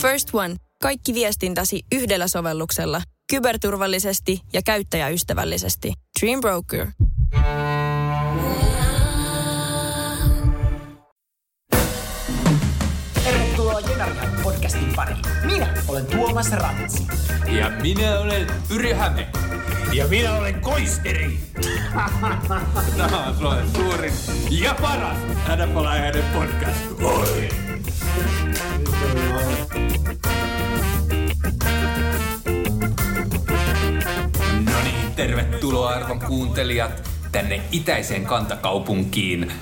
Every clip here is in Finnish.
First One. Kaikki viestintäsi yhdellä sovelluksella. Kyberturvallisesti ja käyttäjäystävällisesti. Dream Broker. Tervetuloa Jenarjan podcastin pariin. Minä olen Tuomas Rantsi. Ja minä olen Yrjö Häme. Ja minä olen Koisteri. Tämä on Suomen suurin ja paras hänen podcast. Oi. No niin, tervetuloa arvon kuuntelijat tänne itäiseen kantakaupunkiin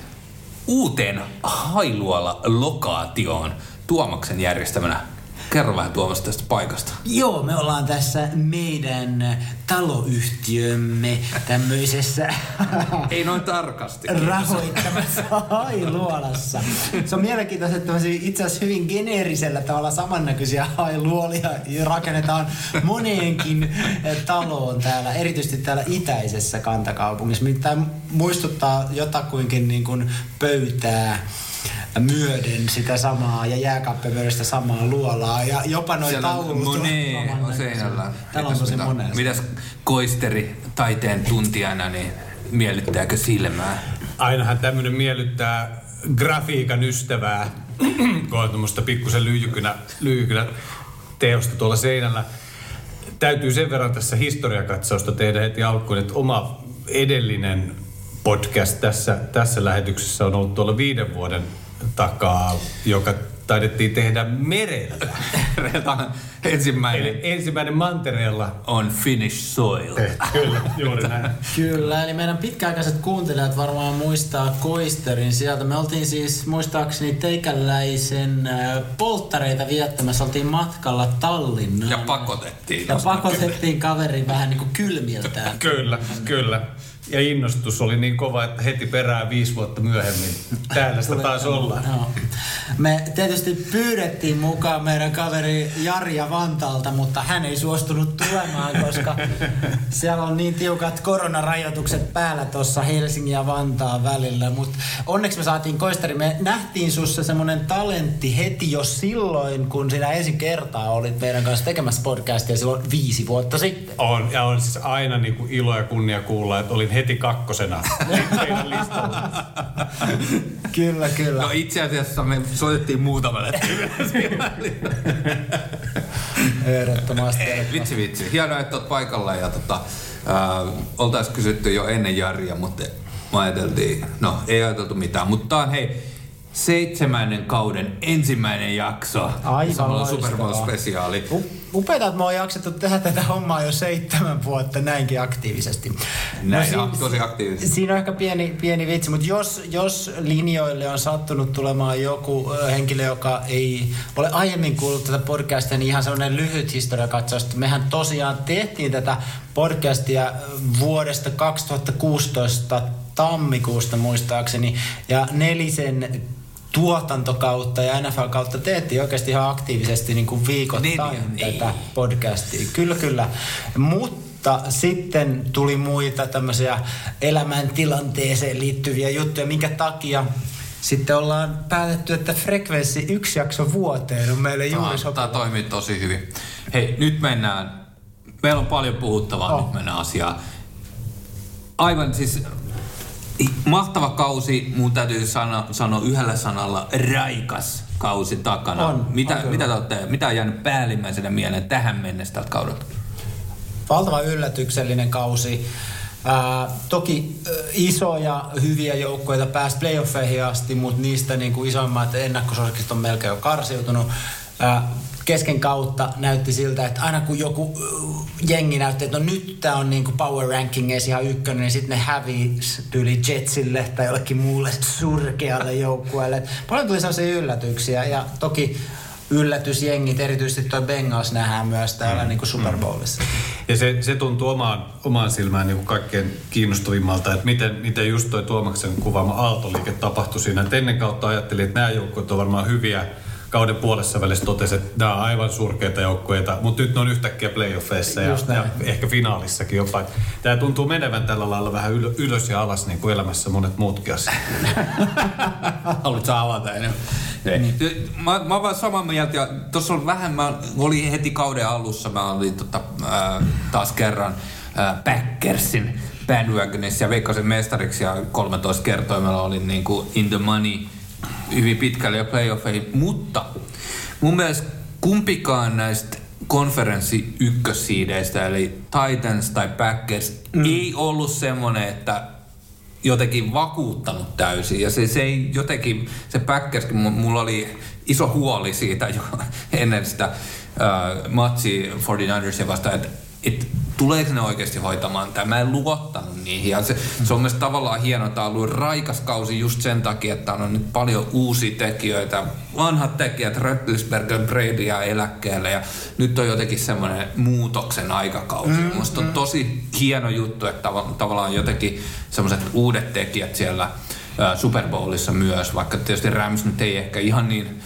uuteen Hailuola-lokaatioon Tuomaksen järjestämänä Kerro vähän Tuomas tästä paikasta. Joo, me ollaan tässä meidän taloyhtiömme tämmöisessä Ei noin tarkasti. rahoittamassa hailuolassa. Se on mielenkiintoista, että itse asiassa hyvin geneerisellä tavalla samannäköisiä hailuolia rakennetaan moneenkin taloon täällä, erityisesti täällä itäisessä kantakaupungissa. Tämä muistuttaa jotakuinkin niin kuin pöytää myöden sitä samaa ja jääkappemyöden sitä samaa luolaa ja jopa noin Siellä taulut. on Monet on seinällä. Täällä on tosi Mitä- monen. Mitäs koisteri taiteen tuntijana, niin miellyttääkö silmää? Ainahan tämmöinen miellyttää grafiikan ystävää, kun on tuommoista pikkusen lyijykynä, lyijykynä teosta tuolla seinällä. Täytyy sen verran tässä historiakatsausta tehdä heti alkuun, että oma edellinen podcast tässä, tässä lähetyksessä on ollut tuolla viiden vuoden takaa, joka taidettiin tehdä merellä. Ensimmäinen Eli ensimmäinen mantereella. on Finnish Soil. Kyllä, juuri näin. Kyllä, eli meidän pitkäaikaiset kuuntelijat varmaan muistaa Koisterin sieltä. Me oltiin siis muistaakseni teikäläisen äh, polttareita viettämässä, oltiin matkalla Tallinnaan. Ja pakotettiin. Ja pakotettiin kaveri vähän niin kuin kylmiltään. Kyllä, kyllä. Ja innostus oli niin kova, että heti perään viisi vuotta myöhemmin täällä sitä taas ollaan. Joo. Me tietysti pyydettiin mukaan meidän kaveri Jarja Vantaalta, mutta hän ei suostunut tulemaan, koska siellä on niin tiukat koronarajoitukset päällä tuossa Helsingin ja Vantaan välillä. Mutta onneksi me saatiin Koisteri, me nähtiin sussa semmoinen talentti heti jo silloin, kun sinä ensi kertaa olit meidän kanssa tekemässä podcastia silloin viisi vuotta sitten. On, ja on siis aina niin kuin ilo ja kunnia kuulla, että olin heti kakkosena teidän listalla. Kyllä, kyllä. No itse asiassa me soitettiin muutamalle Ehdottomasti. Vitsi vitsi. Hienoa, että oot paikalla ja tota, äh, oltais kysytty jo ennen Jaria, mutta me ajateltiin, no ei ajateltu mitään, mutta tää on hei seitsemännen kauden ensimmäinen jakso. Aivan Samalla Super Bowl loistavaa. spesiaali. Upeeta, että me on jaksettu tehdä tätä hommaa jo seitsemän vuotta näinkin aktiivisesti. Näin, No on, tosi aktiivisesti. Siinä on ehkä pieni, pieni vitsi, mutta jos, jos linjoille on sattunut tulemaan joku henkilö, joka ei ole aiemmin kuullut tätä podcastia, niin ihan sellainen lyhyt historiakatsaus. että Mehän tosiaan tehtiin tätä podcastia vuodesta 2016 tammikuusta muistaakseni, ja nelisen tuotantokautta ja NFL-kautta teettiin oikeasti ihan aktiivisesti niin kuin viikoittain Niin, niin, tätä podcastia. Kyllä, kyllä. Mutta sitten tuli muita tämmöisiä elämäntilanteeseen liittyviä juttuja, minkä takia sitten ollaan päätetty, että frekvenssi yksi jakso vuoteen on meille juuri sopiva. tämä toimii tosi hyvin. Hei, nyt mennään. Meillä on paljon puhuttavaa, Oh. nyt mennään asiaan. Aivan siis mahtava kausi, mun täytyy sano, sanoa yhdellä sanalla, raikas kausi takana. On, mitä, on kyllä. mitä, te olette, mitä on jäänyt päällimmäisenä mieleen tähän mennessä tältä kaudelta? Valtavan yllätyksellinen kausi. Ää, toki ä, isoja hyviä joukkoja pääsi playoffeihin asti, mutta niistä niin kuin isoimmat ennakkosuosikit on melkein jo karsiutunut. Ää, kesken kautta näytti siltä, että aina kun joku jengi näytti, että no nyt tämä on niinku power rankingeissa ihan ykkönen, niin sitten ne hävisi tyyli Jetsille tai jollekin muulle surkealle joukkueelle. Paljon tuli sellaisia yllätyksiä ja toki yllätysjengit, erityisesti tuo Bengals nähdään myös täällä niinku Super Bowlissa. Ja se, se tuntuu omaan, omaan silmään niin kuin kaikkein kiinnostavimmalta, että miten, miten just toi Tuomaksen kuvaama aaltoliike tapahtui siinä. Et ennen kautta ajattelin, että nämä joukkueet on varmaan hyviä. Kauden puolessa välissä totesi, että nämä on aivan surkeita joukkueita, mutta nyt ne on yhtäkkiä playoffeissa ja, ja ehkä finaalissakin jopa. Tämä tuntuu menevän tällä lailla vähän yl- ylös ja alas niin kuin elämässä monet muutkin asiat. Haluatko avata enemmän? Niin. Mä, mä olen samaa mieltä ja tuossa on vähän, mä olin heti kauden alussa, mä olin tota, äh, taas kerran äh, Packersin bandwagonissa ja Veikkasen mestariksi ja 13 kertoimella olin niin kuin in the money hyvin pitkälle ja playoffeihin, mutta mun mielestä kumpikaan näistä konferenssi ykkössiideistä, eli Titans tai Packers, mm. ei ollut semmoinen, että jotenkin vakuuttanut täysin. Ja se, se ei jotenkin, se Packerskin, mulla oli iso huoli siitä jo ennen sitä uh, matsia 49ersia vastaan, että et tuleeko ne oikeasti hoitamaan tämä. Mä en luottanut niihin. Ja se, se on myös tavallaan hieno, että on ollut raikas kausi just sen takia, että on nyt paljon uusia tekijöitä. Vanhat tekijät, Röttlisberger, Brady ja eläkkeelle. Ja nyt on jotenkin semmoinen muutoksen aikakausi. Mm, Musta on mm. tosi hieno juttu, että tav- tavallaan jotenkin semmoiset uudet tekijät siellä Super Bowlissa myös, vaikka tietysti Rams nyt ei ehkä ihan niin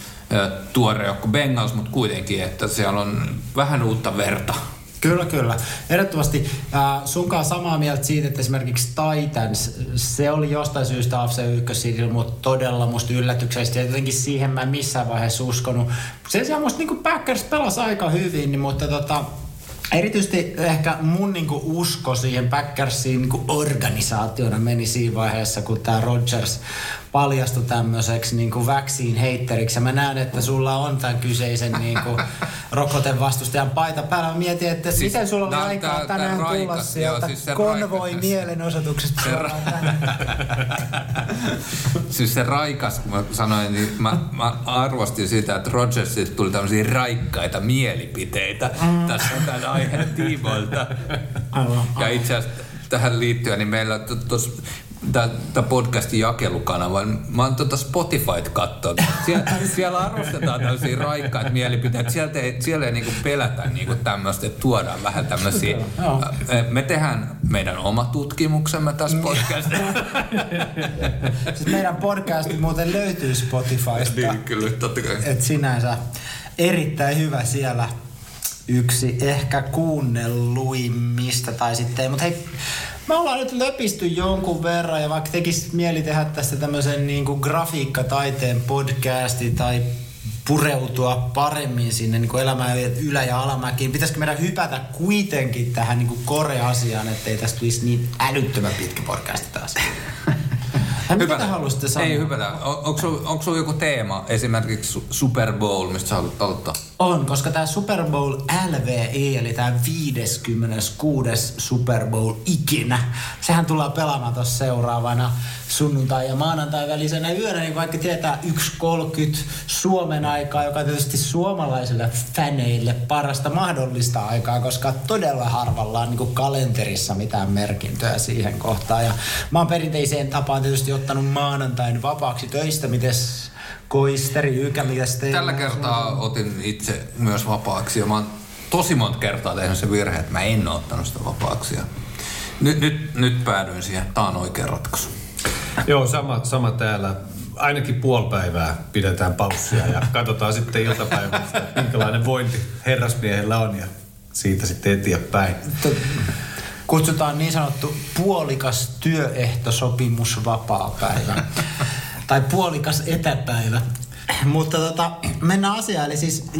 tuore kuin Bengals, mutta kuitenkin, että siellä on vähän uutta verta Kyllä, kyllä. Ehdottomasti äh, sunkaan samaa mieltä siitä, että esimerkiksi Titans, se oli jostain syystä AFC 1 mutta todella musta yllätyksellisesti. Ja jotenkin siihen mä en missään vaiheessa uskonut. Sen sijaan musta niin Packers pelasi aika hyvin, niin, mutta tota, Erityisesti ehkä mun niinku usko siihen Packersiin niinku organisaationa meni siinä vaiheessa, kun tämä Rodgers paljastui tämmöiseksi niinku vaccine heitteriksi. Ja mä näen, että sulla on tämän kyseisen niinku rokotevastustajan paita päällä. Mä mietin, että siis, miten sulla oli aikaa tänään tää tulla sieltä siis konvoi mielenosoituksesta. Se siis se raikas, kun mä sanoin, niin mä, mä arvostin sitä, että Rodgersit tuli tämmöisiä raikkaita mielipiteitä mm. tässä tämän aiheen tiimoilta. Ja itse asiassa tähän liittyen, niin meillä tuossa tämä podcastin jakelukanava. Mä oon tuota Spotifyt katsonut. Siellä, siellä arvostetaan tämmöisiä raikkaita mielipiteitä. Sieltä ei, siellä ei niinku pelätä niinku tämmöistä, että tuodaan vähän tämmöisiä. Me tehdään meidän oma tutkimuksemme tässä podcastissa. siis meidän podcasti muuten löytyy Spotifysta. Niin, kyllä, totta kai. Et sinänsä erittäin hyvä siellä yksi ehkä kuunnelluimmista tai sitten, mutta hei, me ollaan nyt löpisty jonkun verran ja vaikka tekisi mieli tehdä tästä tämmöisen niin kuin grafiikkataiteen podcasti tai pureutua paremmin sinne niin elämään ylä- ja alamäkiin. Pitäisikö meidän hypätä kuitenkin tähän niin Kore-asiaan, ettei tästä tulisi niin älyttömän pitkä podcasti taas? Ai, mitä te haluaisitte sanoa? Ei hypätä. Onko sulla joku teema, esimerkiksi Super Bowl, mistä sä haluat aloittaa? On, koska tämä Super Bowl LVE, eli tämä 56. Super Bowl ikinä, sehän tullaan pelaamaan tuossa seuraavana sunnuntai ja maanantai välisenä yönä, niin vaikka tietää 1.30 Suomen aikaa, joka on tietysti suomalaisille faneille parasta mahdollista aikaa, koska todella harvalla on niin kalenterissa mitään merkintöä siihen kohtaan. Ja mä oon perinteiseen tapaan tietysti ottanut maanantain vapaaksi töistä, mites Koisteri, Ykä, mitäs teillä? Tällä kertaa otin itse myös vapaaksi ja mä oon tosi monta kertaa tehnyt se virhe, että mä en ole ottanut sitä vapaaksi. Nyt, nyt, nyt päädyin siihen, tämä on oikea ratkaisu. Joo, sama, sama täällä. Ainakin puoli päivää pidetään paussia ja katsotaan sitten iltapäivästä, minkälainen vointi herrasmiehellä on ja siitä sitten eteenpäin. Kutsutaan niin sanottu puolikas työehtosopimus vapaa-päivä. Tai puolikas etäpäivä. Mutta tota, mennään asiaan. Eli siis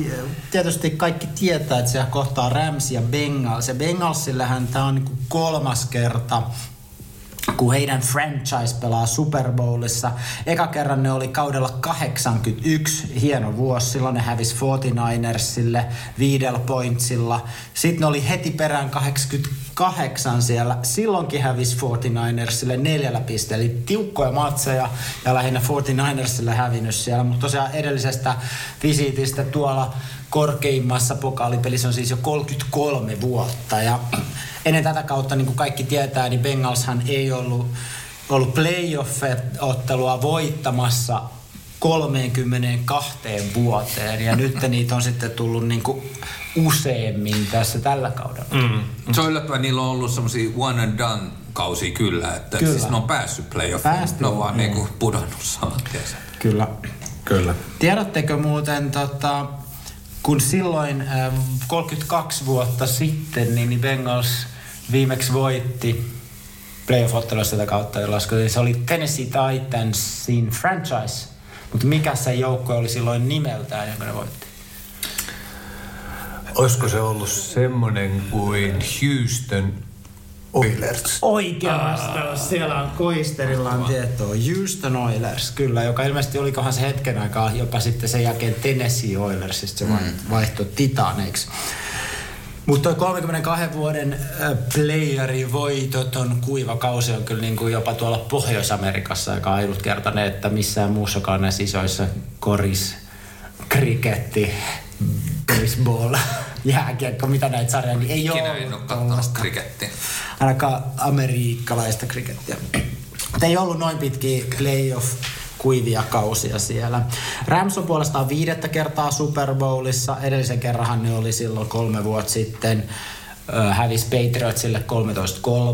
tietysti kaikki tietää, että se kohtaa Rams ja Bengals. Ja Bengalsillähän tämä on niin kolmas kerta kun heidän franchise pelaa Super Bowlissa. Eka kerran ne oli kaudella 81, hieno vuosi. Silloin ne hävisi 49ersille viidellä pointsilla. Sitten ne oli heti perään 88 siellä. Silloinkin hävisi 49ersille neljällä pisteellä. Eli tiukkoja matseja ja lähinnä 49ersille hävinnyt siellä. Mutta tosiaan edellisestä visiitistä tuolla korkeimmassa pokaalipelissä on siis jo 33 vuotta. Ja ennen tätä kautta, niin kuin kaikki tietää, niin Bengalshan ei ollut, ollut playoff-ottelua voittamassa 32 vuoteen ja nyt niitä on sitten tullut niin kuin useammin tässä tällä kaudella. Mm. Se on yllättävän, niillä on ollut semmoisia one and done kausi kyllä, että kyllä. siis ne on päässyt playoffiin, ne on vaan niin kuin pudonnut saman Kyllä. Kyllä. Tiedättekö muuten tota, kun silloin äh, 32 vuotta sitten niin Bengals viimeksi voitti playoff-ottelussa sitä kautta, jolloin se oli Tennessee Titansin franchise Mutta mikä se joukko oli silloin nimeltään, jonka ne voitti? Olisiko se ollut semmoinen kuin Houston Oilers? Oikea vastaus. Siellä on Koisterilla on tietoa. Houston Oilers, kyllä, joka ilmeisesti olikohan se hetken aikaa jopa sitten sen jälkeen Tennessee Oilersista se mm. vaihtoi Titaneiksi. Mutta tuo 32 vuoden äh, playerin voitoton kuiva kausi on kyllä niin kuin jopa tuolla Pohjois-Amerikassa aika ainutkertainen, että missään muussakaan näissä isoissa koris, kriketti, baseball, jääkiekko, mitä näitä sarjoja, niin ei Ikinä ole en ole katsonut krikettiä. Ainakaan amerikkalaista krikettiä. Mutta ei ollut noin pitkiä playoff kuivia kausia siellä. Rams on puolestaan viidettä kertaa Super Bowlissa. Edellisen kerran ne oli silloin kolme vuotta sitten. Hävisi Patriotsille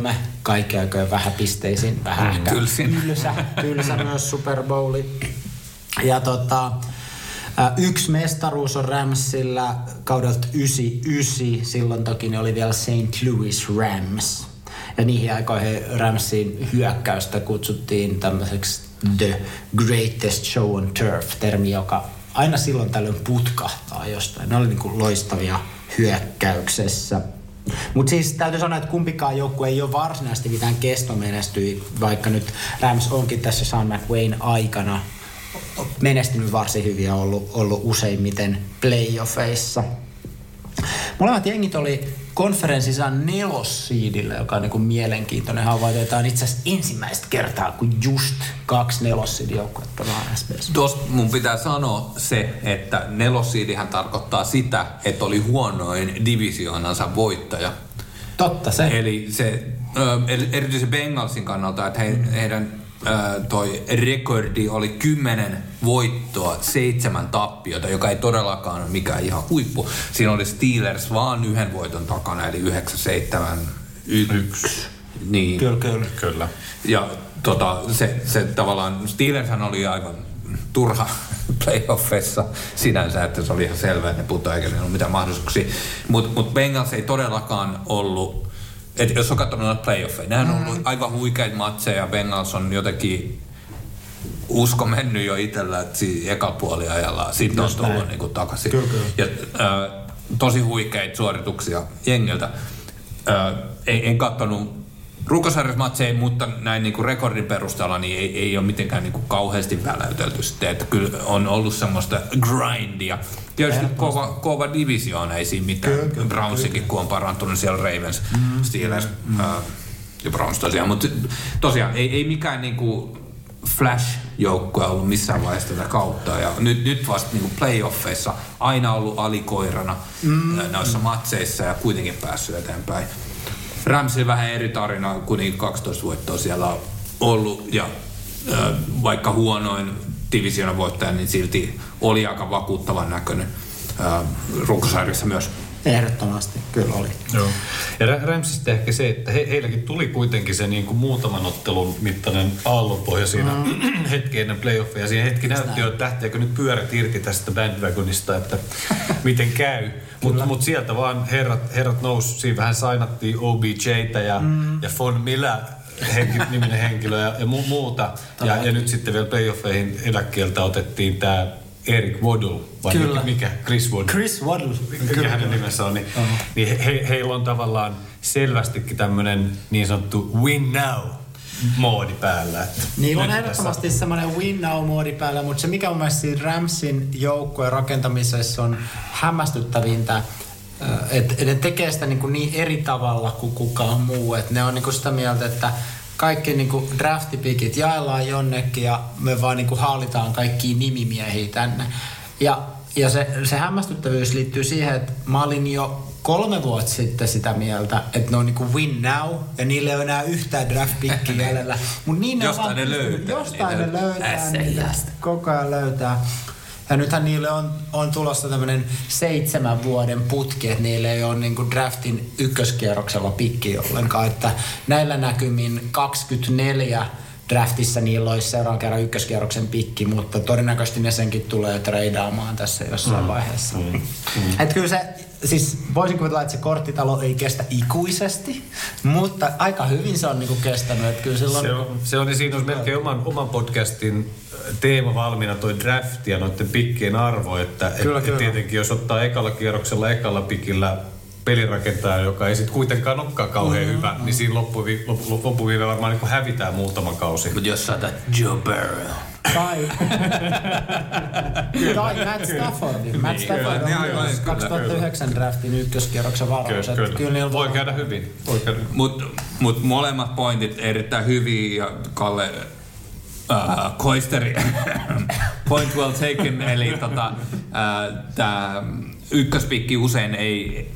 13-3. Kaikki aikojen vähän pisteisin. Vähän Mm, ehkä tylsä, tylsä myös Super Bowli. Ja tota, yksi mestaruus on Ramsilla kaudelta 99. Silloin toki ne oli vielä St. Louis Rams. Ja niihin aikoihin Ramsin hyökkäystä kutsuttiin tämmöiseksi The Greatest Show on Turf, termi, joka aina silloin tällöin putkahtaa jostain. Ne oli niinku loistavia hyökkäyksessä. Mutta siis täytyy sanoa, että kumpikaan joukkue ei ole varsinaisesti mitään kestomenestyi, vaikka nyt Rams onkin tässä Sean McWayne aikana menestynyt varsin hyvin ja ollut, ollut useimmiten playoffeissa. Molemmat jengit oli konferenssissa nelossiidillä, joka on niin mielenkiintoinen havainto. Tämä on itse asiassa ensimmäistä kertaa, kun just kaksi nelossiidijoukkuetta pelaa SBS. Tuossa mun pitää sanoa se, että nelossiidihän tarkoittaa sitä, että oli huonoin divisioonansa voittaja. Totta se. Eli se, ö, eri- erityisesti Bengalsin kannalta, että he, heidän toi rekordi oli 10 voittoa, seitsemän tappiota, joka ei todellakaan ole mikään ihan huippu. Siinä oli Steelers vaan yhden voiton takana, eli 9, 7, 1. Niin. Kyllä, kyllä. Kyllä. Ja tota, se, se tavallaan, Steelershän oli aivan turha playoffeissa sinänsä, että se oli ihan selvää, että ne putoaa eikä niillä ollut mitään mahdollisuuksia. Mutta mut Bengals ei todellakaan ollut, että jos on katsonut noita playoffeja, nämä on ollut aivan huikeita matseja, Bengals on jotenkin usko mennyt jo itsellä, että siinä eka puoliajalla sitten on tullut niinku takaisin. Kyllä, kyllä. Ja äh, tosi huikeita suorituksia jengiltä. Äh, ei, en katsonut runkosarjasmatseja, mutta näin niinku rekordin perusteella niin ei, ei ole mitenkään niinku kauheasti väläytelty sitten. Että kyllä on ollut semmoista grindia. Tietysti kova, kova divisioona, ei siinä mitään. Kyllä, kyllä, Brownsikin, kun on parantunut siellä Ravens, mm, Steelers mm. Äh, ja Browns tosiaan. Mutta tosiaan ei, ei mikään niinku Flash-joukkue ollut missään vaiheessa tätä kautta. Ja nyt, nyt vasta niinku playoffeissa aina ollut alikoirana mm. noissa matseissa ja kuitenkin päässyt eteenpäin. Ramsilla vähän eri tarina, kuitenkin 12 voittoa siellä on ollut ja vaikka huonoin divisioonan voittaja, niin silti oli aika vakuuttavan näköinen runkosarjassa myös. Ehdottomasti, kyllä oli. Joo. Ja Ramsista ehkä se, että he, heilläkin tuli kuitenkin se niin kuin muutaman ottelun mittainen aallonpohja siinä mm. hetki ennen playoffia. Siinä hetki näytti jo, että lähteekö nyt pyörät irti tästä bandwagonista, että miten käy. Mutta mut sieltä vaan herrat, herrat nousi, siinä vähän sainattiin OBJtä ja, mm. ja Von Millä henki, niminen henkilö ja, ja mu- muuta. Ja, ja nyt sitten vielä playoffeihin eläkkeeltä otettiin tämä Eric Waddle, vai Kyllä. mikä? Chris Waddle Chris Waddle. mikä hänen nimensä on, niin, niin he, he, heillä on tavallaan selvästikin tämmöinen niin sanottu win now moodi päällä. Että Niillä on ehdottomasti semmoinen win now-moodi päällä, mutta se mikä mun mielestä siinä Ramsin joukkueen rakentamisessa on hämmästyttävintä, että ne tekee sitä niin, kuin niin eri tavalla kuin kukaan muu. Että ne on niin kuin sitä mieltä, että kaikki niin kuin draftipikit jaellaan jonnekin ja me vaan niin kuin haalitaan kaikkia nimimiehiä tänne. Ja, ja se, se hämmästyttävyys liittyy siihen, että mä olin jo kolme vuotta sitten sitä mieltä, että ne on niinku win now ja niillä ei ole enää yhtään draft pickia jäljellä. Mut niin ne on Jostain vaan ne pystynyt- löytää Jostain ne löytää niitä. Koko ajan löytää. Ja nythän niille on, on tulossa tämmöinen seitsemän vuoden putki, että niille ei ole niinku draftin ykköskierroksella pikki ollenkaan. Että näillä näkymin 24 draftissa niillä olisi seuraavan kerran ykköskierroksen pikki, mutta todennäköisesti ne senkin tulee treidaamaan tässä jossain mm. vaiheessa. Mm. Mm. Et kyllä se, siis voisin kuvitella, että se korttitalo ei kestä ikuisesti, mutta aika hyvin se on niinku kestänyt. Että kyllä silloin... se, on, se on, niin siinä olisi melkein oman, oman podcastin teema valmiina toi draft ja noiden pikkien arvo, että kyllä, et, kyllä. tietenkin jos ottaa ekalla kierroksella ekalla pikillä pelirakentaja, joka ei sitten kuitenkaan olekaan kauhean mm-hmm. hyvä, niin siinä loppuvi, loppu, loppuviive varmaan niin hävitään muutama kausi. Mutta jos saatat Joe Burrow. Tai, tai Matt Stafford. Matt niin, Stafford on niin, myös 2009 draftin ykköskierroksen varaus. Kyllä, kyllä. kyllä voi käydä hyvin. Mutta mut molemmat pointit erittäin hyviä ja Kalle uh, Koisteri, point well taken, eli tota, uh, tämä ykköspikki usein ei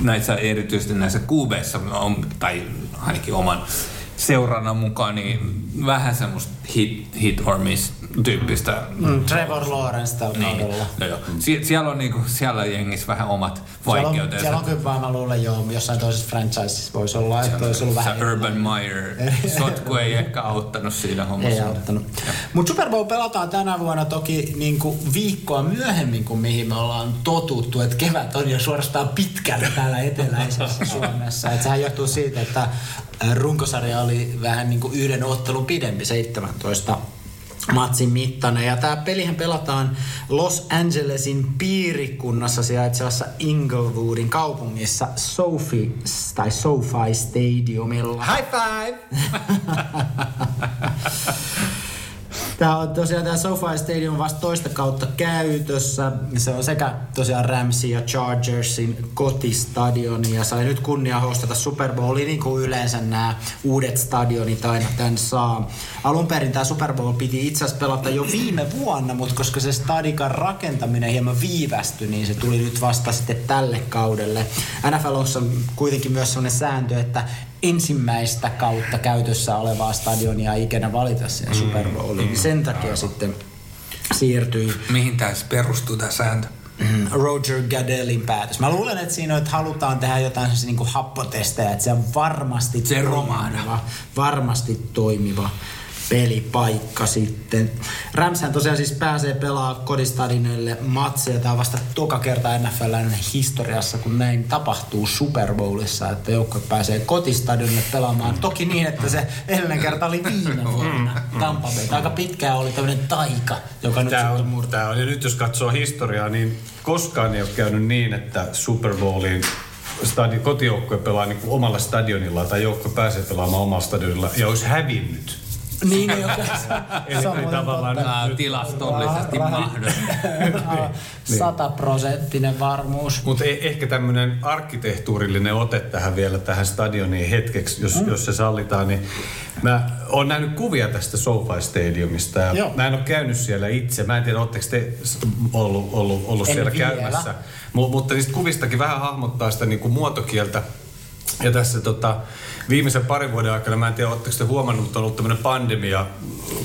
näissä erityisesti näissä kuubeissa, tai ainakin oman seurannan mukaan, niin vähän semmoista hit, hit or miss tyyppistä. Mm, Trevor Lawrence tällä niin. kaudella. No joo. Sie- siellä on niinku, siellä jengissä vähän omat vaikeutensa. Siellä on, siellä on kyllä mä luulen jo, jossain toisessa franchisessa voisi olla, että olisi ollut vähän... Urban Meyer sotku ei ehkä auttanut siinä hommassa. Ei auttanut. Mutta Super Bowl pelataan tänä vuonna toki niinku viikkoa myöhemmin kuin mihin me ollaan totuttu, että kevät on jo suorastaan pitkällä täällä eteläisessä Suomessa. Et sehän johtuu siitä, että runkosarja oli vähän niin kuin yhden ottelun pidempi, 17 matsin mittainen. Ja tämä pelihän pelataan Los Angelesin piirikunnassa sijaitsevassa Inglewoodin kaupungissa Sophie tai SoFi Stadiumilla. High five! Tämä on tosiaan tämä SoFi Stadium vasta toista kautta käytössä. Se on sekä tosiaan Ramsey ja Chargersin kotistadioni ja sai nyt kunnia hostata Super Bowli niin kuin yleensä nämä uudet stadionit aina tämän saa. Alun perin tämä Super Bowl piti itse asiassa pelata jo viime vuonna, mutta koska se stadikan rakentaminen hieman viivästyi, niin se tuli nyt vasta sitten tälle kaudelle. NFL on kuitenkin myös sellainen sääntö, että ensimmäistä kautta käytössä olevaa stadionia ikinä valita siihen mm, Super Bowliin. Mm, Sen takia mm. sitten siirtyi. Mihin tämä perustuu tämä sääntö? Mm, Roger Gadellin päätös. Mä luulen, että siinä että halutaan tehdä jotain niin kuin happotestejä, että se on varmasti se toimiva, varmasti toimiva pelipaikka sitten. Ramshän tosiaan siis pääsee pelaa kodistadinille matseja. Tämä on vasta toka kerta NFLn historiassa, kun näin tapahtuu Super Bowlissa, että joukko pääsee kotistadionille pelaamaan. Toki niin, että se edellinen kerta oli viime vuonna Tampa Bay. Aika pitkään oli tämmöinen taika, joka nyt tämä on, murtaa. Tämä on, ja nyt jos katsoo historiaa, niin koskaan ei ole käynyt niin, että Super Bowliin stadi, kotijoukkue pelaa niin kuin omalla stadionilla tai joukko pääsee pelaamaan omalla stadionilla ja olisi hävinnyt niin, ei Eli se on tavallaan nyt tilastollisesti mahdollista. Sataprosenttinen varmuus. Mutta e- ehkä tämmöinen arkkitehtuurillinen ote tähän vielä tähän stadioniin hetkeksi, jos, mm. jos se sallitaan, niin mä oon nähnyt kuvia tästä SoFi Stadiumista ja Joo. mä en ole käynyt siellä itse. Mä en tiedä, oletteko te ollut, ollut, ollut siellä vielä. käymässä. M- mutta niistä kuvistakin vähän hahmottaa sitä niin kuin muotokieltä. Ja tässä tota, viimeisen parin vuoden aikana, mä en tiedä, oletteko te huomannut, mutta on ollut tämmöinen pandemia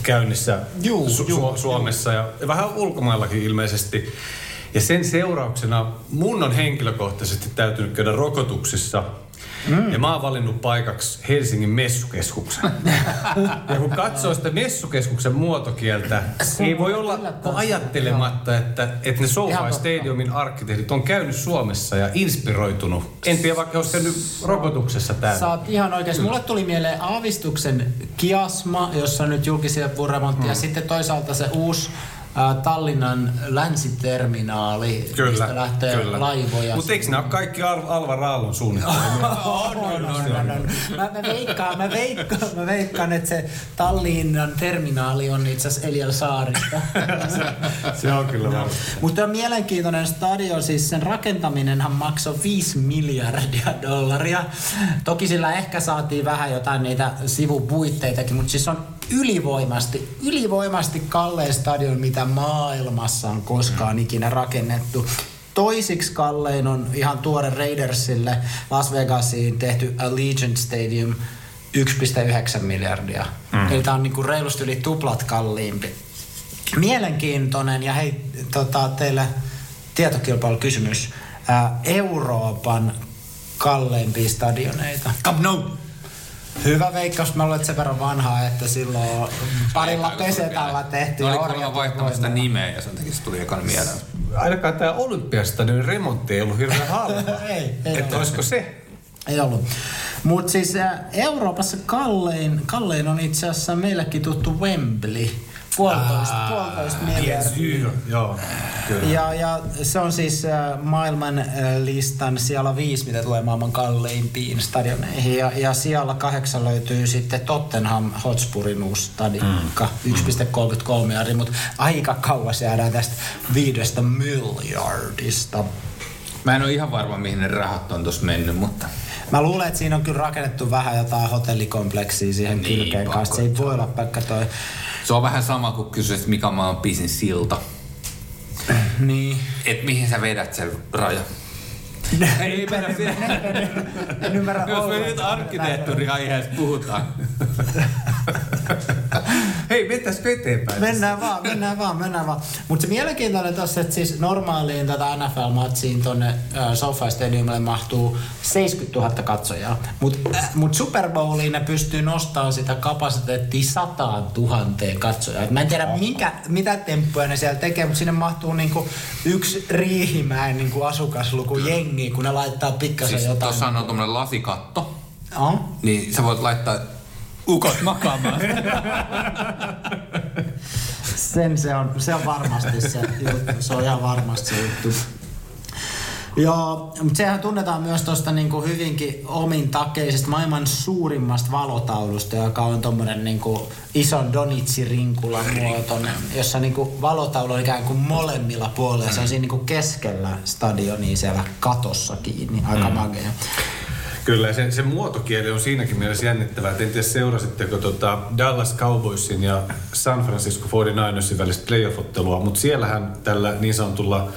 käynnissä juu, Su- juu, Suomessa juu. ja vähän ulkomaillakin ilmeisesti. Ja sen seurauksena mun on henkilökohtaisesti täytynyt käydä rokotuksissa – Mm. Ja mä oon valinnut paikaksi Helsingin messukeskuksen. ja kun katsoo sitä messukeskuksen muotokieltä, ei voi olla ajattelematta, että, että ne SoFi Stadiumin arkkitehdit on käynyt Suomessa ja inspiroitunut. En tiedä, vaikka olisi käynyt rokotuksessa täällä. Sä oot ihan oikein. Mulle tuli mieleen Aavistuksen kiasma, jossa on nyt julkisia remontti, mm. ja sitten toisaalta se uusi Tallinnan länsiterminaali, kyllä, mistä lähtee kyllä. laivoja. Mutta eikö nämä ole kaikki Al- Alva Raallon suunnitelmia? on, on, on, on, on. Mä, mä, veikkaan, mä, veikkaan, mä veikkaan, että se Tallinnan terminaali on itse asiassa Eliel Saarista. se, se on kyllä no. Mutta on mielenkiintoinen stadion, siis sen rakentaminenhan maksoi 5 miljardia dollaria. Toki sillä ehkä saatiin vähän jotain niitä sivupuitteitakin, mutta siis on ylivoimasti, ylivoimasti kallein stadion, mitä maailmassa on koskaan ikinä rakennettu. Toisiksi kallein on ihan tuore Raidersille Las Vegasiin tehty Allegiant Stadium 1,9 miljardia. Mm. Eli tämä on niinku reilusti yli tuplat kalliimpi. Mielenkiintoinen ja hei, tota, teille tietokilpailukysymys. Ää, Euroopan kalleimpia stadioneita. Camp Nou. Hyvä veikkaus, mä olet sen verran vanhaa, että silloin parilla pesetalla tehtiin Oliko vaihtamassa sitä voimalla. nimeä ja sen takia se tuli ekana mieleen. Ainakaan tämä Olympiastadionin remontti ei ollut hirveän halpa. Ei, ei Että olisiko se? Ei ollut. Mutta siis Euroopassa kallein, kallein on itse asiassa meillekin tuttu Wembley. Puolitoista, puolitoista miljardia. Joo, kyllä. Ja, ja se on siis äh, maailman äh, listan siellä viisi, mitä tulee maailman kalleimpiin stadioneihin. Ja, ja siellä kahdeksan löytyy sitten Tottenham Hotspurin uusi stadionka, mm. 1,33 miljardia, mutta aika kauas jäädään tästä viidestä miljardista. Mä en ole ihan varma, mihin ne rahat on tossa mennyt, mutta... Mä luulen, että siinä on kyllä rakennettu vähän jotain hotellikompleksia siihen Niin, kylkeen kanssa. Se ei voi olla pelkkä toi. Se on vähän sama kuin kysyisit, mikä on maailman pisin silta. Niin. Et mihin sä vedät sen raja? Ei mennä Jos me nyt ollenkaan. arkkitehtuuriaiheesta puhutaan. Hei, mentäisikö eteenpäin? Mennään vaan, mennään vaan, mennään vaan. Mutta se mielenkiintoinen tossa, että siis normaaliin tätä NFL-matsiin tonne äh, SoFi Stadiumille mahtuu 70 000 katsojaa. Mutta äh, mut Super Bowliin ne pystyy nostamaan sitä kapasiteettia 100 000 katsojaa. Et mä en tiedä, minkä, mitä temppuja ne siellä tekee, mutta sinne mahtuu niinku yksi Riihimäen niinku asukasluku jengi, kun ne laittaa pikkasen Siis jotain. tuossa on tommonen lasikatto, On? niin sä voit laittaa ukot makaamaan. Sen se on, se on varmasti se juttu. Se on ihan varmasti se juttu. Joo, mutta sehän tunnetaan myös tuosta niinku hyvinkin omin takeisesta maailman suurimmasta valotaulusta, joka on tommonen niinku ison Donitsi-rinkulan muotoinen, jossa niinku valotaulu on ikään kuin molemmilla puolilla. Se on siinä niinku keskellä stadionia siellä katossa kiinni. Aika mm. magea. Kyllä, se, se muotokieli on siinäkin mielessä jännittävää. En tiedä, seurasitteko tota Dallas Cowboysin ja San Francisco 49ersin välistä playoff-ottelua, mutta siellähän tällä niin sanotulla,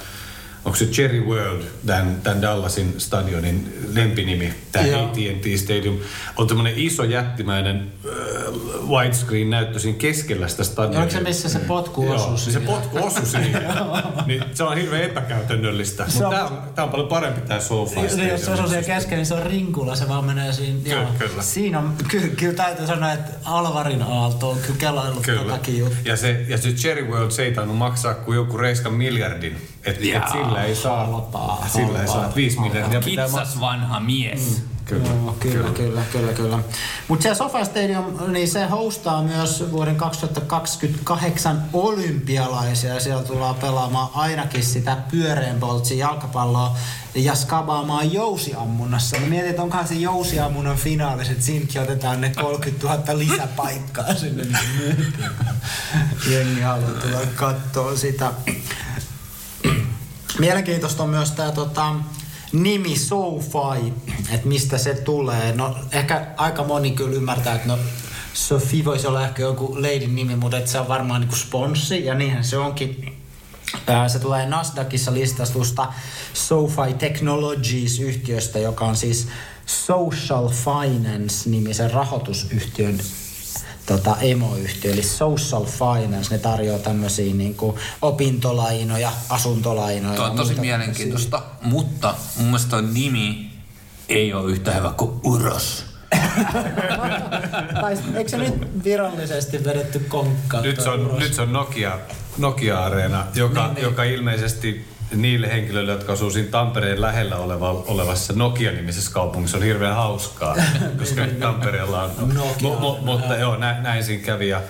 onko se Cherry World, tämän, tämän Dallasin stadionin lempinimi, tämä. AT&T Stadium, on tämmöinen iso jättimäinen äh, widescreen näyttö siinä keskellä sitä stadionia. Oliko se missä se potku osui niin se siihen? potku osui siihen. niin se on hirveän epäkäytännöllistä. Mutta on- tämä on, tää on paljon parempi tämä SoFi Niin, jos se on siellä kesken, niin se on rinkula, se vaan menee siinä. Kyllä, joo. kyllä. Siinä on, ky, kyllä täytyy sanoa, että Alvarin Aalto on kyllä kelaillut Kyllä. Ja se, ja se Cherry World se ei tainnut maksaa kuin joku reiskan miljardin. Että et sillä ei saa, halpaa, sillä ei saa, että viisi miljardia pitää. Kitsas vanha mies. Mm. Kyllä, Joo, kyllä, kyllä, kyllä, kyllä. Mutta se SoFi Stadium, niin se hostaa myös vuoden 2028 olympialaisia siellä tullaan pelaamaan ainakin sitä pyöreän poltsin jalkapalloa ja skabaamaan jousiammunnassa. Mä mietin, että onkohan se jousiammunnan finaalis, että siinäkin otetaan ne 30 000 lisäpaikkaa sinne. niin Jengi haluaa tulla katsoa sitä. Mielenkiintoista on myös tämä tota, nimi SoFi, että mistä se tulee. No ehkä aika moni kyllä ymmärtää, että no Sofi voisi olla ehkä joku leidin nimi, mutta että se on varmaan niinku sponssi ja niinhän se onkin. Se tulee Nasdaqissa listastusta SoFi Technologies-yhtiöstä, joka on siis Social Finance-nimisen rahoitusyhtiön tota, emoyhtiö, eli Social Finance, ne tarjoaa tämmöisiä niin opintolainoja, asuntolainoja. Tuo on tosi mielenkiintoista, mutta mun mielestä tuo nimi ei ole yhtä hyvä kuin Uros. Tai eikö se nyt virallisesti vedetty konkkaan? Nyt se toi on, nyt se on Nokia, Nokia-areena, joka, Niin, niin. joka ilmeisesti niille henkilöille, jotka asuu siinä Tampereen lähellä oleva, olevassa Nokia-nimisessä kaupungissa on hirveän hauskaa, koska Tampereella on... Nokia. Mu, mu, mutta joo, näin, näin siinä kävi ja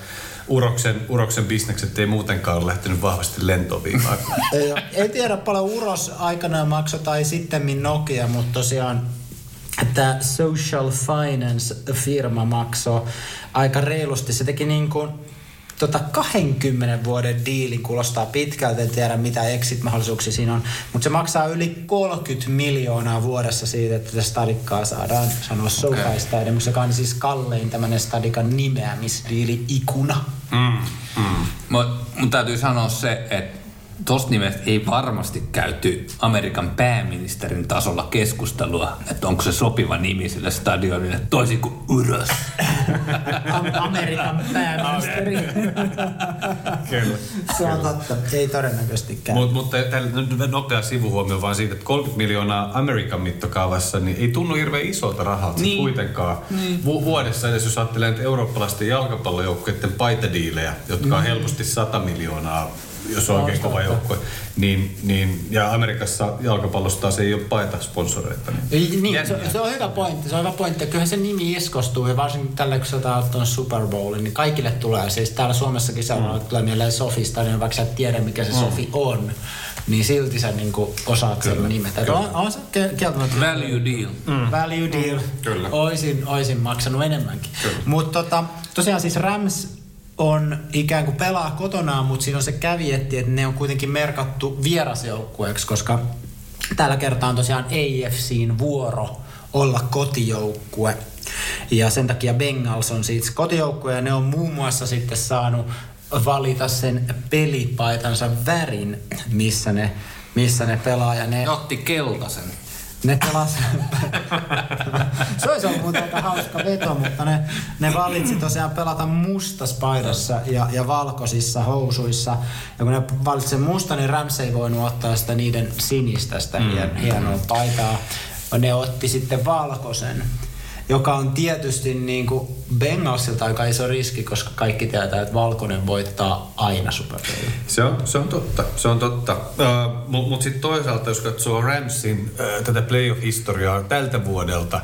Uroksen, Uroksen bisnekset ei muutenkaan ole lähtenyt vahvasti oo- ei tiedä paljon Uros aikanaan maksoi tai sitten Nokia, mutta tosiaan tämä Social Finance-firma maksoi aika reilusti. Se teki niin kuin tota 20 vuoden diilin, kuulostaa pitkältä, en tiedä mitä exit-mahdollisuuksia siinä on, mutta se maksaa yli 30 miljoonaa vuodessa siitä, että tätä stadikkaa saadaan sanoa Okei. Stadium, joka on siis kallein tämmöinen stadikan nimeämisdiili ikuna. Mm, mm. Mutta mun täytyy sanoa se, että tosta nimestä ei varmasti käyty Amerikan pääministerin tasolla keskustelua, että onko se sopiva nimi sille stadionille, toisin kuin Uros. Amerikan pääministeri. Kyllä. Se on totta. Ei todennäköisesti käy. Mut, mutta tällä nyt nopea sivuhuomio vaan siitä, että 30 miljoonaa Amerikan mittokaavassa niin ei tunnu hirveän isolta rahalta niin. kuitenkaan. Niin. Vu- vuodessa edes jos ajattelee että eurooppalaisten jalkapallojoukkueiden paitadiilejä, jotka on helposti 100 miljoonaa jos on oikein kova joukkue, niin, niin, ja Amerikassa jalkapallosta taas ei ole paita sponsoreita. Niin, Ei, niin se, se, on hyvä pointti, se on hyvä pointti. Kyllähän se nimi iskostuu ja varsinkin tällä, kun sä tuon Super Bowlin, niin kaikille tulee. Siis täällä Suomessakin seuraava mm. tulee mieleen Sofista, niin vaikka sä et tiedä mikä se mm. Sofi on, niin silti sä niinku osaat Kyllä. sen nimetä. Kyllä. On, on se kieltämättä. Value deal. Mm. Value deal. Kyllä. Oisin, oisin maksanut enemmänkin. Mutta tota, tosiaan siis Rams on ikään kuin pelaa kotonaan, mutta siinä on se kävietti, että ne on kuitenkin merkattu vierasjoukkueeksi, koska tällä kertaa on tosiaan AFCin vuoro olla kotijoukkue. Ja sen takia Bengals on siis kotijoukkue ja ne on muun muassa sitten saanut valita sen pelipaitansa värin, missä ne, missä ne pelaa. Ja ne, otti keltaisen. Ne pelas... se olisi ollut muuten aika hauska veto, mutta ne, ne valitsi tosiaan pelata mustaspaidassa ja, ja valkoisissa housuissa. Ja kun ne valitsi sen musta, niin Rams ei voinut ottaa sitä niiden sinistä, sitä mm. hienoa paitaa. Ne otti sitten valkoisen joka on tietysti niin kuin Bengalsilta aika iso riski, koska kaikki tietää, että valkoinen voittaa aina Super Bowlin. Se on, se on totta, se on totta. Uh, Mutta mut sitten toisaalta, jos katsoo Ramsin uh, tätä playoff-historiaa tältä vuodelta,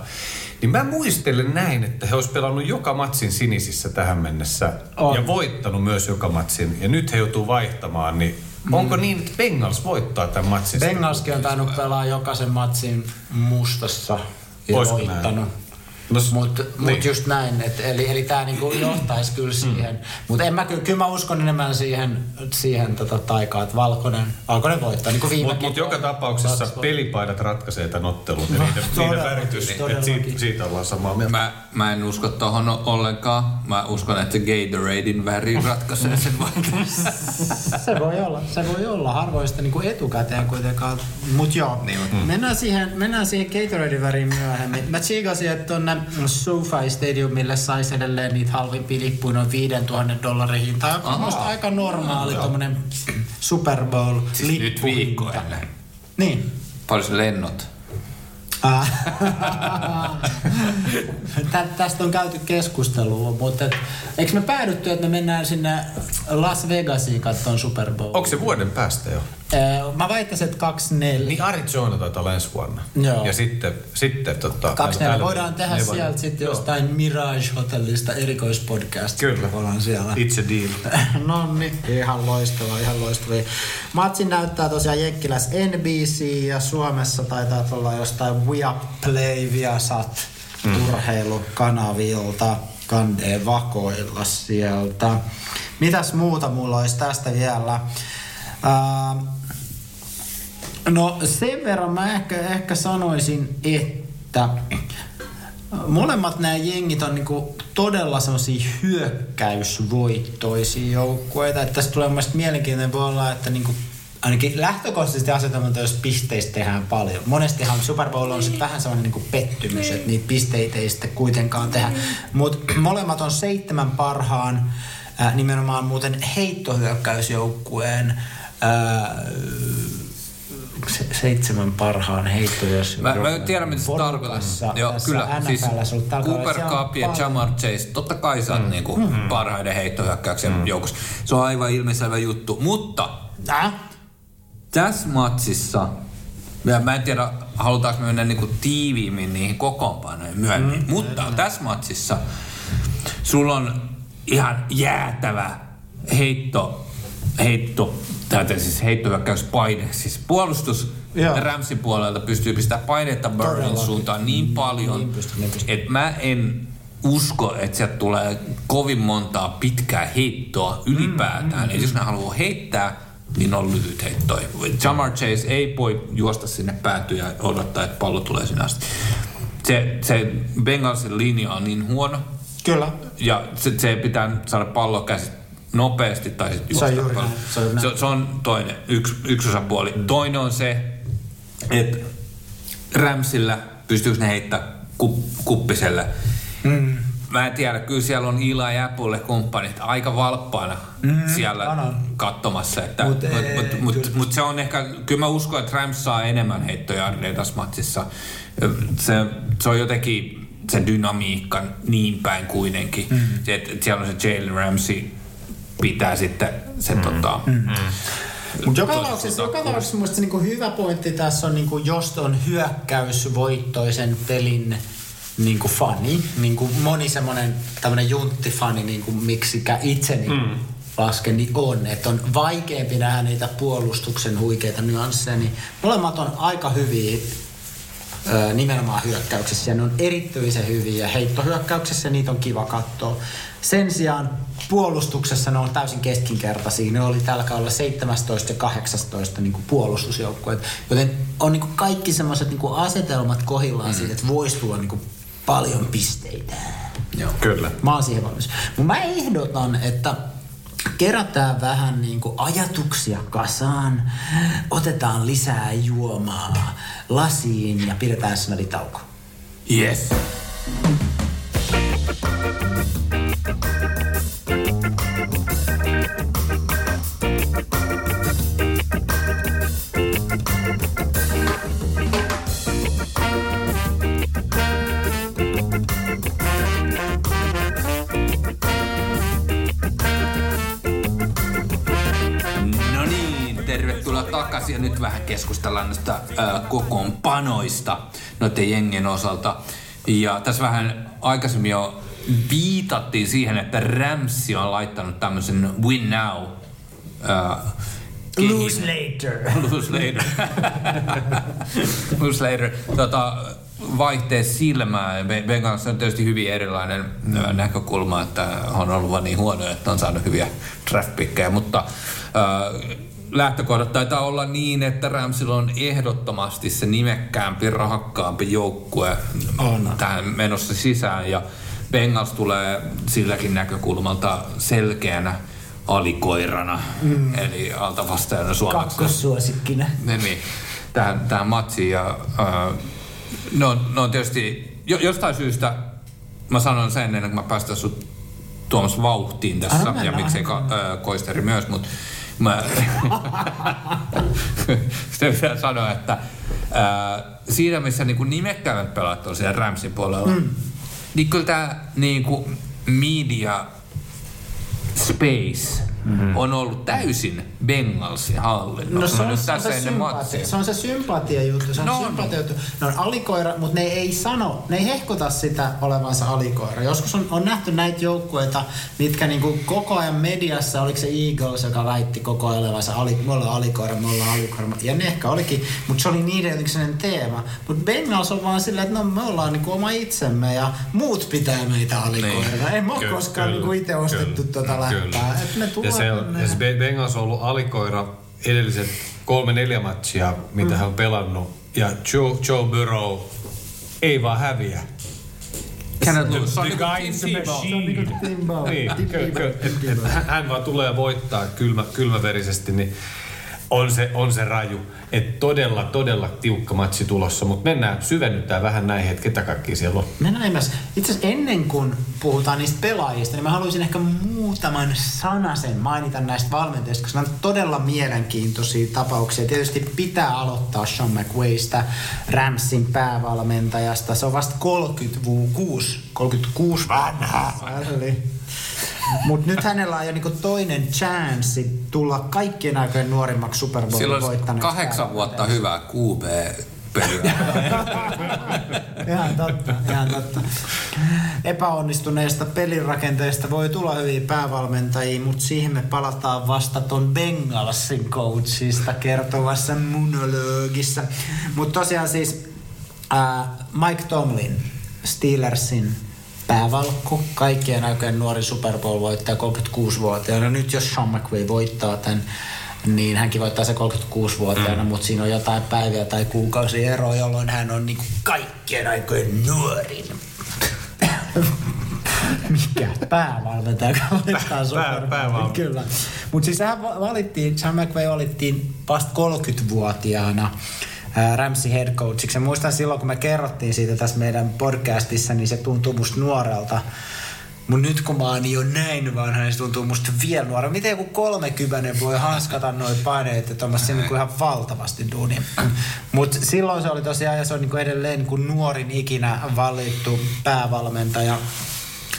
niin mä muistelen näin, että he olisivat pelannut joka matsin sinisissä tähän mennessä On. ja voittanut myös joka matsin. Ja nyt he joutuu vaihtamaan, niin onko niin, että Bengals voittaa tämän matsin? Bengalskin on tainnut pelaa jokaisen matsin mustassa ja Olisiko näin? No, Mutta niin. mut just näin, et, eli, eli tämä niinku johtaisi kyllä siihen. Mutta en mä kyllä, kyllä mä uskon enemmän siihen, siihen tota taikaan, että valkoinen, valkoinen voittaa, niin viime Mutta mut joka tapauksessa pelipaidat ratkaisee tämän ottelun ja No, niiden, niiden väritys. Et siitä, siitä ollaan samaa mieltä. Mä, mä en usko tohon ollenkaan. Mä uskon, että se Gatoradein väri ratkaisee sen voiton. Se voi olla, se voi olla. Harvoin sitä niinku etukäteen kuitenkaan. Mut joo, Niin, mm. mennään siihen, mennään siihen Gatoradein väriin myöhemmin. Mä tsiikasin, että SoFi Stadiumille saisi edelleen niitä halvimpia lippuja noin 5000 dollarin hinta. Joka on Aha. musta aika normaali tommonen Super Bowl Siis nyt lippu. viikko ennen. Niin. Paljon se lennot. Ah. Tä, tästä on käyty keskustelua, mutta et, eikö me päädytty, että me mennään sinne Las Vegasiin katsomaan Super Bowl? Onko se vuoden päästä jo? Äh, Mä väittäisin, että 24. Niin Arizona taitaa olla ensi vuonna. Joo. Ja sitten, sitten tota... Kaksi täällä- neljä. Voidaan tehdä Nevada. sieltä sitten jostain Mirage-hotellista erikoispodcast. Kyllä. Ollaan siellä. It's a deal. no niin, ihan loistavaa, ihan loistavaa. Matsin näyttää tosiaan Jenkkiläs NBC ja Suomessa taitaa olla jostain Viaplay, Viasat, mm. urheilukanavilta, kandee vakoilla sieltä. Mitäs muuta mulla olisi tästä vielä? Ää, No sen verran mä ehkä, ehkä sanoisin, että molemmat nämä jengit on niinku todella semmoisia hyökkäysvoittoisia joukkueita. Että tästä tulee mun mielestä mielenkiintoinen voi olla, että niinku ainakin lähtökohtaisesti asetelma, jos pisteistä tehdään paljon. Monestihan Super Bowl on sitten vähän sellainen niinku pettymys, että niitä pisteitä ei sitten kuitenkaan tehdä. Mutta molemmat on seitsemän parhaan nimenomaan muuten heittohyökkäysjoukkueen se, seitsemän parhaan heittojos. Mä, mä tiedän, mitä se tarkoittaa. Joo, kyllä. Siis Cooper Cup ja Jamar Chase, totta kai sä oot niinku parhaiden heittohyökkäyksen mm. joukossa. Se on aivan ilmiselvä juttu. Mutta Äh? tässä matsissa, ja mä en tiedä, halutaanko me mennä niinku tiiviimmin niihin kokoonpanoihin myöhemmin, mm. mutta tässä matsissa sulla on ihan jäätävä heitto, heitto, tai siis heittohyökkäyspaine. Siis puolustus Joo. Ramsin puolelta pystyy pistämään paineita Burnin suuntaan niin paljon, Niin pystyy, niin pystyy. että mä en usko, että sieltä tulee kovin montaa pitkää heittoa ylipäätään. Mm, mm, jos ne haluaa heittää, niin on lyhyt heittoja. Jamar Chase ei voi juosta sinne päätyä ja odottaa, että pallo tulee sinne asti. Se, se Bengalsin linja on niin huono, Kyllä. ja se, se pitää saada pallo käsi nopeasti tai sitten Se on juosta juuri se on. Se, se on toinen, yksi, yksi osapuoli. Toinen on se, että Rämsillä pystyykö ne heittämään kup, kuppiselle. Mm. Mä en tiedä, kyllä siellä on Ila ja Apple kumppanit aika valppaana mm, siellä on. katsomassa. Että, Mut mut, ei, mut, mut, mut se on ehkä, kyllä mä uskon, että Rams saa enemmän heittojardeja tässä matsissa. Se, se on jotenkin se dynamiikka niin päin kuitenkin. Mm. Se, että että siellä on se Jalen Ramsey pitää sitten se mm. tota, mm. Mutta joka Tosi tapauksessa, joka tapauksessa musta se niinku hyvä pointti tässä on, niinku, jos on hyökkäysvoittoisen pelin niinku fani, niinku moni semmoinen tämmöinen junttifani, niinku miksikä itseni mm. lasken, niin on, että on vaikeampi nähdä niitä puolustuksen huikeita nyansseja, niin molemmat on aika hyviä nimenomaan hyökkäyksessä ja ne on erityisen hyviä. Heittohyökkäyksessä niitä on kiva katsoa. Sen sijaan puolustuksessa ne on täysin keskinkertaisia. Ne oli tällä kaudella 17 ja 18 niin kuin puolustusjoukkueet. Joten on niin kuin kaikki semmoiset niin kuin asetelmat kohillaan mm. siitä, että voisi tulla niin kuin paljon pisteitä. joo. Kyllä. Mä oon siihen valmis. Mutta mä ehdotan, että kerätään vähän niin kuin ajatuksia kasaan, otetaan lisää juomaa lasiin ja pidetään snaditauko. Yes. No takaisin ja nyt vähän keskustellaan näistä ää, kokoonpanoista noiden jengien osalta. Ja tässä vähän aikaisemmin jo viitattiin siihen, että Ramsey on laittanut tämmöisen win now ää, kehin- Lose later. Lose later. Lose later. Tota, vaihtee silmää. Be- Bengals on tietysti hyvin erilainen näkökulma, että on ollut vaan niin huono, että on saanut hyviä draft mutta lähtökohdat taitaa olla niin, että Ramsilla on ehdottomasti se nimekkäämpi, rahakkaampi joukkue On. tähän menossa sisään ja Bengals tulee silläkin näkökulmalta selkeänä alikoirana, mm. eli altavastajana suomeksi Kakkossuosikkina. niin, tähän, tähän matsiin. Ja, äh, ne, on, ne on tietysti, jo, jostain syystä mä sanon sen ennen kuin mä päästän sut Tuomas vauhtiin tässä, ja miksei ka, äh, Koisteri myös, mutta mä sitä pitää sanoa, että äh, siinä missä niin nimekkäämmät pelaat on siellä Ramsin puolella, mm. niin kyllä tämä niin media space mm-hmm. on ollut täysin Bengalsin hallinnossa. No se on, nyt se, on tässä se, ennen sympatia, se on se sympatia juttu. Se on No, sympatia juttu. Ne on alikoira, mutta ne ei sano, ne ei hehkota sitä olevansa alikoira. Joskus on, on nähty näitä joukkueita, mitkä niinku koko ajan mediassa, oliko se Eagles, joka väitti koko ajan olevansa ali, me ollaan alikoira, me ollaan alikoira. Ja ne ehkä olikin, mutta se oli niiden jotenkin teema. Mutta Bengals on vaan silleen, että no me ollaan niinku oma itsemme ja muut pitää meitä alikoira. Niin. Ei me ole koskaan kyllä, niinku itse ostettu kyllä, tota kyllä. läppää. Et ne Ja, tulee se ja se Be- Bengals on ollut alikoira edelliset kolme neljä matsia, mitä mm. hän on pelannut. Ja Joe, Joe Burrow ei vaan häviä. Cannot The, lose. Se on the niinku Tim. Niin, hän- vaan tulee voittaa kylmä, kylmäverisesti, niin on se, on se raju. Et todella, todella tiukka matsi tulossa, mutta mennään, syvennytään vähän näihin, että ketä kaikki siellä on. Mennään myös. Itse asiassa ennen kuin puhutaan niistä pelaajista, niin mä haluaisin ehkä muutaman sanasen mainita näistä valmentajista, koska nämä on todella mielenkiintoisia tapauksia. Tietysti pitää aloittaa Sean McWaysta, Ramsin päävalmentajasta. Se on vasta 36, 36 vanha. Mutta nyt hänellä on jo niinku toinen chanssi tulla kaikkien aikojen nuorimmaksi Super Bowlin voittaneeksi kahdeksan vuotta hyvää QB-peliä. Ihan totta, ihan totta. Epäonnistuneesta pelirakenteesta voi tulla hyviä päävalmentajia, mutta siihen me palataan vasta ton Bengalsin coachista kertovassa monologissa. Mutta tosiaan siis äh, Mike Tomlin, Steelersin päävalkku, kaikkien aikojen nuori Super Bowl-voittaja 36-vuotiaana. Nyt jos Sean McVay voittaa tämän, niin hänkin voittaa se 36-vuotiaana, mm. mutta siinä on jotain päiviä tai kuukausi ero, jolloin hän on niinku kaikkien aikojen nuorin Mikä? Päävalmentaja, joka valittaa Pää- päävalmentaja. Kyllä. Mutta siis hän va- valittiin, Sean McVay valittiin vasta 30-vuotiaana ää, Ramsey head coachiksi. Muistan silloin, kun me kerrottiin siitä tässä meidän podcastissa, niin se tuntuu musta nuorelta. Mutta nyt kun mä oon jo näin vanha, niin se tuntuu musta vielä nuora. Miten joku 30 voi hanskata noin paineet ja tuommoista niin kuin ihan valtavasti duunia. Mutta silloin se oli tosiaan, ja se on niin kuin edelleen kuin nuorin ikinä valittu päävalmentaja.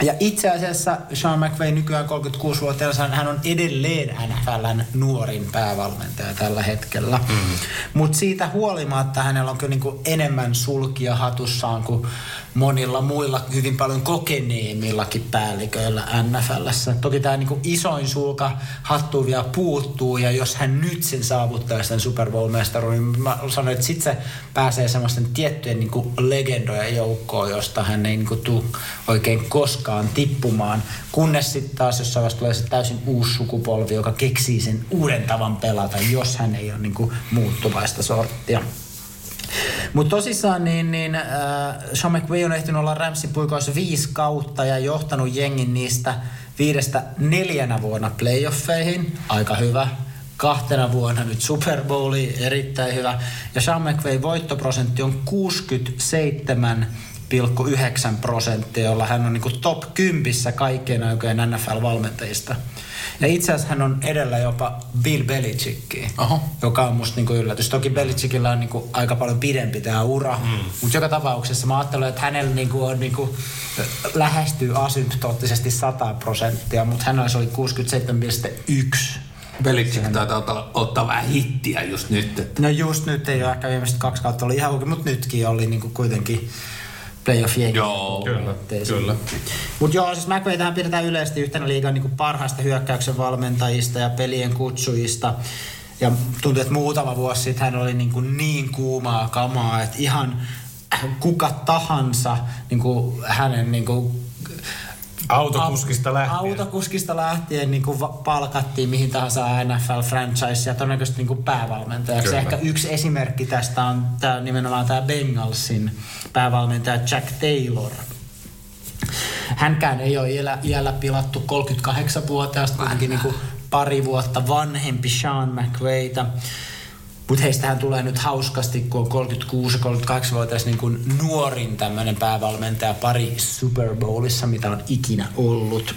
Ja itse asiassa Sean McVay nykyään 36-vuotiaana, hän on edelleen NFLn nuorin päävalmentaja tällä hetkellä. Mm. Mutta siitä huolimatta hänellä on kyllä niinku enemmän sulkia hatussaan kuin monilla muilla hyvin paljon kokeneemmillakin päälliköillä NFLssä. Toki tämä niinku isoin sulka hattu vielä puuttuu ja jos hän nyt sen saavuttaa sen Super Bowl-mestaruuden, niin mä sanoin, että sitten se pääsee semmoisten tiettyjen niinku legendojen joukkoon, josta hän ei niinku tule oikein koskaan tippumaan. Kunnes sitten taas jossain vaiheessa tulee se täysin uusi sukupolvi, joka keksii sen uuden tavan pelata, jos hän ei ole niinku muuttuvaista sorttia. Mutta tosissaan niin, niin äh, Sean McVay on ehtinyt olla Ramsin puikoissa viisi kautta ja johtanut jengin niistä viidestä neljänä vuonna playoffeihin. Aika hyvä. Kahtena vuonna nyt Super Bowli, erittäin hyvä. Ja Sean McVay voittoprosentti on 67,9 prosenttia, jolla hän on niin top 10 kaikkien aikojen NFL-valmentajista. Ja itse asiassa hän on edellä jopa Bill Belichickiä, Oho. joka on musta niinku yllätys. Toki Belichickillä on niinku aika paljon pidempi tämä ura, mm. mutta joka tapauksessa mä ajattelen, että hänellä niinku on niinku, lähestyy asymptoottisesti 100 prosenttia, mutta hänellä se oli 67,1. Belichick taitaa ottaa, ottaa vähän hittiä just nyt. Että. No just nyt ei ole ehkä viimeiset kaksi kautta oli ihan oikein, mutta nytkin oli niinku kuitenkin playoff. Joo. Kyllä, kyllä. Mutta joo, siis McVay tähän pidetään yleisesti yhtenä liigan niin parhaista hyökkäyksen valmentajista ja pelien kutsujista. Ja tuntuu, että muutama vuosi sitten hän oli niin, kuin niin kuumaa kamaa, että ihan kuka tahansa niin kuin hänen niin kuin Autokuskista lähtien. Autokuskista lähtien niin kuin palkattiin mihin tahansa NFL-franchise ja todennäköisesti niin kuin päävalmentajaksi. Kyllä. Ehkä yksi esimerkki tästä on tää, nimenomaan tämä Bengalsin päävalmentaja Jack Taylor. Hänkään ei ole iällä, iällä pilattu 38-vuotiaasta, kuitenkin niin kuin pari vuotta vanhempi Sean McVayta. Mutta heistähän tulee nyt hauskasti, kun on 36 38-vuotias niin kuin nuorin tämmöinen päävalmentaja pari Super Bowlissa, mitä on ikinä ollut.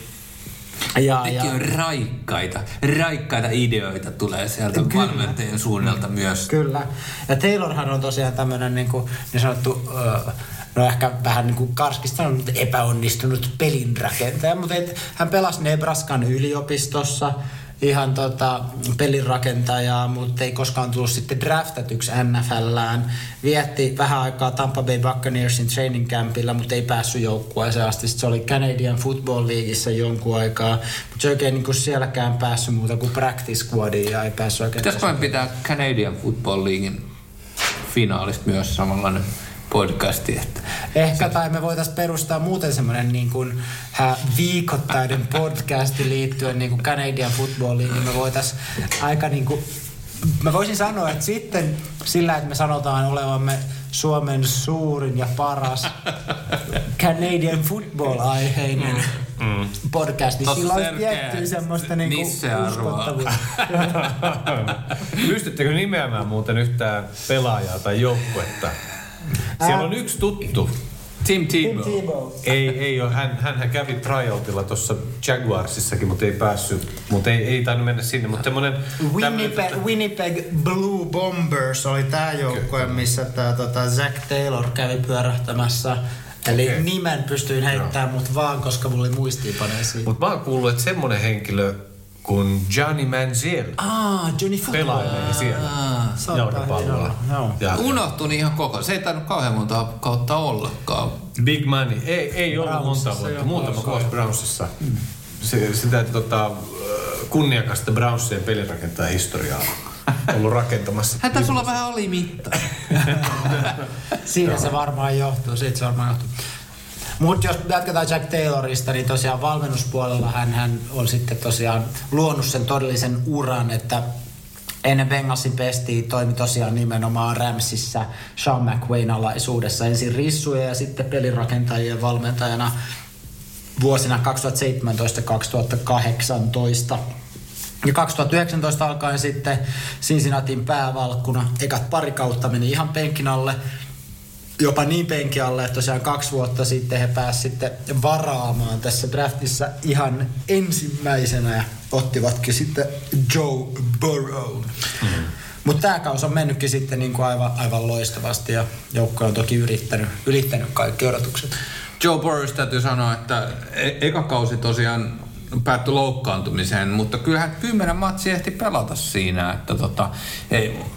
Ja, Nekin on raikkaita, raikkaita ideoita tulee sieltä Kyllä. valmentajien suunnalta myös. Kyllä. Ja Taylorhan on tosiaan tämmöinen niin, kuin, niin sanottu, no ehkä vähän niin kuin karskista mutta epäonnistunut pelinrakentaja, mutta et, hän pelasi Nebraskan yliopistossa ihan tota, pelinrakentajaa, mutta ei koskaan tullut sitten draftatuksi NFLään. Vietti vähän aikaa Tampa Bay Buccaneersin training campilla, mutta ei päässyt joukkueeseen asti. Sitten se oli Canadian Football Leagueissa jonkun aikaa, mutta se oikein niin sielläkään päässyt muuta kuin practice squadiin ja ei päässyt oikein Pitäisikö pitää Canadian Football Leaguein finaalista myös samanlainen podcasti, että Ehkä tai me voitaisiin perustaa muuten semmoinen niin kuin, hä, viikoittainen podcasti liittyen niin kuin Canadian Footballiin, niin me voitaisiin aika niin kuin, mä voisin sanoa, että sitten sillä, että me sanotaan olevamme Suomen suurin ja paras Canadian football-aiheinen mm. podcast, niin sillä olisi tiettyä semmoista niin uskottavuutta. Pystyttekö nimeämään muuten yhtään pelaajaa tai joukkuetta? Siellä on yksi tuttu. Tim Tim Tebow. Tebow. Ei, ei ole. Hän, hänhän kävi tryoutilla tuossa Jaguarsissakin, mutta ei päässyt. Mutta ei, ei tainnut mennä sinne. Mutta semmoinen... Winnipeg, Winnipeg Blue Bombers oli tämä joukkue, missä tämä tota, Zach Taylor kävi pyörähtämässä. Eli okay. nimen pystyin heittämään, mutta vaan koska mulla oli muistiinpanoja siitä. Mutta mä oon kuullut, että semmoinen henkilö kuin Johnny Manziel Ah, Johnny Football. pelailee siellä Saattaa jalkapalloa. olla, joo. Ja Unohtui ihan koko. Se ei tainnut kauhean monta kautta ollakaan. Big Money. Ei, ei ollut monta vuotta. Muutama vuosi Brownsissa. Se, sitä tota, kunniakasta Brownsien pelirakentajan historiaa ollut rakentamassa. Hän taisi olla vähän alimitta. Siinä se varmaan johtuu, siitä se varmaan johtuu. Mutta jos jatketaan Jack Taylorista, niin tosiaan valmennuspuolella hän, hän on sitten tosiaan luonut sen todellisen uran, että ennen Bengalsin pestiä toimi tosiaan nimenomaan Ramsissa Sean McWayn alaisuudessa ensin rissuja ja sitten pelirakentajien valmentajana. vuosina 2017-2018. Ja 2019 alkaen sitten Cincinnatin päävalkkuna. Ekat pari kautta meni ihan penkin alle. Jopa niin penkin alle, että tosiaan kaksi vuotta sitten he pääsivät sitten varaamaan tässä draftissa ihan ensimmäisenä ja ottivatkin sitten Joe Burrow. Mm-hmm. Mutta tämä kausi on mennytkin sitten niin kuin aivan, aivan loistavasti ja joukko on toki yrittänyt, ylittänyt kaikki odotukset. Joe Burrows täytyy sanoa, että e- eka kausi tosiaan päättyi loukkaantumiseen, mutta kyllähän kymmenen matsia ehti pelata siinä, että tota,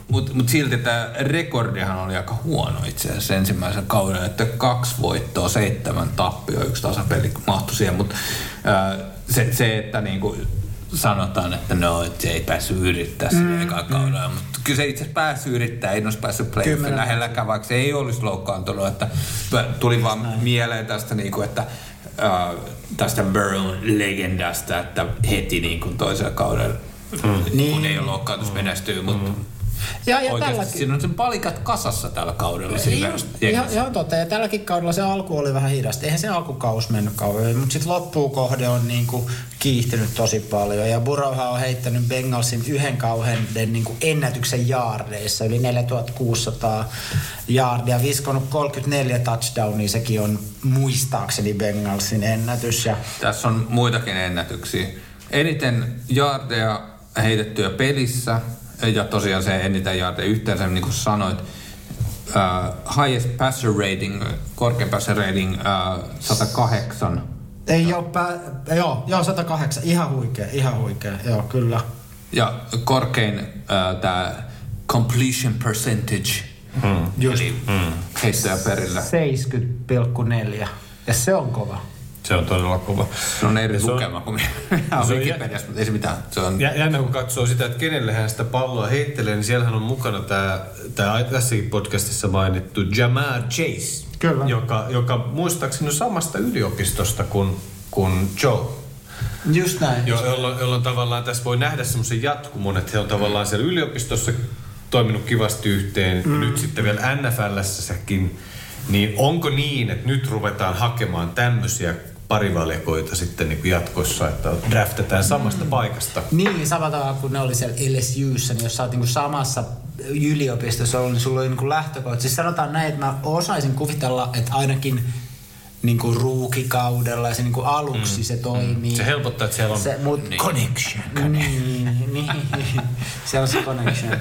mutta mut silti tämä rekordihan oli aika huono itse asiassa ensimmäisen kauden, että kaksi voittoa, seitsemän tappioa, yksi tasapeli mahtui siihen, mutta se, se, että niinku sanotaan, että no, että se ei päässyt yrittää sinne mm, eka kaudella, mm. mutta kyllä se itse asiassa päässyt yrittää, ei olisi päässyt playoffin lähelläkään, vaikka se ei olisi loukkaantunut, että tuli vaan Näin. mieleen tästä, niin kuin, että äh, tästä Burrow-legendasta, että heti niin kuin toisella kaudella, mm. kun niin. ei ole loukkaantus menestyy, mutta mm. Ja, ja Oikeasti tälläkin... siinä on sen palikat kasassa tällä kaudella. Ihan, ihan, ihan totta. Ja tälläkin kaudella se alku oli vähän hidasta. Eihän se alkukaus mennyt kauan. Mutta sitten loppuukohde on niinku kiihtynyt tosi paljon. Ja Burrowhan on heittänyt Bengalsin yhden kauhen niinku ennätyksen jaardeissa. Yli 4600 jaardia. Viskonut 34 touchdownia. Sekin on muistaakseni Bengalsin ennätys. Ja... Tässä on muitakin ennätyksiä. Eniten jaardeja heitettyä pelissä – ja tosiaan se eniten jaardeja yhteensä, niin kuin sanoit, uh, highest passer rating, korkein passer rating uh, 108. Ei ole, pä- joo, joo, 108, ihan huikea, ihan huikea, joo, kyllä. Ja korkein uh, tämä completion percentage, hmm. Just. eli hmm. heittäjä perillä. 70,4, ja se on kova. Se on todella kova. Se on eri se lukema kuin se Wikipediassa, mutta ei se mitään. Se on... Jännä kun katsoo sitä, että kenelle hän sitä palloa heittelee, niin siellähän on mukana tämä, tämä tässäkin podcastissa mainittu Jamar Chase. Kyllä. Joka, joka muistaakseni on samasta yliopistosta kuin, kuin Joe. Just näin. Jo, jolloin, jolloin tavallaan tässä voi nähdä semmoisen jatkumon, että he on tavallaan siellä yliopistossa toiminut kivasti yhteen. Mm. Nyt sitten vielä NFLssäkin. Niin onko niin, että nyt ruvetaan hakemaan tämmöisiä parivalikoita sitten niin kuin jatkossa, että draftetaan samasta mm. paikasta. Niin, samalla tavalla kuin ne oli siellä LSUssa, niin jos sä oot niin kuin samassa yliopistossa ollut, niin sulla oli niin kuin lähtökohta. Siis sanotaan näin, että mä osaisin kuvitella, että ainakin niin kuin ruukikaudella ja se niin kuin aluksi mm. se toimii. Se helpottaa, että siellä on se, mut, niin. connection. Niin, niin. se on se connection.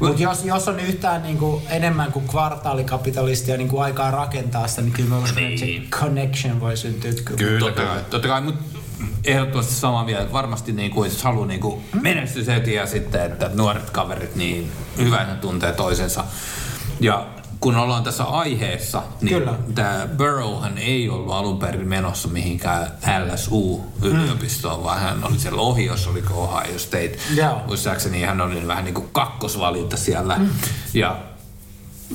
Mutta jos, jos on yhtään niin kuin enemmän kuin kvartaalikapitalistia niin kuin aikaa rakentaa sitä, niin kyllä mä uskon, että se niin. connection voi syntyä. Kyllä, kyllä totta kai. Totta kai mutta ehdottomasti samaa mieltä. Varmasti niin kuin, jos haluaa niin kuin menestys heti ja sitten, että nuoret kaverit niin hyvä, että tuntee toisensa. Ja kun ollaan tässä aiheessa, niin Kyllä. tämä Burrowhan ei ollut alun perin menossa mihinkään LSU-yliopistoon, mm. vaan hän oli siellä Ohiossa, oliko Ohio State. Yeah. Muistaakseni hän oli vähän niin kuin kakkosvalinta siellä. Mm. Ja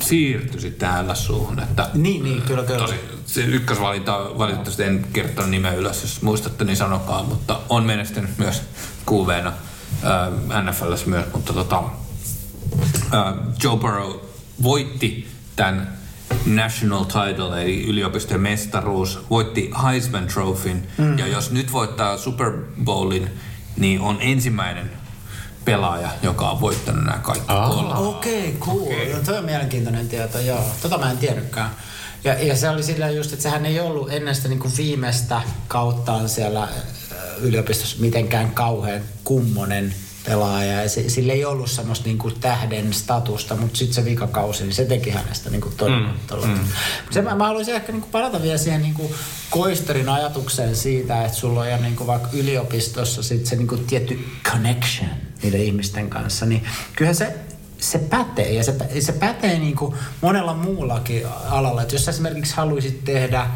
siirtyi sitten LSUhun. Että niin, niin, kyllä, kyllä. Tosi, se ykkösvalinta, valitettavasti en kertonut nimeä ylös, jos muistatte, niin sanokaa, mutta on menestynyt myös QVna äh, NFLs myös, mutta tota, äh, Joe Burrow voitti tämän national title, eli yliopistojen mestaruus, voitti Heisman Trophyn, mm. ja jos nyt voittaa Super Bowlin, niin on ensimmäinen pelaaja, joka on voittanut nämä kaikki ah. kolme. Okei, okay, cool. Okay. Tuo on mielenkiintoinen tieto, joo. Tota mä en tiennytkään. Ja, ja se oli sillä just, että sehän ei ollut ennen sitä niin kuin viimeistä kauttaan siellä yliopistossa mitenkään kauhean kummonen pelaaja ja se, sillä ei ollut semmoista niinku tähden statusta, mutta sitten se vikakausi, niin se teki hänestä niinku todella. Mm. Mm. Se, mä, mä haluaisin ehkä niinku palata vielä siihen niinku Koisterin ajatukseen siitä, että sulla on ja niinku vaikka yliopistossa sit se niinku tietty connection niiden ihmisten kanssa, niin kyllähän se se pätee ja se, se pätee niinku monella muullakin alalla. Että jos sä esimerkiksi haluaisit tehdä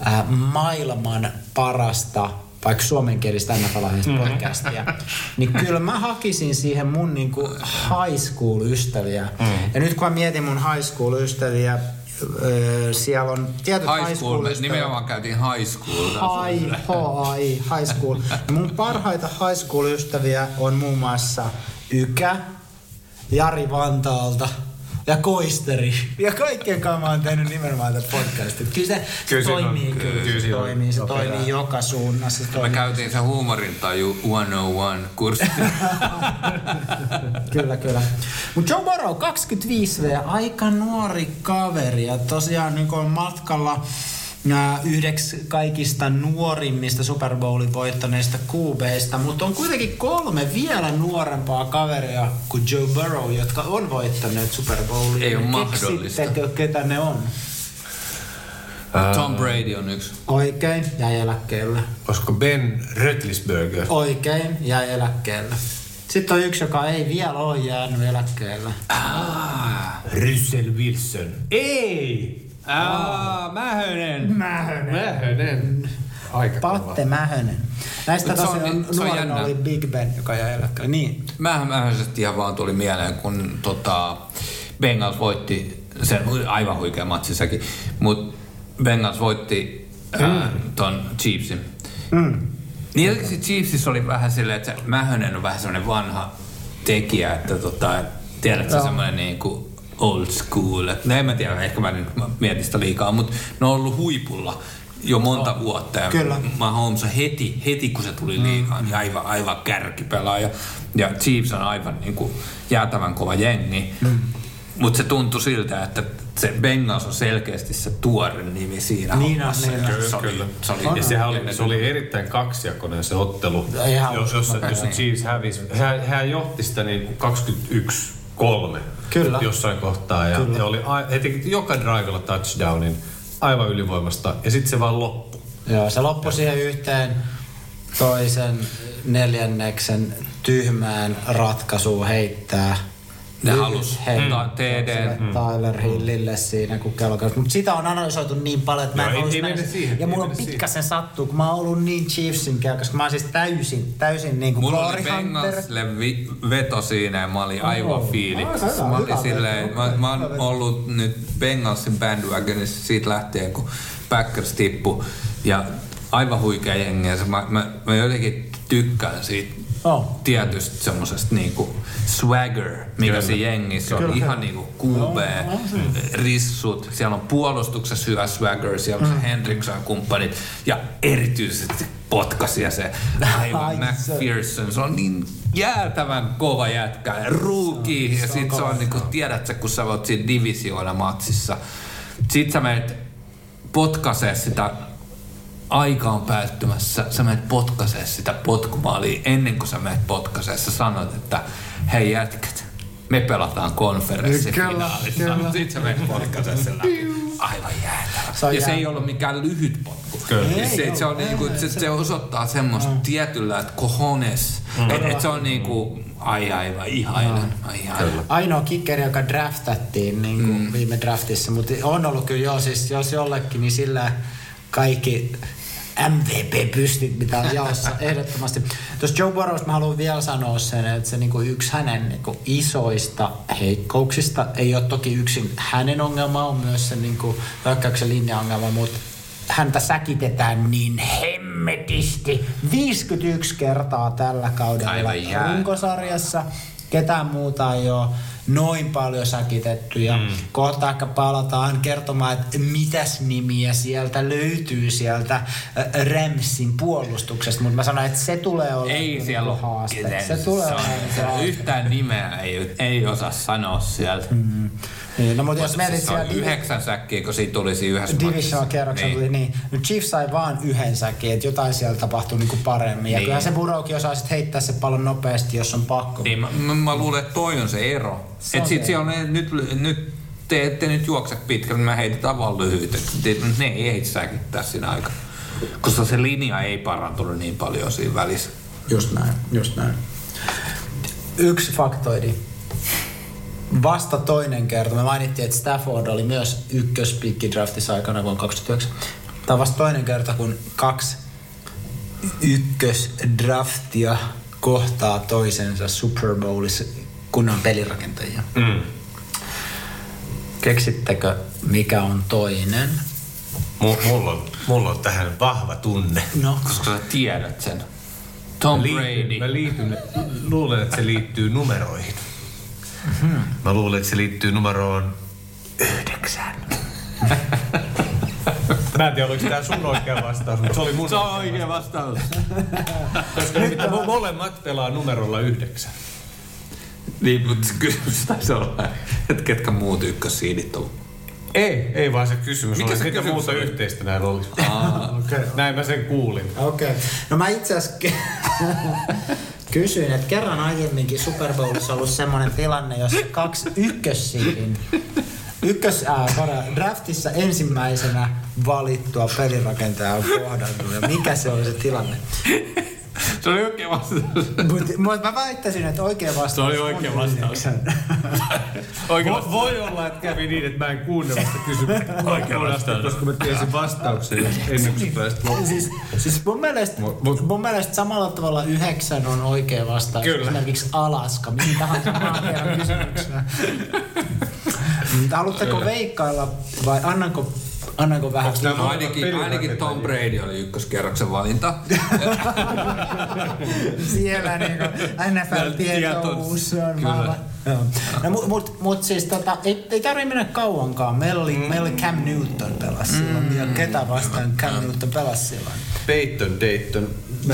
ää, maailman parasta vaikka suomenkielistä nfl mm-hmm. podcastia, niin kyllä mä hakisin siihen mun niinku high school-ystäviä. Mm. Ja nyt kun mä mietin mun high school-ystäviä, Öö, siellä on tietyt high, high school. school nimenomaan käytiin high school. High, high, high school. Ja mun parhaita high school-ystäviä on muun muassa Ykä, Jari Vantaalta, ja Koisteri. Ja kaikkien kanssa mä oon tehnyt nimenomaan tätä podcastia. Kyllä se, Kyllä se siinä on- toimii, kyllä, kyllä se toimii, se toimii joka suunnassa. Se Me toimii. käytiin se huumorintaju 101 kurssi. Kyllä, kyllä. Mutta Joe Burrow, 25V, aika nuori kaveri. Ja tosiaan niin matkalla yhdeksi kaikista nuorimmista Super Bowlin voittaneista QBista, mutta on kuitenkin kolme vielä nuorempaa kaveria kuin Joe Burrow, jotka on voittaneet Super Bowlin. Ei ole mahdollista. Keksittekö, ketä ne on? Tom Brady on yksi. Oikein, jäi eläkkeelle. Olisiko Ben Rötlisberger? Oikein, jäi eläkkeelle. Sitten on yksi, joka ei vielä ole jäänyt eläkkeelle. Russell Wilson. Ei! Aa, Mähönen. Mähönen. Mähönen. Aika Patte Mähönen. Näistä Mut se on tosiaan niin- se on jännä. oli Big Ben, joka jäi eläkkeelle. Niin. Mähän mähöisesti ihan vaan tuli mieleen, kun tota, Bengals voitti, se aivan huikea matsi sekin, mutta Bengals voitti ää, ton Chiefsin. Mm. Niin jotenkin se Chiefsissä oli vähän silleen, että se Mähönen on vähän semmoinen vanha tekijä, että tota, tiedätkö semmoinen niinku old school. Et, no en mä tiedä, ehkä mä nyt mietin sitä liikaa, mutta ne on ollut huipulla jo monta oh. vuotta. Ja Kyllä. Mahomes heti, heti kun se tuli liikaan, niin aivan, aivan kärkipelaaja. Ja Chiefs on aivan niinku jäätävän kova jengi. Mm. Mutta se tuntui siltä, että se Bengals on selkeästi se tuore nimi siinä Niin on, hommassa. niin on. se oli, Kyllä. se oli, Ja sehän oli, se oli erittäin kaksijakoinen se ottelu, Ihan jos, jos, jos Chiefs hävisi. Hän, hän johti sitä niin 21-3 Kyllä. jossain kohtaa. Ja, Kyllä. ja oli, a- he teki joka drivella touchdownin aivan ylivoimasta ja sitten se vaan loppui. Joo, se loppui siihen yhteen toisen neljänneksen tyhmään ratkaisuun heittää. Ne halus heitto ottaa TD. sille Tyler Hillille siinä, kun kello käy. Mutta sitä on analysoitu niin paljon, että mä en ei- ei sitä. siihen, Ja mulla on pikkasen sattuu, kun mä oon ollut niin Chiefsin kelkassa, mä oon siis täysin, täysin niin kuin Mulla oli. Bengalsille vi- veto siinä ja mä olin aivan fiiliksissä. Mä olin silleen, mä, mä oon ollut nyt Bengalsin bandwagonissa siitä lähtien, kun Packers tippu. Ja aivan huikea jengi. Mä, mä, mä jotenkin tykkään siitä Oh. tietystä semmosesta niinku swagger, mikä Kyllä. siinä jengissä on. Kyllä. Ihan niinku QB, rissut. Siellä on puolustuksessa hyvä swagger, siellä on mm. Hendrickson ja kumppanit. Ja erityisesti potkasia se aivan Ai se. McPherson. Se on niin jäätävän kova jätkä. Rookie. Ja sit se on niinku, tiedätkö, kun sä oot siinä divisioona matsissa. Sit sä menet potkasee sitä aika on päättymässä, sä menet potkasee sitä potkumaalia ennen kuin sä menet potkasee, sä sanot, että hei jätkät, me pelataan konferenssifinaalissa. Kyllä, kyllä. Sitten sä menet potkasee sen läpi. Aivan jäätävä. Se ja se ei ollut mikään lyhyt potku. Kyllä. Ei se, se, on niinku, ei, se, se- se osoittaa semmoista tietyllä, että cojones. Et, et se on niinku, ai aivan ihailen. Mä ihailen. Ainoa kikkeri, joka draftattiin niin kuin mm. viime draftissa, mutta on ollut kyllä joo, siis jos jollekin, niin sillä kaikki MVP-pystit, mitä on jaossa ehdottomasti. Tuossa Joe Burrowsta mä haluan vielä sanoa sen, että se niinku yksi hänen niinku isoista heikkouksista, ei ole toki yksin hänen ongelma, on myös se niinku hyökkäyksen linjaongelma, mutta häntä säkitetään niin hemmetisti 51 kertaa tällä kaudella Aivan runkosarjassa. Ketään muuta ei ole noin paljon säkitetty ja mm. kohta ehkä palataan kertomaan, että mitäs nimiä sieltä löytyy sieltä Ramsin puolustuksesta, mutta mä sanoin, että se tulee olemaan Ei siellä ole haaste. Se tulee se on, se se on yhtään nimeä ei, ei osaa sanoa sieltä. Mm. Niin, no mutta jos mietit siellä yhdeksän säkkiä, kun siitä tulisi yhdessä Division kierroksen tuli niin. Nyt Chiefs sai vaan yhden säkin, että jotain siellä tapahtui niinku paremmin. Ja Niin. kyllähän se Burrowkin osaa sit heittää se pallon nopeasti, jos on pakko. Niin, mä, mä, mä luulen, että toi on se ero. Se Et on sit siellä on nyt, nyt te ette nyt juokse pitkälle, mä heitetään vaan lyhyt. Et ne ei ehdi säkittää siinä aika. Koska se linja ei parantunut niin paljon siinä välissä. Just näin, just näin. Yksi faktoidi. Vasta toinen kerta. Me mainittiin, että Stafford oli myös ykköspikki draftissa aikana vuonna 2009. Tämä on vasta toinen kerta, kun kaksi ykkösdraftia kohtaa toisensa Super Bowlissa kunnon pelirakentajia. Mm. Keksittekö, mikä on toinen? M- mulla, on, mulla on tähän vahva tunne. No, Koska sä tiedät sen. Tom Mä liityn, Brady. mä liityn, luulen, että se liittyy numeroihin. Mä luulen, että se liittyy numeroon yhdeksän. Mä en tiedä, oliko tämä sun oikea vastaus, mutta se oli mun Se on oikea vastaus. Koska nimittäin mo- molemmat pelaa numerolla yhdeksän. niin, mutta kysymys taisi olla, että ketkä muut ykkössiidit on. Ei, ei vaan se kysymys. Mikä oli, se mitä kysymys muuta oli? yhteistä näillä olisi. Okay. Näin mä sen kuulin. Okei. Okay. No mä itse asiassa kysyin, että kerran aiemminkin Super Bowlissa ollut semmoinen tilanne, jossa kaksi ykkössiidin ykkös äh, draftissa ensimmäisenä valittua pelirakentajaa on kohdannut. Ja mikä se oli se tilanne? Se oli oikea vastaus. Mutta mut mä väittäisin, että oikea vastaus Se oli oikea vastaus. Oikea Vo, voi olla, että kävi niin, että mä en kuunnellut sitä kysymystä loppuun asti, koska mä tiesin vastauksen ennen kuin pääsit loppuun. siis, siis mun, mielestä, Mut- mun mielestä samalla tavalla yhdeksän on oikea vastaus. Kyllä. Esimerkiksi Alaska, mihin tahansa maaperän kysymykseen. Mutta Haluatteko veikkailla vai annanko, annanko vähän? Onks No ainakin, ainakin Tom Brady oli ykköskerroksen valinta. Siellä niinku NFL-tietous on Kyllä. vahva. Joo. No, mut, mut, mut siis tota, ei, ei tarvi mennä kauankaan. Melli, mm. Melli Cam Newton pelasi silloin. Ja ketä vastaan Cam Newton pelasi silloin? Peyton Dayton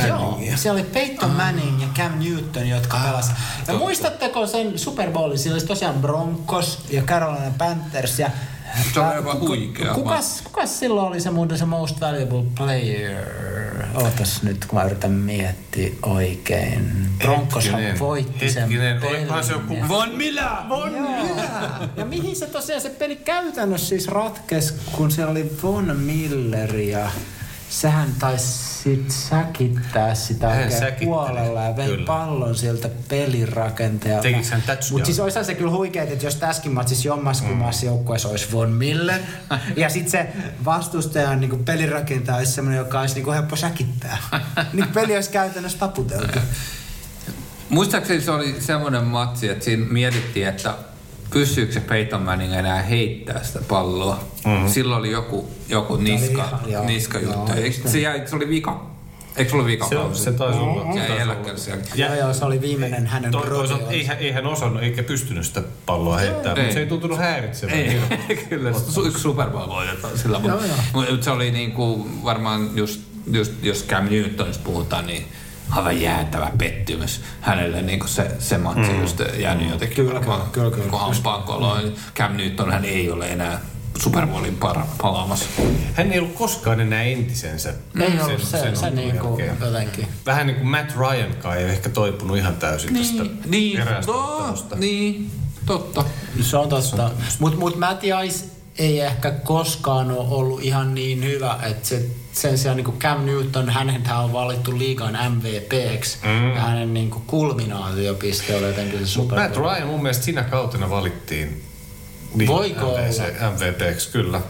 Joo, Manningia. siellä oli Peyton Manning ja Cam Newton, jotka pelas. Ja muistatteko sen Super Bowlin? Siellä olisi tosiaan Broncos ja Carolina Panthers ja Se on aivan huikea. Kukas, kukas silloin oli se muuten se most valuable player? Ootas nyt, kun mä yritän miettiä oikein. Broncoshan voitti sen hetkinen, pelin. olikohan se joku ja- Von Miller! Von Miller! Ja mihin se tosiaan se peli käytännössä siis ratkes, kun siellä oli Von Miller ja sehän taisi sit säkittää sitä Hän oikein säkitteli, puolella ja vei kyllä. pallon sieltä pelirakentajalta. Tekikö hän touchdown? Mutta siis olisihan se kyllä huikeet, että jos tässäkin matsissa jommaskummassa mm. joukkueessa olisi Von Miller ja sitten se vastustajan niin pelirakentaja olisi semmoinen, joka olisi niin helppo säkittää. niin peli olisi käytännössä taputeltu. Muistaakseni se oli semmoinen matsi, että siinä mietittiin, että pystyykö se Peyton Manning enää heittää sitä palloa. Mm-hmm. Silloin oli joku, joku niska, ihan- joo. niska juttu. Joo, Eikö se, jäi, se oli vika? Eikö se ollut vika Se, se taisi olla. se Jäi eläkkeelle siellä. Ja, joo, joo, se oli viimeinen hänen To, toisaalta ei, ei hän osannut eikä pystynyt sitä palloa heittämään, Ei. mutta se ei tuntunut häiritsevän. Ei, kyllä, su- yksi Super Bowl voitetaan sillä, mutta mut se oli niinku varmaan just, just jos Cam Newtonista puhutaan, niin aivan jäätävä pettymys hänelle niinku se, se matsi mm. just jäänyt jotenkin Kyllä, varmaan kyllä, kyllä. koko hampaan koloon. Cam Newton hän ei ole enää Super Bowlin para, palaamassa. Hän ei ollut koskaan enää entisensä. Ei ollut se, se, ottelun niinku jotenkin. Vähän niin kuin Matt Ryan ei ole ehkä toipunut ihan täysin tästä niin, eräästä to, ottelusta. niin, totta. Se on totta. Mutta mut Matt Ice ei ehkä koskaan ole ollut ihan niin hyvä, että se, sen sijaan niin kuin Cam Newton, hänet on valittu liigan MVPksi mm. ja hänen niin kuin kulminaatiopiste oli jotenkin se Super Matt. Ryan mun mielestä siinä kautena valittiin Voiko MVPksi, kyllä.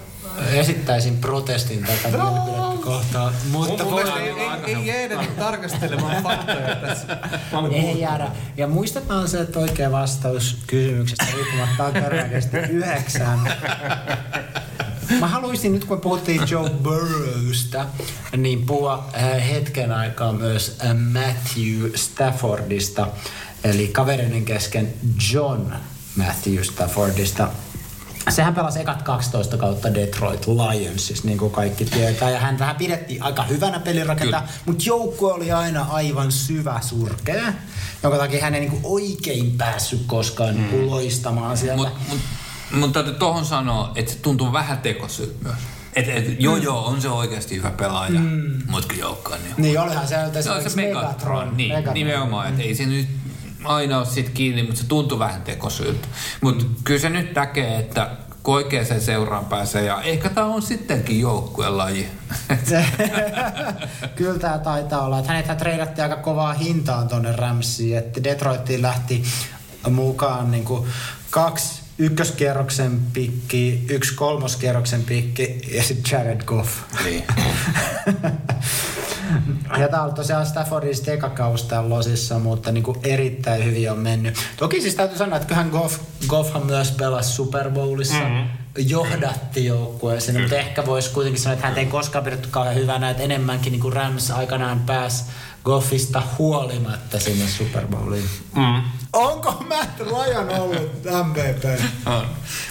Esittäisin protestin tätä mielipidettä kohtaan, mutta Mun mielestä ei, ei, ei jäädä nyt tarkastelemaan faktoja tässä. Ei jäädä. Ja muistetaan se, että oikea vastaus kysymyksestä riippumatta on todennäköisesti yhdeksän. Mä haluaisin nyt, kun puhuttiin Joe Burrowsta, niin puhua äh, hetken aikaa myös äh, Matthew Staffordista, eli kavereiden kesken John Matthew Staffordista. Sehän pelasi ekat 12 kautta Detroit Lionsissa, niin kuin kaikki tietää. Ja hän vähän pidettiin aika hyvänä pelirakentaa, mutta joukkue oli aina aivan syvä surkea, jonka takia hän ei niin kuin oikein päässyt koskaan niin kuin loistamaan sieltä. Mutta mut, mut täytyy tohon sanoa, että se tuntuu vähän tekosyt myös. Et, et, joo joo, on se oikeasti hyvä pelaaja, mm. mutta kyllä joukkoon niin Niin olihan se Se on esimerkiksi se Megatron, niin, Megatron. nimenomaan, että ei se nyt aina ole sit kiinni, mutta se tuntuu vähän tekosyltä. Mutta kyllä se nyt näkee, että kun oikeaan seuraan pääsee, ja ehkä tämä on sittenkin joukkueen laji. Kyllä tämä taitaa olla. Että hänethän treidattiin aika kovaa hintaan tuonne Ramsiin. Että Detroittiin lähti mukaan niin kuin kaksi ykköskierroksen pikki, yksi kolmoskierroksen pikki ja sitten Jared Goff. Niin. Ja tämä on tosiaan Staffordin sitten eka kausi täällä losissa, mutta niin kuin erittäin hyvin on mennyt. Toki siis täytyy sanoa, että kyllähän Goff, Goffhan myös pelasi Super Bowlissa. Mm-hmm. Johdatti joukkueeseen, mutta ehkä voisi kuitenkin sanoa, että hän ei koskaan pidetty kauhean hyvänä, että enemmänkin niin kuin Rams aikanaan pääsi Goffista huolimatta sinne Super Bowliin. Mm. Onko Matt Ryan ollut MVP? On.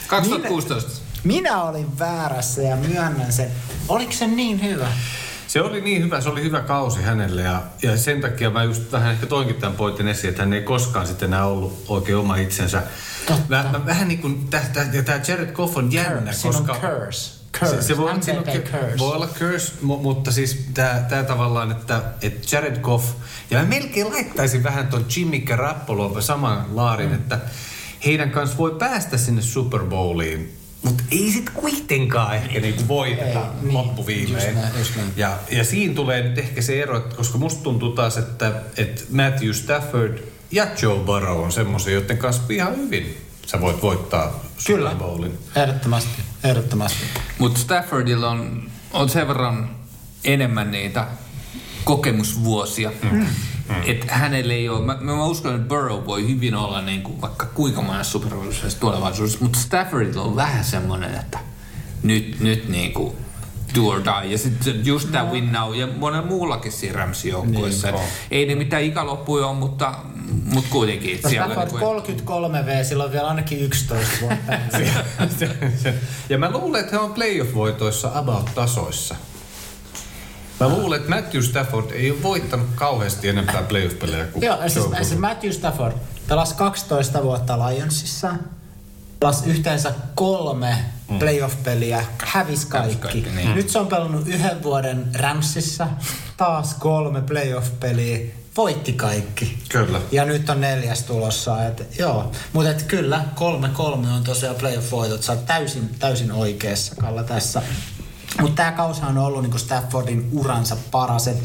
2016. Minä, minä olin väärässä ja myönnän sen. Oliko se niin hyvä? Se oli niin hyvä, se oli hyvä kausi hänelle ja, ja sen takia mä just vähän ehkä toinkin tämän pointin esiin, että hän ei koskaan sitten enää ollut oikein oma itsensä. Totta. Mä, mä, vähän niin kuin, tämä Jared Goff on jännä, Curse. koska... Curse. Curse. Se, se voi, on, MVP curse. voi olla curse, mu, mutta siis tämä tavallaan, että, että Jared Goff, ja mä melkein laittaisin vähän ton Jimmy Garoppolo saman laarin, mm. että heidän kanssa voi päästä sinne Super Bowliin, mutta ei sit kuitenkaan ehkä niinku voiteta Ei, niin. loppuviimein. Just näin, just näin. Ja, ja siinä tulee nyt ehkä se ero, että koska musta tuntuu taas, että, että Matthew Stafford ja Joe Burrow on semmoisia, joiden kanssa ihan hyvin sä voit voittaa Kyllä. Super Bowlin. Ehdottomasti. Ehdottomasti. Mutta Staffordilla on, on sen verran enemmän niitä kokemusvuosia. Mm. Mm. Että hänelle ei ole, mä, mä uskon, että Burrow voi hyvin olla niin kuin vaikka kuinka monessa Super Bowlissa tulevaisuudessa, mutta Staffordilla on vähän semmoinen, että nyt, nyt niin kuin do or die. Ja sitten just tämä win now ja monella muullakin siinä Ramsin joukkueessa. Niin, Niin, ei ne mitään ikäloppuja ole, mutta, mutta kuitenkin. No siellä Stafford niinku- 33 V, silloin vielä ainakin 11 vuotta. ja mä luulen, että he on playoff-voitoissa about-tasoissa. Mä luulen, että Matthew Stafford ei ole voittanut kauheasti enempää playoff-pelejä kuin Joo, siis, Joe siis Matthew Stafford pelasi 12 vuotta Lionsissa, pelasi yhteensä kolme mm. playoff-peliä, hävisi kaikki. kaikki, niin. Nyt se on pelannut yhden vuoden Ramsissa, taas kolme playoff-peliä, voitti kaikki. Kyllä. Ja nyt on neljäs tulossa. Et, joo. Mutta et kyllä, kolme kolme on tosiaan playoff-voitot. Sä oot täysin, täysin oikeassa, Kalla, tässä. Mutta tämä kausi on ollut niinku Staffordin uransa paras. Et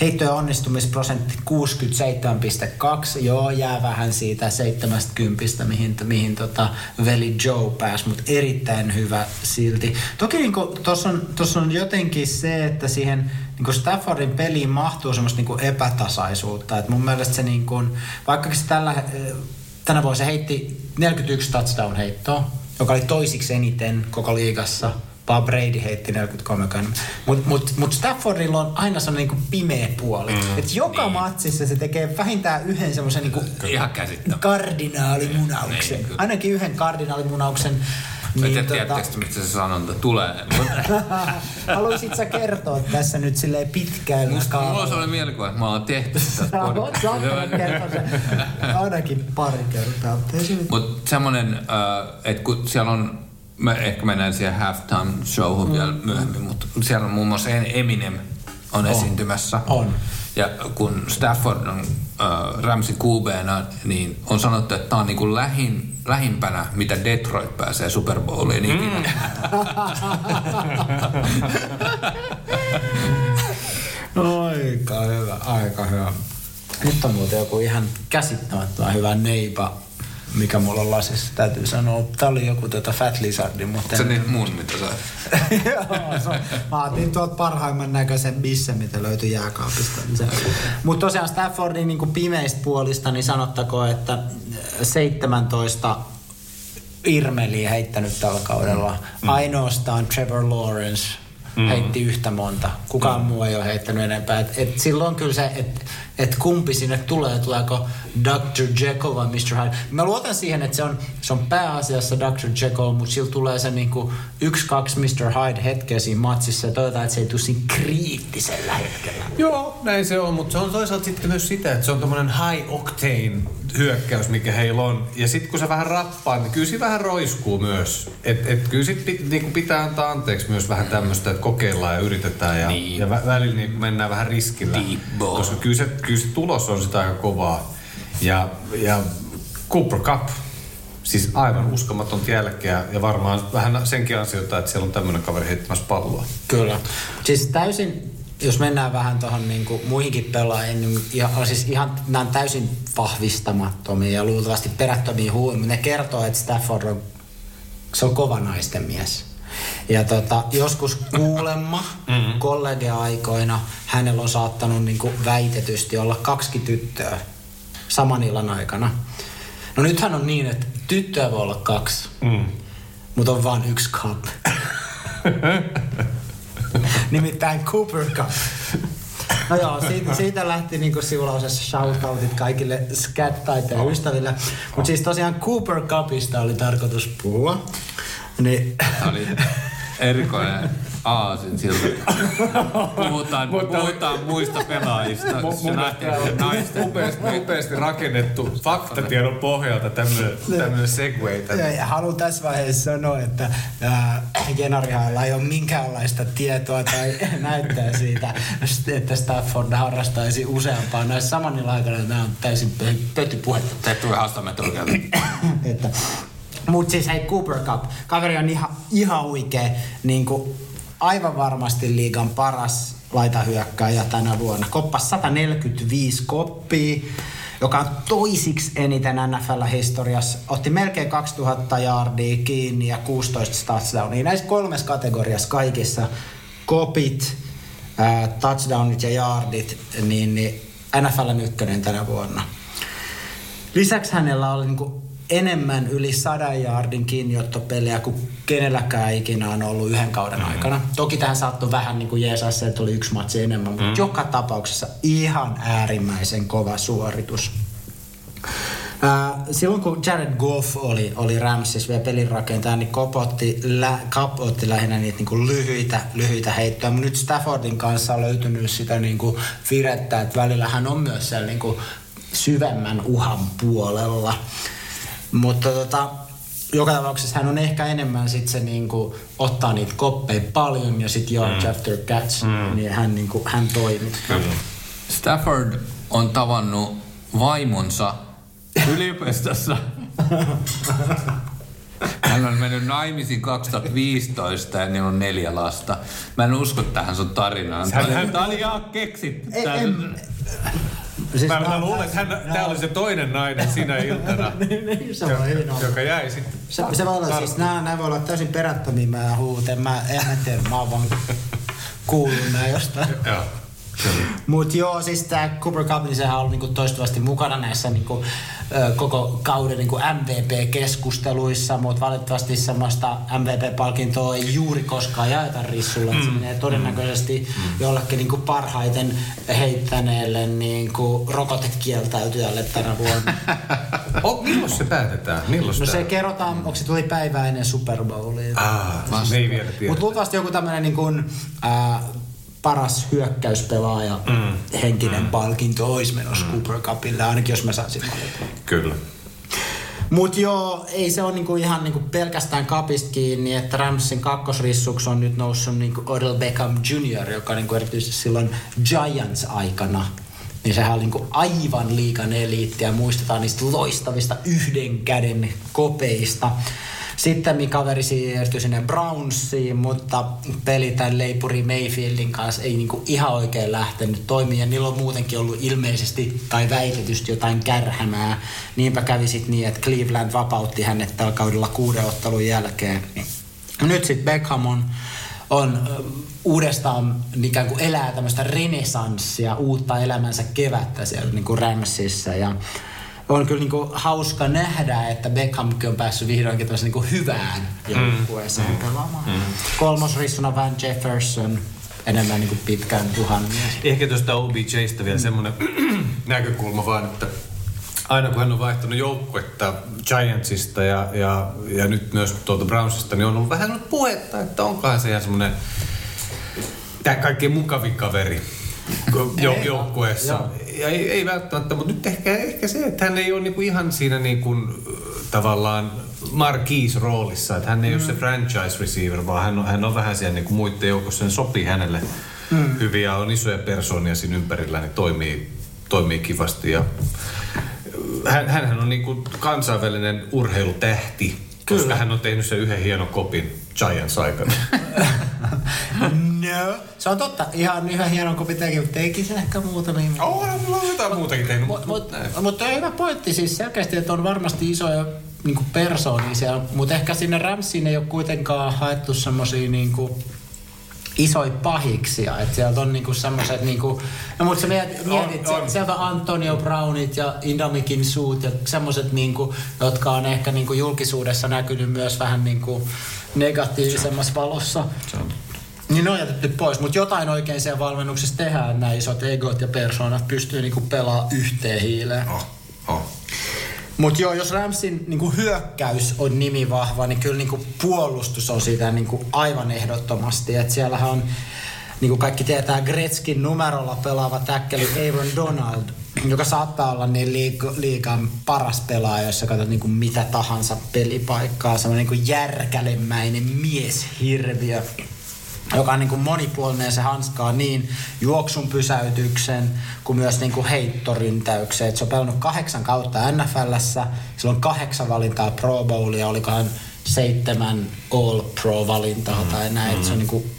heittojen onnistumisprosentti 67,2. Joo, jää vähän siitä 70, mihin, mihin tota veli Joe pääsi, mutta erittäin hyvä silti. Toki niinku, tuossa on, on jotenkin se, että siihen niinku Staffordin peliin mahtuu semmoista niinku epätasaisuutta. Et mun mielestä se, niinku, vaikka se tällä, eh, tänä vuonna se heitti 41 touchdown-heittoa, joka oli toisiksi eniten koko liigassa. Bob Brady heitti 43 Mutta mut, mut Staffordilla on aina sellainen niinku pimeä puoli. Mm, että joka niin. matsissa se tekee vähintään yhden semmoisen niinku Ihan kardinaalimunauksen. Niin. Ainakin yhden kardinaalimunauksen. Mä en Niin, tiedä, tota, tiedättekö, mistä se sanonta tulee. haluaisit sä kertoa tässä nyt silleen pitkään Musta mulla on sellainen mielikuva, että mä oon tehty kertoa sen ainakin pari kertaa. mutta ei se nyt- Mutta semmoinen, äh, että kun siellä on, mä ehkä mennään siihen halftime showhun mm. vielä myöhemmin, mutta siellä on muun muassa Eminem on esiintymässä. On. Ja kun Stafford on äh, Ramsi QBna, niin on sanottu, että tämä on niinku lähin, lähimpänä, mitä Detroit pääsee Super Bowliin ikinä. Aika hyvä, aika hyvä. Nyt on muuten joku ihan käsittämättömän hyvä neipa, mikä mulla on lasissa, täytyy sanoa. Tää oli joku tota Fat Lizardi, mutta... Se en- niitä mun, mitä sä... Joo, se on- Mä otin tuolta parhaimman näköisen bissen, mitä löytyi jääkaapista. Mutta tosiaan Staffordin niin pimeistä puolista, niin sanottakoon, että 17 Irmeliä heittänyt tällä kaudella. Mm. Ainoastaan Trevor Lawrence mm. heitti yhtä monta. Kukaan mm. muu ei ole heittänyt enempää. Et, et silloin kyllä se, että et kumpi sinne tulee, tuleeko Dr. Jekyll vai Mr. Hyde. Mä luotan siihen, että se on, se on pääasiassa Dr. Jekyll, mutta sillä tulee se niinku yksi, kaksi Mr. Hyde hetkeä siinä matsissa ja toivotaan, että se ei tule siinä kriittisellä hetkellä. Joo, näin se on, mutta se on toisaalta sitten myös sitä, että se on tommonen high octane hyökkäys, mikä heillä on. Ja sitten kun se vähän rappaa, niin kyllä se vähän roiskuu myös. Et, et kyllä sit pit, niinku pitää antaa anteeksi myös vähän tämmöistä, että kokeillaan ja yritetään ja, Niin. ja vä, välillä niin mennään vähän riskillä. Ball. Koska kyllä se, kyllä se tulos on sitä aika kovaa. Ja, ja Cooper Cup, siis aivan uskomaton jälkeä ja varmaan vähän senkin ansiota, että siellä on tämmöinen kaveri heittämässä palloa. Kyllä. Siis täysin, jos mennään vähän tuohon niinku muihinkin pelaajiin, niin ja, siis ihan, nämä on täysin vahvistamattomia ja luultavasti perättömiä huuja, mutta ne kertoo, että Stafford on, se on kova naisten mies. Ja tota, joskus kuulemma mm-hmm. hänellä on saattanut niinku väitetysti olla kaksi tyttöä saman illan aikana. No nythän on niin, että tyttöä voi olla kaksi. Mm. mutta on vain yksi cup. Nimittäin Cooper Cup. No joo, siitä, siitä lähti niinku sivulausessa shoutoutit kaikille scat-taiteen ystäville. Mutta siis tosiaan Cooper Cupista oli tarkoitus puhua. Niin, Tämä oli erikoinen aasin siltä. Puhutaan, puhutaan muista pelaajista. Se lähtee naisten. upeasti, upeasti rakennettu faktatiedon pohjalta tämmöinen, segway. Ja, haluan tässä vaiheessa sanoa, että ää, Genarihalla ei ole minkäänlaista tietoa tai näyttää siitä, että Stafford harrastaisi useampaa. Näissä samanilla aikana nämä on täysin pötypuhetta. Te tulee että mutta siis hei, Cooper Cup, kaveri on ihan, ihan huikea, niin kuin aivan varmasti liigan paras laitahyökkääjä tänä vuonna. Koppas 145 koppia, joka on toisiksi eniten NFL-historiassa. Otti melkein 2000 yardia kiinni ja 16 touchdownia. Näissä kolmessa kategoriassa kaikissa kopit, touchdownit ja yardit, niin, niin NFLn ykkönen tänä vuonna. Lisäksi hänellä oli niinku enemmän yli sadan jaardin kiinniottopelejä kuin kenelläkään ikinä on ollut yhden kauden mm. aikana. Toki tähän saattoi vähän niin kuin jeesaa se, että oli yksi matsi enemmän, mutta Mm-hmm. joka tapauksessa ihan äärimmäisen kova suoritus. Silloin kun Jared Goff oli, oli Ramsissa vielä pelin rakentaja, niin Cobb otti, lä, otti lähinnä niitä niin lyhyitä, lyhyitä heittoja. Mutta nyt Staffordin kanssa on löytynyt sitä niin kuin virettä, että välillä hän on myös siellä niin kuin syvemmän uhan puolella. Mutta tota, joka tapauksessa hän on ehkä enemmän sit se niinku, ottaa niitä koppeja paljon ja sitten yards mm. after catch, mm. niin hän, niinku, hän toimii. Stafford on tavannut vaimonsa yliopistossa. Hän on mennyt naimisiin 2015 ja niillä on neljä lasta. Mä en usko tähän sun tarinaan. Hän- hän- Tää oli ihan keksitty. Ei, Tää- en, siis Mä, mä luulen, että hän, tämä oli se toinen nainen sinä iltana, Niin, se voi hyvin joka jäi sitten. Se, se voi olla, siis nämä, nämä voi olla täysin perättömiä mä huut, en mä, en tiedä, mä oon vaan kuullut nää jostain. Joo. Mut joo, siis tää Cooper Cup, niin sehän on ollut niinku toistuvasti mukana näissä niinku, ö, koko kauden niinku MVP-keskusteluissa, mutta valitettavasti semmoista MVP-palkintoa ei juuri koskaan jaeta rissulla. Mm. Se menee todennäköisesti mm. jollekin niinku parhaiten heittäneelle niinku rokotekieltäytyjälle tänä vuonna. Oh, milloin se päätetään? Milloin No se kerrotaan, onko se tuli päivää ennen Super Bowlia. Ah, me ei vielä tiedä. Mutta luultavasti joku tämmöinen niin kuin, ää, paras hyökkäyspelaaja mm. henkinen mm. palkinto olisi menossa mm. Cooper Cupille, ainakin jos mä saisin valita. Kyllä. Mutta joo, ei se ole niinku ihan niinku pelkästään kapista kiinni, että Ramsin kakkosrissuksi on nyt noussut niinku Odell Beckham Jr., joka niinku erityisesti silloin Giants-aikana niin sehän oli niinku aivan liikan eliitti ja muistetaan niistä loistavista yhden käden kopeista. Sitten kaveri siirtyi sinne Brownsiin, mutta peli tämän leipuri Mayfieldin kanssa ei niinku ihan oikein lähtenyt toimia. Niillä on muutenkin ollut ilmeisesti tai väitetysti jotain kärhämää. Niinpä kävi sitten niin, että Cleveland vapautti hänet tällä kaudella kuuden ottelun jälkeen. Nyt sitten Beckham on, on uudestaan ikään kuin elää tämmöistä renesanssia, uutta elämänsä kevättä siellä niin kuin Ramsissa. Ja on kyllä niin kuin hauska nähdä, että Beckhamkin on päässyt vihdoinkin tämmöiseen niin kuin hyvään joukkueeseen mm. pelaamaan. Mm. Kolmosrissuna Van Jefferson, enemmän niin kuin pitkään tuhannes. Ehkä tuosta OBJstä vielä semmoinen näkökulma vaan, että aina kun hän on vaihtanut joukkuetta Giantsista ja, ja, ja nyt myös tuolta Brownsista, niin on ollut vähän puhetta, että onkohan se ihan semmoinen tämä kaikkein mukavin kaveri jo, joukkueessa. Ja ei, ei välttämättä, mutta nyt ehkä, ehkä se, että hän ei ole niinku ihan siinä niinku, tavallaan marquise roolissa, että hän ei mm. ole se franchise receiver, vaan hän on, hän on vähän siellä niinku muiden joukossa, se sopii hänelle mm. hyvin ja on isoja persoonia siinä ympärillä, niin toimii, toimii kivasti ja hän, hänhän on niinku kansainvälinen urheilutähti, koska Kyllä. hän on tehnyt sen yhden hienon kopin Giants aikana. No. Se on totta. Ihan yhden hienon kopin teki, mutta teki sen ehkä muutamia. oh, mulla on jotain muutakin tehnyt, Mutta mut, mut on hyvä pointti siis selkeästi, että on varmasti isoja niinku persoonia siellä, mutta ehkä sinne Ramsiin ei ole kuitenkaan haettu semmosia niinku isoja pahiksia. Että sieltä on niinku semmoiset, niinku, no mutta sä mietit, mietit On, on. sieltä on Antonio Brownit ja Indamikin suut ja semmoiset, niinku, jotka on ehkä niinku julkisuudessa näkynyt myös vähän niinku negatiivisemmassa valossa. Niin ne on jätetty pois, mutta jotain oikein siellä valmennuksessa tehdään, nämä isot egot ja persoonat pystyy niinku pelaamaan yhteen hiileen. Oh, oh. Mutta joo, jos Ramsin niinku hyökkäys on nimi vahva, niin kyllä niinku puolustus on sitä niinku aivan ehdottomasti. Et siellähän on, niin kuin kaikki tietää, Gretzkin numerolla pelaava täkkeli Aaron Donald, joka saattaa olla niin liiga, liigan paras pelaaja, jos sä katsot niinku mitä tahansa pelipaikkaa. Semmoinen niinku järkälemäinen mieshirviö joka on niin kuin monipuolinen se hanskaa niin juoksun pysäytyksen kuin myös niin kuin heittoryntäyksen. Et se on pelannut kahdeksan kautta NFLssä, sillä on kahdeksan valintaa Pro Bowlia, olikohan seitsemän All Pro-valintaa tai näin. Mm. Se on niin kuin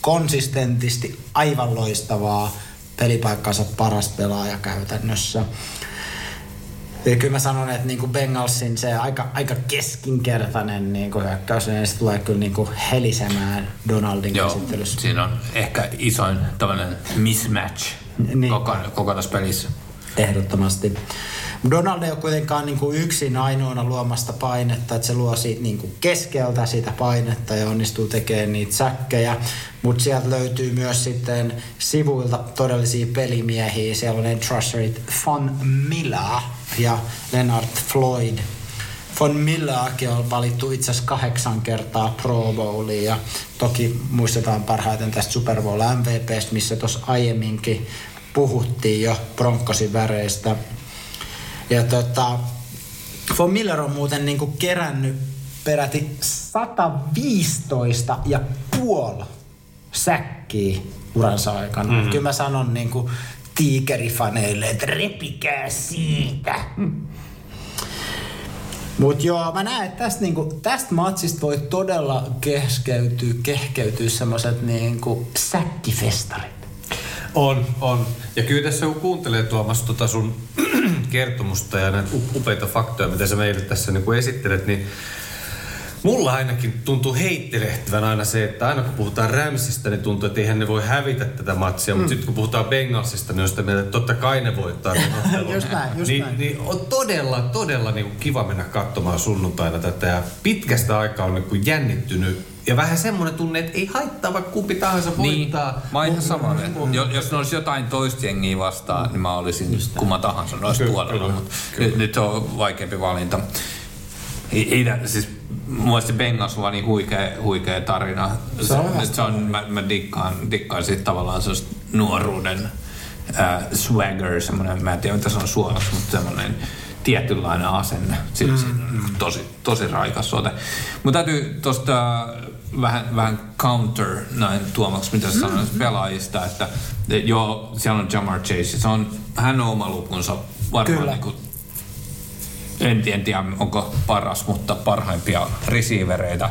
konsistentisti aivan loistavaa pelipaikkansa paras pelaaja käytännössä. Ja kyllä mä sanon, että niinku Bengalsin se aika, aika keskinkertainen niinku hyökkäys, niin se tulee kyllä niinku helisemään Donaldin Joo, käsittelyssä. siinä on ehkä isoin tämmöinen mismatch Niin. koko, koko tässä pelissä. Ehdottomasti. Donald ei ole kuitenkaan niin kuin yksin ainoana luomasta painetta, että se luo siitä niin kuin keskeltä sitä painetta ja onnistuu tekemään niitä säkkejä. Mutta sieltä löytyy myös sitten sivuilta todellisia pelimiehiä. Siellä on ne trusserit Von Milla ja Leonard Floyd. Von Millaakin on valittu itse asiassa kahdeksan kertaa Pro Bowliin ja toki muistetaan parhaiten tästä Super Bowl MVPstä, missä tuossa aiemminkin puhuttiin jo Broncosin väreistä. Ja tota, Von Miller on muuten niinku kerännyt peräti 115 ja puoli säkkiä uransa aikana. Mm. Kyllä mä sanon niinku tiikerifaneille, että repikää siitä. Mutta joo, mä näen, että tästä, niinku, tästä matsista voi todella keskeytyä, kehkeytyä semmoiset niinku säkkifestarit. On, on. Ja kyllä tässä kun kuuntelee Tuomas tota sun kertomusta ja näitä up- upeita faktoja, mitä sä meille tässä niin esittelet, niin mulla ainakin tuntuu heittelehtivän aina se, että aina kun puhutaan Ramsista, niin tuntuu, että eihän ne voi hävitä tätä matsia, mm. mutta sitten kun puhutaan Bengalsista, niin on sitä mieltä, että totta kai ne voittaa. Just näin, just niin, näin. niin on todella, todella niin kiva mennä katsomaan sunnuntaina tätä ja pitkästä aikaa on niin kuin jännittynyt ja vähän semmoinen tunne, että ei haittaa vaikka kumpi tahansa voittaa. Niin, mä oon ihan sama. Jo, jos ne olisi jotain toista jengiä vastaan, niin mä olisin kumma tahansa noista kyllä, Mutta kyllä. nyt, nyt on vaikeampi valinta. Ei, ei, siis Mulla se Bengals on niin huikea, huikea tarina. Se on se, se on, mä, mä dikkaan, dikkaan siitä tavallaan sellaista nuoruuden äh, swagger, semmoinen, mä en tiedä mitä se on suomeksi, mutta semmoinen tietynlainen asenne. Sitten mm. tosi, tosi raikas sote. Mutta täytyy tosta vähän, vähän counter näin tuomaksi, mitä sanoit pelaajista, että et joo, siellä on Jamar Chase, se on, hän on oma lukunsa varmaan Kyllä. niin kuin, en, en tiedä onko paras, mutta parhaimpia receivereitä.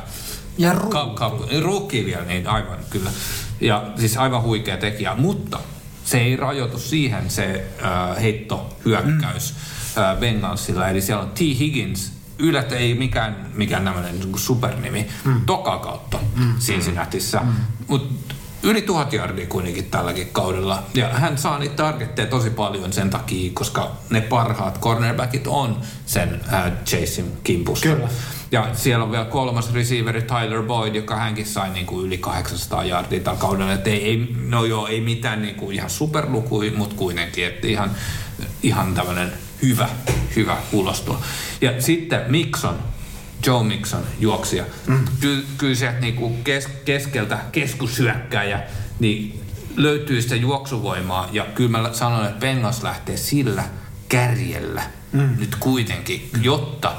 Ja rookie. Ka- ka- rookie vielä, niin aivan kyllä. Ja siis aivan huikea tekijä, mutta se ei rajoitu siihen se äh, heittohyökkäys mm. äh, Bengalsilla. Eli siellä on T. Higgins, yllättä ei mikään, mikään tämmöinen niin supernimi, mm. toka kautta mm. Cincinnatiissa. Mm. Mutta yli tuhat jardia kuitenkin tälläkin kaudella. Ja hän saa niitä targetteja tosi paljon sen takia, koska ne parhaat cornerbackit on sen äh, Chasein kimpussa. Kyllä. Ja siellä on vielä kolmas receiveri Tyler Boyd, joka hänkin sai niin kuin yli 800 yardia tällä kaudella. Et ei, ei, no joo, ei mitään niin kuin ihan superlukui, mutta kuitenkin, että ihan, ihan tämmöinen hyvä, hyvä ulostulo. Ja sitten Mixon, Joe Mixon, juoksija. Mm. Ky, kyllä sieltä niin kuin kes, keskeltä keskushyökkäjä, niin löytyy sitä juoksuvoimaa. Ja kyllä mä sanon, että Bengals lähtee sillä kärjellä mm. nyt kuitenkin, jotta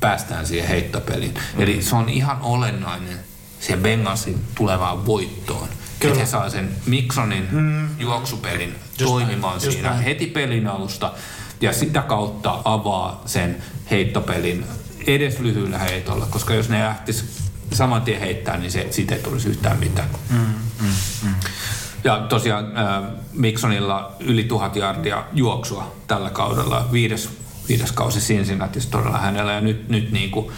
päästään siihen heittopeliin. Mm. Eli se on ihan olennainen se Bengalsin tulevaan voittoon. Kyllä. Että he saa sen Miksonin mm. juoksupelin Just toimimaan näin, just siinä näin. heti pelin alusta ja sitä kautta avaa sen heittopelin edes lyhyellä heitolla, koska jos ne lähtis saman tien heittää, niin se, siitä ei tulisi yhtään mitään. Mm, mm, mm. Ja tosiaan äh, Miksonilla yli tuhat jardia juoksua tällä kaudella, viides, viides kausi Cincinnatissa todella hänellä ja nyt, nyt niin kuin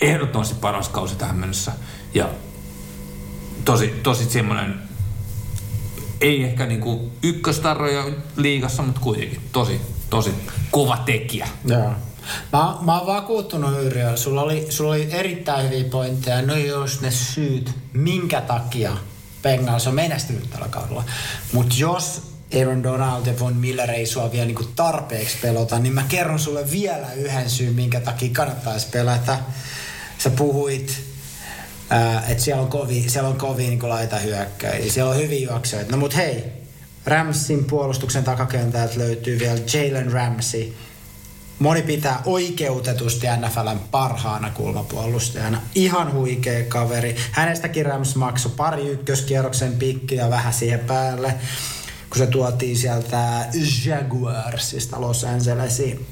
ehdottomasti paras kausi tähän mennessä. Ja tosi, tosi semmoinen ei ehkä niinku ykköstarroja liigassa, mutta kuitenkin tosi, tosi kova tekijä. Joo. Mä, mä oon vakuuttunut Yrjö. Sulla oli, sulla oli erittäin hyviä pointteja. No jos ne syyt, minkä takia Bengals on menestynyt tällä kaudella. Mutta jos Aaron Donald ja Von Miller ei sua vielä niinku tarpeeksi pelota, niin mä kerron sulle vielä yhden syyn, minkä takia kannattaisi pelata. Sä puhuit, että siellä on kovia, siellä on kovia niin laita hyökkäjiä, siellä on hyviä juoksijoita. No mut hei, Ramsin puolustuksen takakentältä löytyy vielä Jalen Ramsey. Moni pitää oikeutetusti NFLn parhaana kulmapuolustajana. Ihan huikea kaveri. Hänestäkin Rams maksoi pari ykköskierroksen pikkiä vähän siihen päälle kun se tuotiin sieltä Jaguarsista Los Angelesiin.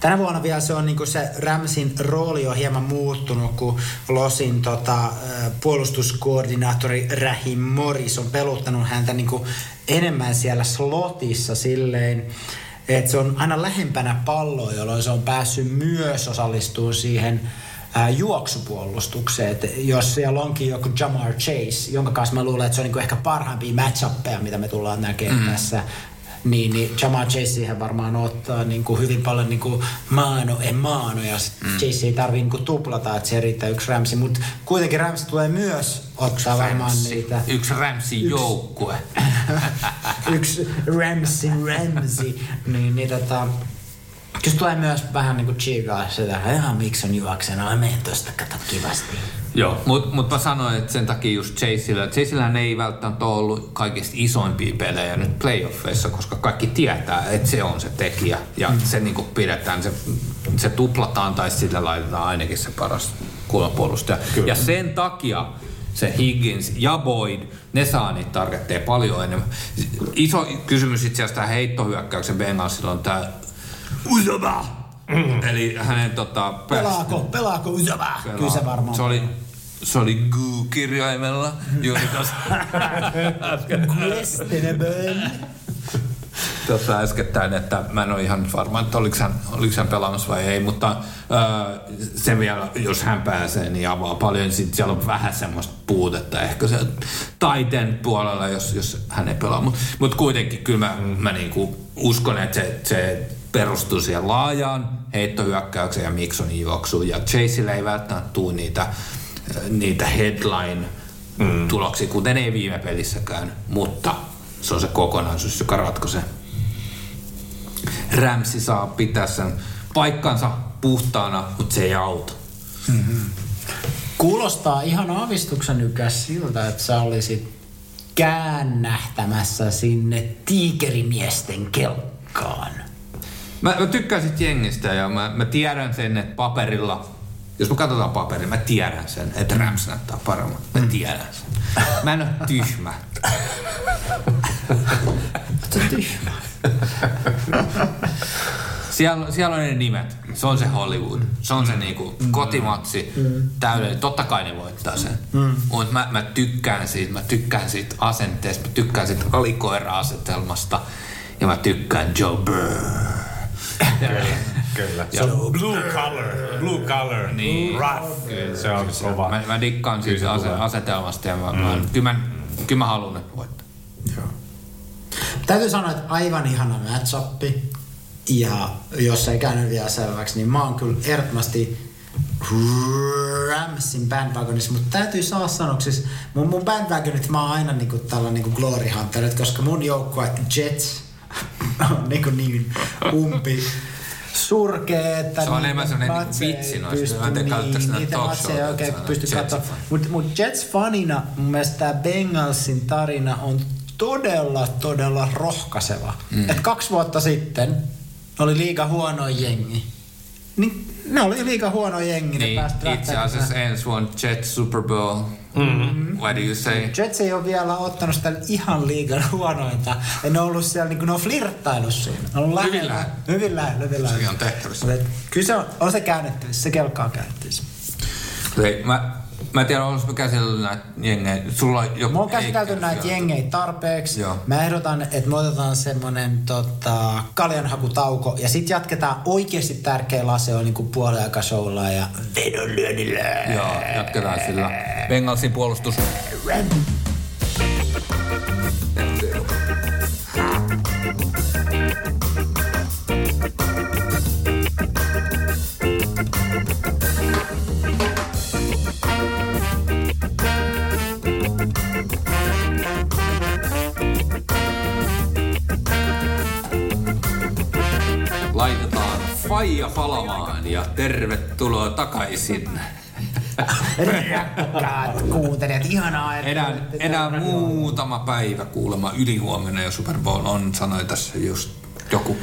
Tänä vuonna vielä se on niin se Ramsin rooli on hieman muuttunut, kun Losin tota, puolustuskoordinaattori Rahim Morris on peluttanut häntä niin enemmän siellä slotissa silleen, että se on aina lähempänä palloa, jolloin se on päässyt myös osallistumaan siihen ää, juoksupuolustukseen. Et jos siellä onkin joku Jamar Chase, jonka kanssa mä luulen, että se on niinku ehkä parhaimpia matchappeja, mitä me tullaan näkemään mm. tässä niin, niin Chase siihen varmaan ottaa niin kuin hyvin paljon niin kuin maano e maano ja mm. Chase ei tarvii niin kuin tuplata, että se riittää yksi Ramsi, mutta kuitenkin Ramsi tulee myös ottaa varmaan niitä. Yksi Ramsi joukkue. yksi Ramsi Ramsi. niin, niin tota, Kyllä tulee myös vähän niinku chiikaa sitä, ihan miksi on juoksena, mä menen tosta, kato kivasti. Joo, mutta mut mä sanoin, että sen takia just Chaseillä, Chaseillä ei välttämättä ole ollut kaikista isoimpia pelejä nyt playoffeissa, koska kaikki tietää, että se on se tekijä ja mm. se niinku pidetään, se, se tuplataan tai sillä laitetaan ainakin se paras kulmapuolustaja. Kyllä. Ja sen takia se Higgins ja Boyd, ne saa niitä targetteja paljon enemmän. Iso kysymys itse asiassa heittohyökkäyksen Bengalsilla on tämä Usaba! Mm. Eli hänen tota... Pelaako, päästä, pelaako Usaba? Pelaa. Kyllä se varmaan. Se oli, se oli Gu-kirjaimella juuri tuossa. Tuossa äskettäin, että mä en ole ihan varma, että oliko hän, oliko hän pelaamassa vai ei, mutta äh, se vielä, jos hän pääsee, niin avaa paljon. Sitten siellä on vähän semmoista puutetta ehkä se taiteen puolella, jos, jos hän ei pelaa. Mutta mut kuitenkin kyllä mä, mä niinku uskon, että se, se perustuu siihen laajaan heittohyökkäykseen ja Miksonin juoksuun. Ja Chaseille ei välttämättä tule niitä, niitä headline-tuloksia, mm. kuten ei viime pelissäkään. Mutta se on se kokonaisuus, joka ratkaisee. Rämsi saa pitää sen paikkansa puhtaana, mutta se ei auta. Mm-hmm. Kuulostaa ihan aavistuksen ykäs siltä, että sä olisit käännähtämässä sinne tiikerimiesten kelkkaan. Mä, mä tykkään sit jengistä ja mä, mä tiedän sen, että paperilla, jos me katsotaan paperia, mä tiedän sen, että Rams näyttää paremmin. Mä mm. tiedän sen. Mä en ole tyhmä. tyhmä. Siellä, siellä on ne nimet. Se on se Hollywood. Se on se niinku kotimatsi mm. täydellinen. Totta kai ne voittaa sen. Mm. Mutta mä, mä, tykkään siitä. Mä tykkään siitä asenteesta. Mä tykkään siitä alikoira-asetelmasta. Ja mä tykkään Joe Burr. Kyllä. Se on blue color. Blue color. Niin. Rough. Kyllä. Se on kova. Mä, mä dikkaan siitä ase, asetelmasta ja mä, mm. mä, kyllä, mä, kyllä mä haluan, että voittaa. Joo. Täytyy sanoa, että aivan ihana match Ja jos ei käynyt vielä selväksi, niin mä oon kyllä ehdottomasti Ramsin bandwagonissa, mutta täytyy saa sanoa, siis mun, mun bandwagonit mä oon aina niinku tällainen niinku glory hunter, koska mun joukkue Jets niin, kuin niin umpi surkea, että se on enemmän sellainen niin vitsi noista. Niin, niitä matseja oikein pysty katsomaan. Mutta mut Jets-fanina mun mielestä tämä Bengalsin tarina on todella, todella rohkaiseva. Mm. Et kaksi vuotta sitten oli liiga huono jengi. Niin ne oli liiga huono jengi. Niin, itse asiassa ensi vuonna Jets Super Bowl Mm-hmm. What do you say? Jets ei ole vielä ottanut sitä ihan liigan huonointa. Ja ne on ollut siellä, niin kuin ne on flirttailu siinä. Ne on lähellä. Hyvin lähellä. Hyvin lähellä, hyvin lähellä. Sekin on tehtävissä. Kyllä se on, on se käännettävissä, se kelkkaa käännettävissä. Hei, mä, Mä en tiedä, olisiko käsitellyt näitä jengejä. Sulla on joku Mä oon käsitelty näitä jengejä tarpeeksi. Joo. Mä ehdotan, että me otetaan semmonen tota, kaljanhakutauko ja sitten jatketaan oikeasti tärkeä lase on niinku puoliaikashowlla ja vedonlyönnillä. Joo, jatketaan sillä. Bengalsin puolustus. Faija Falamaan ja tervetuloa takaisin. Rakkaat kuuntelijat, ihanaa, että Enää, enää muutama päivä kuulemma ylihuomenna ja Super Bowl on, sanoi tässä just joku.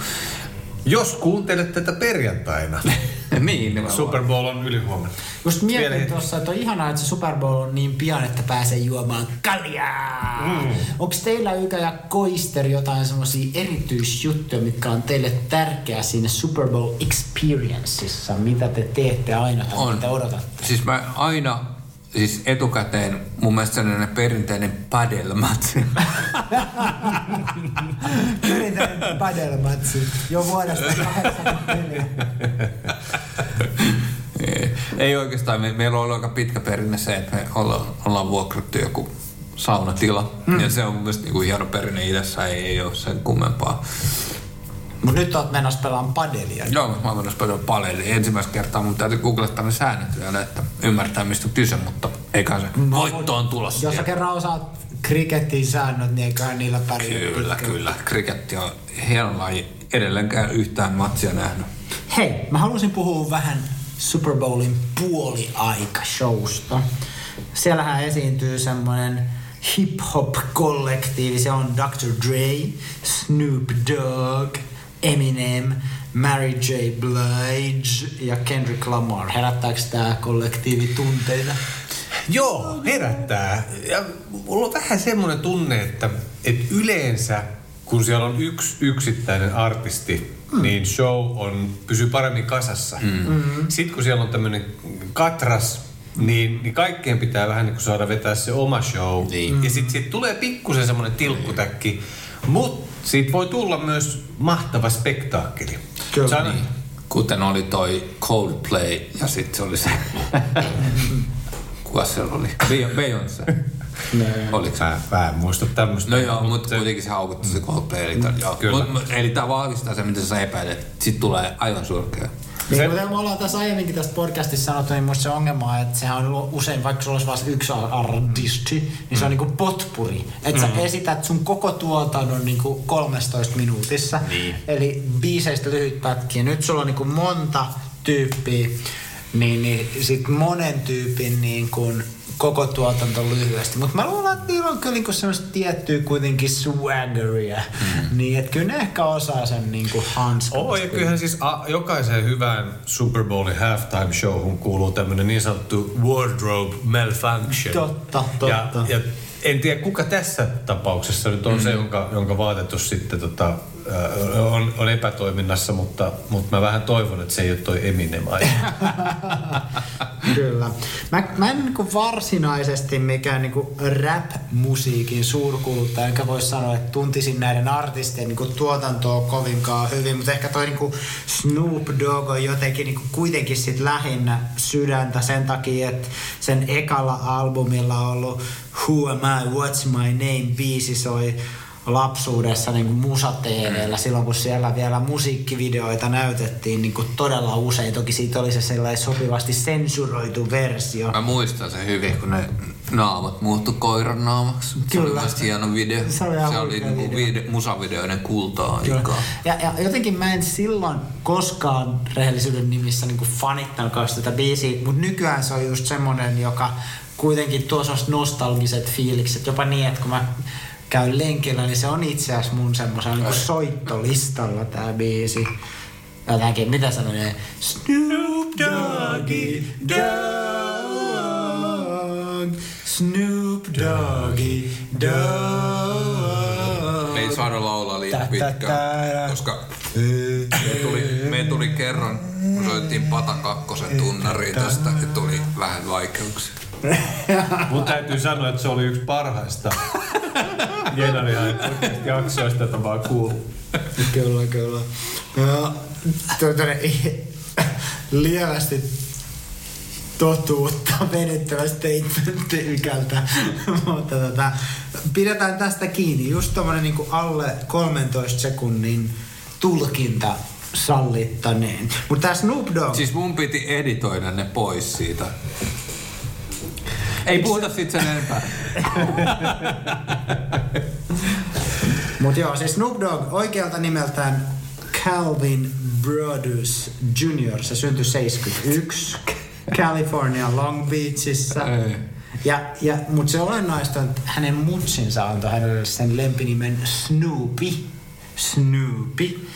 Jos kuuntelet tätä perjantaina, niin, nimenomaan. Super Bowl on ylihuomenna. Just mietin tuossa, että on ihanaa, että se Super Bowl on niin pian, että pääsee juomaan kaljaa. Mm. Onko teillä Ykä ja Koister jotain semmoisia erityisjuttuja, mitkä on teille tärkeää siinä Super Bowl Experienceissa? Mitä te teette aina tai On. mitä odotatte? Siis mä aina, siis etukäteen mun mielestä sellainen perinteinen padelmatsi. Perinteinen padelmatsi jo vuodesta 84. Ei- Ei oikeastaan, me, meillä on ollut aika pitkä perinne se, että me ollaan, ollaan vuokrattu joku saunatila. Mm. Ja se on mun mielestä niinku hieno perinne idässä, ei, ei ole sen kummempaa. Mut nyt oot menossa pelaamaan padelia. Joo, mä oon menossa paljon paljon. Ensimmäistä kertaa mun täytyy googlettaa ne säännöt vielä, että ymmärtää mistä on kyse, mutta eikä se voitto on tulossa. Jos sä kerran osaat kriketin säännöt, niin eiköhän niillä pärjää. Kyllä, pitkälle. kyllä. Kriketti on hieno laji. Edelleenkään yhtään matsia nähnyt. Hei, mä halusin puhua vähän Super Bowlin puoliaika-showsta. Siellähän esiintyy semmoinen hip-hop-kollektiivi. Se on Dr. Dre, Snoop Dogg, Eminem, Mary J. Blige ja Kendrick Lamar. Herättääkö tää kollektiivi tunteita? Joo, herättää. Ja mulla on vähän semmoinen tunne, että, että yleensä kun siellä on yksi yksittäinen artisti, mm. niin show on, pysyy paremmin kasassa. Mm. Sitten kun siellä on tämmöinen katras, niin, niin kaikkien pitää vähän niin kuin saada vetää se oma show. Niin. Ja sitten sit tulee pikkusen semmoinen tilkkutäkki, mutta siitä voi tulla myös mahtava spektaakkeli. Kyllä. Se on- Niin. Kuten oli toi Coldplay ja sitten se oli se... Kuka siellä oli? Be- Beyoncé. Oliko se? Mä, mä en muista tämmöistä. No joo, mutta kuitenkin se haukutti se Coldplay. Eli, mm, joo. kyllä. Mut, eli tämä vahvistaa se, mitä sä epäilet. Sitten tulee aivan surkea. Niin Se- kuten me ollaan tässä aiemminkin tästä podcastissa sanottu, niin musta se ongelma on, että sehän on ollut usein, vaikka sulla olisi vain yksi artisti, niin se on niinku potpuri. Että sä esität sun koko tuotannon niinku 13 minuutissa. Niin. Eli biiseistä lyhyt pätkiä. Nyt sulla on niinku monta tyyppiä, niin, niin sit monen tyypin niin kuin koko tuotanto lyhyesti. Mutta mä luulen, että niillä on kyllä niinku semmoista tiettyä kuitenkin swaggeria. Mm. Niin, että kyllä ne ehkä osaa sen niinku hanskata. Oo, ja kyllähän siis a, jokaiseen hyvään Super Bowlin halftime showhun kuuluu tämmöinen niin sanottu wardrobe malfunction. Totta, totta. Ja, ja en tiedä, kuka tässä tapauksessa nyt on mm. se, jonka, jonka vaatetus sitten tota, on, on epätoiminnassa, mutta, mutta mä vähän toivon, että se ei ole toi Eminem. Kyllä. Mä, mä en niin varsinaisesti mikään niin rap-musiikin suurkuluttaja, enkä voi sanoa, että tuntisin näiden artistien niin tuotantoa kovinkaan hyvin, mutta ehkä toi niin Snoop Dogg on jotenkin niin kuitenkin sit lähinnä sydäntä sen takia, että sen ekalla albumilla on ollut Who Am I, What's My Name biisi soi lapsuudessa niin kuin musa silloin, kun siellä vielä musiikkivideoita näytettiin niin kuin todella usein. Toki siitä oli se sellainen sopivasti sensuroitu versio. Mä muistan sen hyvin, kun ne naamat muuttui koiran naamaksi. Se oli Kyllä. mielestäni hieno video. Se oli se oli niinku video. vide, musavideoiden kultaa Kyllä. Ja, ja jotenkin mä en silloin koskaan rehellisyyden nimissä niin fanittanutkaan tätä biisiä, mutta nykyään se on just semmonen, joka kuitenkin tuo nostalgiset fiilikset, jopa niin, että kun mä käyn lenkillä, niin se on itse asiassa mun semmoisen niin soittolistalla tää biisi. Jotenkin, mitä se menee? Snoop Doggy Dogg Snoop Doggy Dogg Me ei saada laulaa liian pitkään, koska me tuli, me tuli kerran, kun soittiin Pata kakkosen tunnariin tästä, ja tuli vähän vaikeuksia. Mun täytyy sanoa, että se oli yksi parhaista Genaria jaksoista, jota mä oon kuullut. Kyllä, kyllä. Ja, tuota, lievästi totuutta venyttävä statement ykältä. Mutta tota, pidetään tästä kiinni. Just tommonen niinku alle 13 sekunnin tulkinta sallittaneen. Mutta tää Snoop Dogg... Siis mun piti editoida ne pois siitä. Ei puhuta sit sen enempää. Mutta joo, siis Snoop Dogg oikealta nimeltään Calvin Brodus Jr. Se syntyi 71 California Long Beachissa. Ja, ja, Mutta se olennaista on, että hänen mutsinsa antoi hänelle sen lempinimen Snoopy. Snoopy.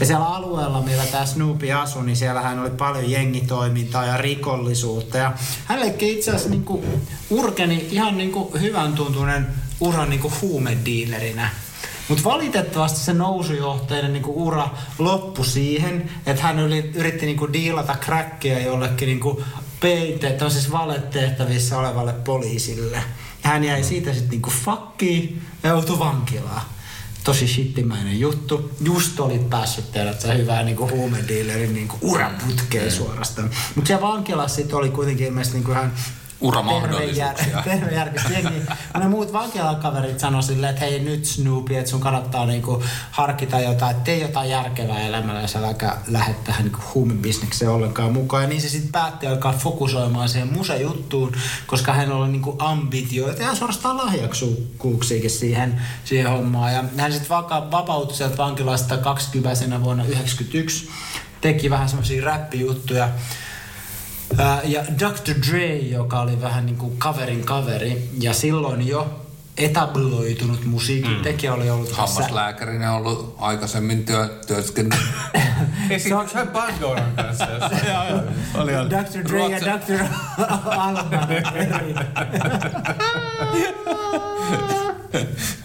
Ja siellä alueella, millä tämä Snoopy asui, niin siellä hän oli paljon jengitoimintaa ja rikollisuutta. Ja hänellekin itse asiassa niin urkeni ihan niin kuin hyvän tuntunen uran niin kuin huumediilerinä. Mutta valitettavasti se nousujohteinen niin ura loppui siihen, että hän yli, yritti niin kuin diilata crackia jollekin niin kuin peite, siis valetehtävissä olevalle poliisille. Ja hän jäi siitä sitten niinku fakkiin ja joutui vankilaan. Tosi shittimäinen juttu. Just olit päässyt tehdä se hyvää niinku huumedealerin niinku uraputkeen suorastaan. Mutta siellä vankilassa sit oli kuitenkin ilmeisesti niinku ihan Uramahdollisuuksia. Tervejärkistä jengi. Ne muut vankilakaverit sanoi silleen, että hei nyt Snoopy, että sun kannattaa niinku harkita jotain, että tee jotain järkevää elämällä ja sä äläkä lähde tähän niinku huumebisnekseen ollenkaan mukaan. Ja niin se sitten päätti alkaa fokusoimaan siihen musejuttuun, koska hän oli niinku ambitioita ja suorastaan lahjaksuuksiakin siihen, siihen hommaan. Ja hän sitten vapautui sieltä vankilasta 20 vuonna 1991, teki vähän semmoisia räppijuttuja. Ja Dr. Dre, joka oli vähän niin kuin kaverin kaveri, ja silloin jo etabloitunut musiikin mm. tekijä oli ollut tässä... Hammaslääkärinä ollut aikaisemmin työ, työskennellyt. Esimerkiksi hän Pandoran kanssa. oli, oli. Dr. Dre Ruotsi... ja Dr. Alban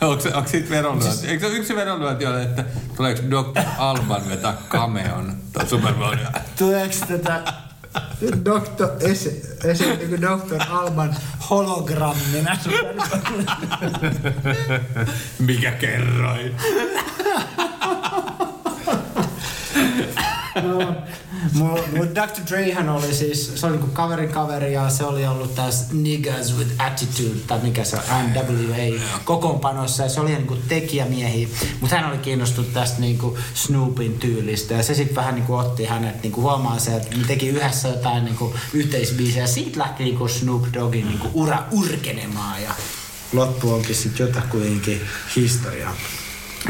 onko, onko siitä veronlyönti? Eikö se ole yksi veronlyönti ole, että tuleeko Dr. Alban vetää cameon Superbowlia? Tuleeko tätä Doktor, esi, esiintykö Dr. Alban hologrammina? Mikä kerroin? no, Mutta Dr. Drehan oli siis, se oli niinku kaverin kaveri ja se oli ollut tässä Niggas with Attitude, tai mikä se on, NWA, kokoonpanossa ja se oli niinku tekijämiehi. Mutta hän oli kiinnostunut tästä niinku Snoopin tyylistä ja se sitten vähän niinku otti hänet niinku huomaan se, että ne teki yhdessä jotain niinku yhteisbiisiä ja siitä lähti niinku Snoop Doggin niinku ura urkenemaan ja loppu onkin sitten jotakuinkin historiaa.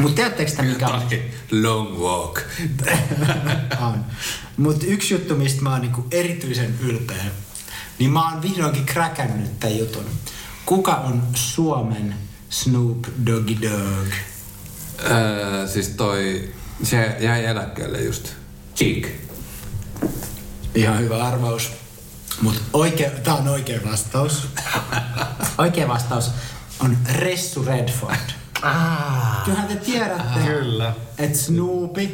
Mutta tiedättekö mikä on? Long walk. on. Mutta yksi juttu, mistä mä oon niinku erityisen ylpeä, niin mä oon vihdoinkin kräkännyt tämän jutun. Kuka on Suomen Snoop Doggy Dog? Öö, siis toi, se jäi eläkkeelle just. Cheek. Ihan hyvä arvaus. Mutta oikea, tää on oikea vastaus. oikea vastaus on Ressu Redford. Ah. Kyllähän te tiedätte, Kyllä. että Snoopy,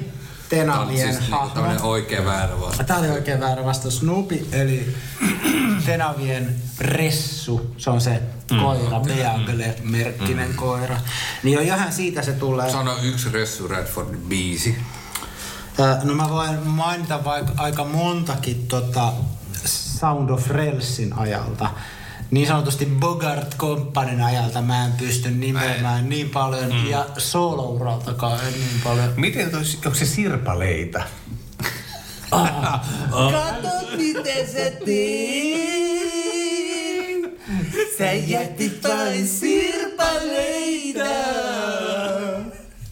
Tenavien siis hahmo. Tämä oikein väärä vastaus. Tämä oli oikein väärä vastaus. Snoopy, eli Tenavien Ressu, se on se mm. koira, Beagle-merkkinen mm. koira. Niin jo ihan siitä se tulee. Sano yksi Ressu Redfordin biisi. No mä voin mainita vaikka aika montakin tota Sound of Relsin ajalta niin sanotusti Bogart Companyn ajalta mä en pysty nimeämään niin paljon mm. ja solouraltakaan en niin paljon. Miten tois, onko se sirpaleita? ah, oh. Kato miten se teet. Sä jätit vain sirpaleita.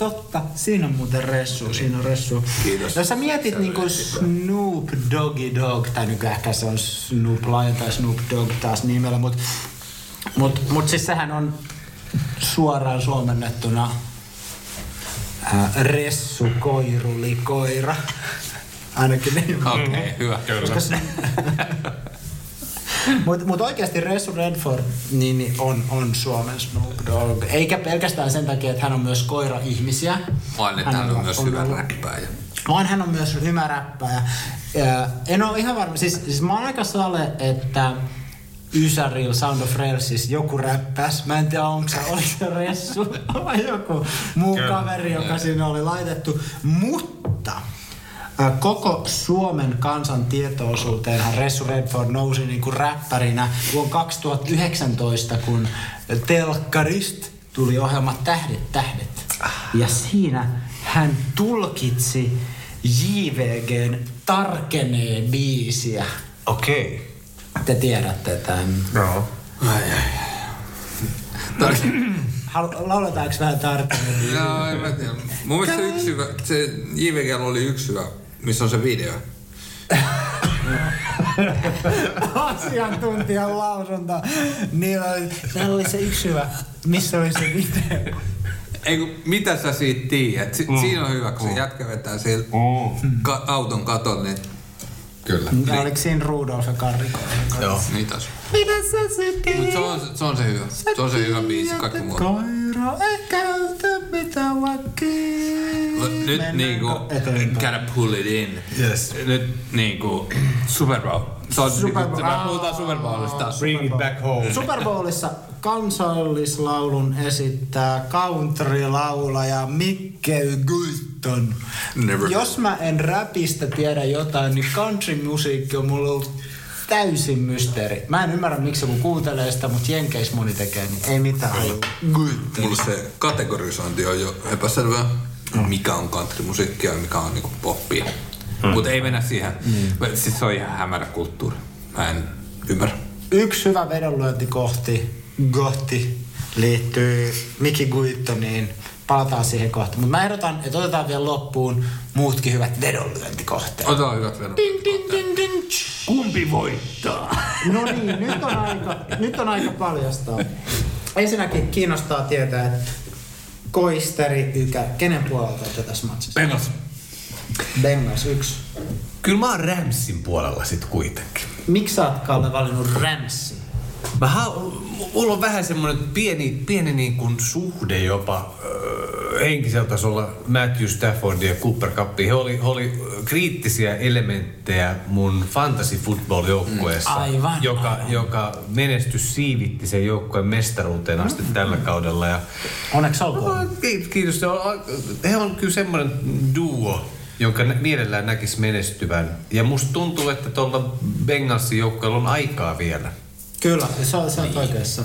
Totta, siinä on muuten ressu, siinä on ressu. Kiitos. Jos sä mietit niinku Snoop Doggy Dog, tai nykyään ehkä se on Snoop Lion tai Snoop Dogg taas nimellä, mutta mut, mut siis sehän on suoraan suomennettuna äh, ressu koiruli koira. Ainakin niin. Okei, okay, hyvä. Koska se, Mutta mut oikeasti Ressu Redford niin, niin on, on Suomen Snoop Dogg. Eikä pelkästään sen takia, että hän on myös koira-ihmisiä. Vaan että hän on, on myös on hyvä räppääjä. Vaan hän on myös hyvä räppäjä. Ja en ole ihan varma. Siis, siis mä oon aika sale, että Ysäril Sound of Railsis joku räppäs. Mä en tiedä, onko se, oli se Ressu vai joku muu Kyllä. kaveri, joka siinä oli laitettu. Mutta koko Suomen kansan tietoisuuteenhan Ressu Redford nousi niin kuin räppärinä vuonna 2019, kun telkkarist tuli ohjelma Tähdet, tähdet. Ja siinä hän tulkitsi JVGn Tarkenee biisiä. Okei. Okay. Te tiedätte tämän. Joo. Ai, ai, ai. Hal- Lauletaanko vähän tarkemmin? No, en mä tiedä. Mun mielestä se yksi hyvä, se JVGllä oli yksi hyvä, missä on se video. Asiantuntijan lausunta. Niillä oli, täällä oli se yksi hyvä. Missä oli se video? Ei kun, mitä sä siitä tiedät? Si- mm. Siinä on hyvä, kun se jätkä vetää siellä ka- auton katon, niin Kyllä. Ja oliko siinä Rudolf ja Karri? Joo. niin taas. Mitä sä sitten Mut se on, se on se hyvä. Se on se hyvä biisi, kaikki muu. Koira ei käytä mitä vakkiin. Nyt niinku, gotta pull it in. Yes. Nyt niinku, Super Bowl. Se on Super niinku, Bowl. me puhutaan Super Bowlista. Bring it back home. Super Bowlissa kansallislaulun esittää country-laulaja Mikke Gulton. Never. Jos mä en räpistä tiedä jotain, niin country-musiikki on mulle ollut täysin mysteeri. Mä en ymmärrä, miksi joku kuuntelee sitä, mutta Jenkeis moni tekee, niin ei mitään hajua. Mulla se kategorisointi on jo epäselvää. Mikä on countrymusiikkia ja mikä on niinku poppia. Mutta ei mennä siihen. Siis se on ihan hämärä kulttuuri. Mä en ymmärrä. Yksi hyvä vedonlyöntikohti, kohti, liittyy Miki Guittoniin. Palataan siihen kohta. Mutta mä ehdotan, että otetaan vielä loppuun muutkin hyvät vedonlyöntikohteet. Otetaan hyvät vedot. Ding, ding, ding, ding. Kumpi voittaa? No niin, nyt on aika, nyt on aika paljastaa. Ensinnäkin kiinnostaa tietää, että Koisteri Ykä, kenen puolelta olette tässä matsissa? Bengals. Bengals yksi. Kyllä mä oon Ramsin puolella sit kuitenkin. Miksi sä oot Kalle valinnut Ramsin? Mä ha- mulla on vähän semmoinen pieni, pieni niin kuin suhde jopa öö, henkisellä tasolla Matthew Stafford ja Cooper Cup. He oli, he oli kriittisiä elementtejä mun fantasy football joukkueessa, Mm, aivan, joka, aivan. joka menestys siivitti sen joukkueen mestaruuteen asti Mm. tällä kaudella. Ja, Onneksi olkoon. No, ki- Kiitos. Se on- He on kyllä semmoinen duo, jonka mielellään näkisi menestyvän. Ja musta tuntuu, että tuolla Bengalsin joukkueella on aikaa vielä. Kyllä, se on, se on oikeassa.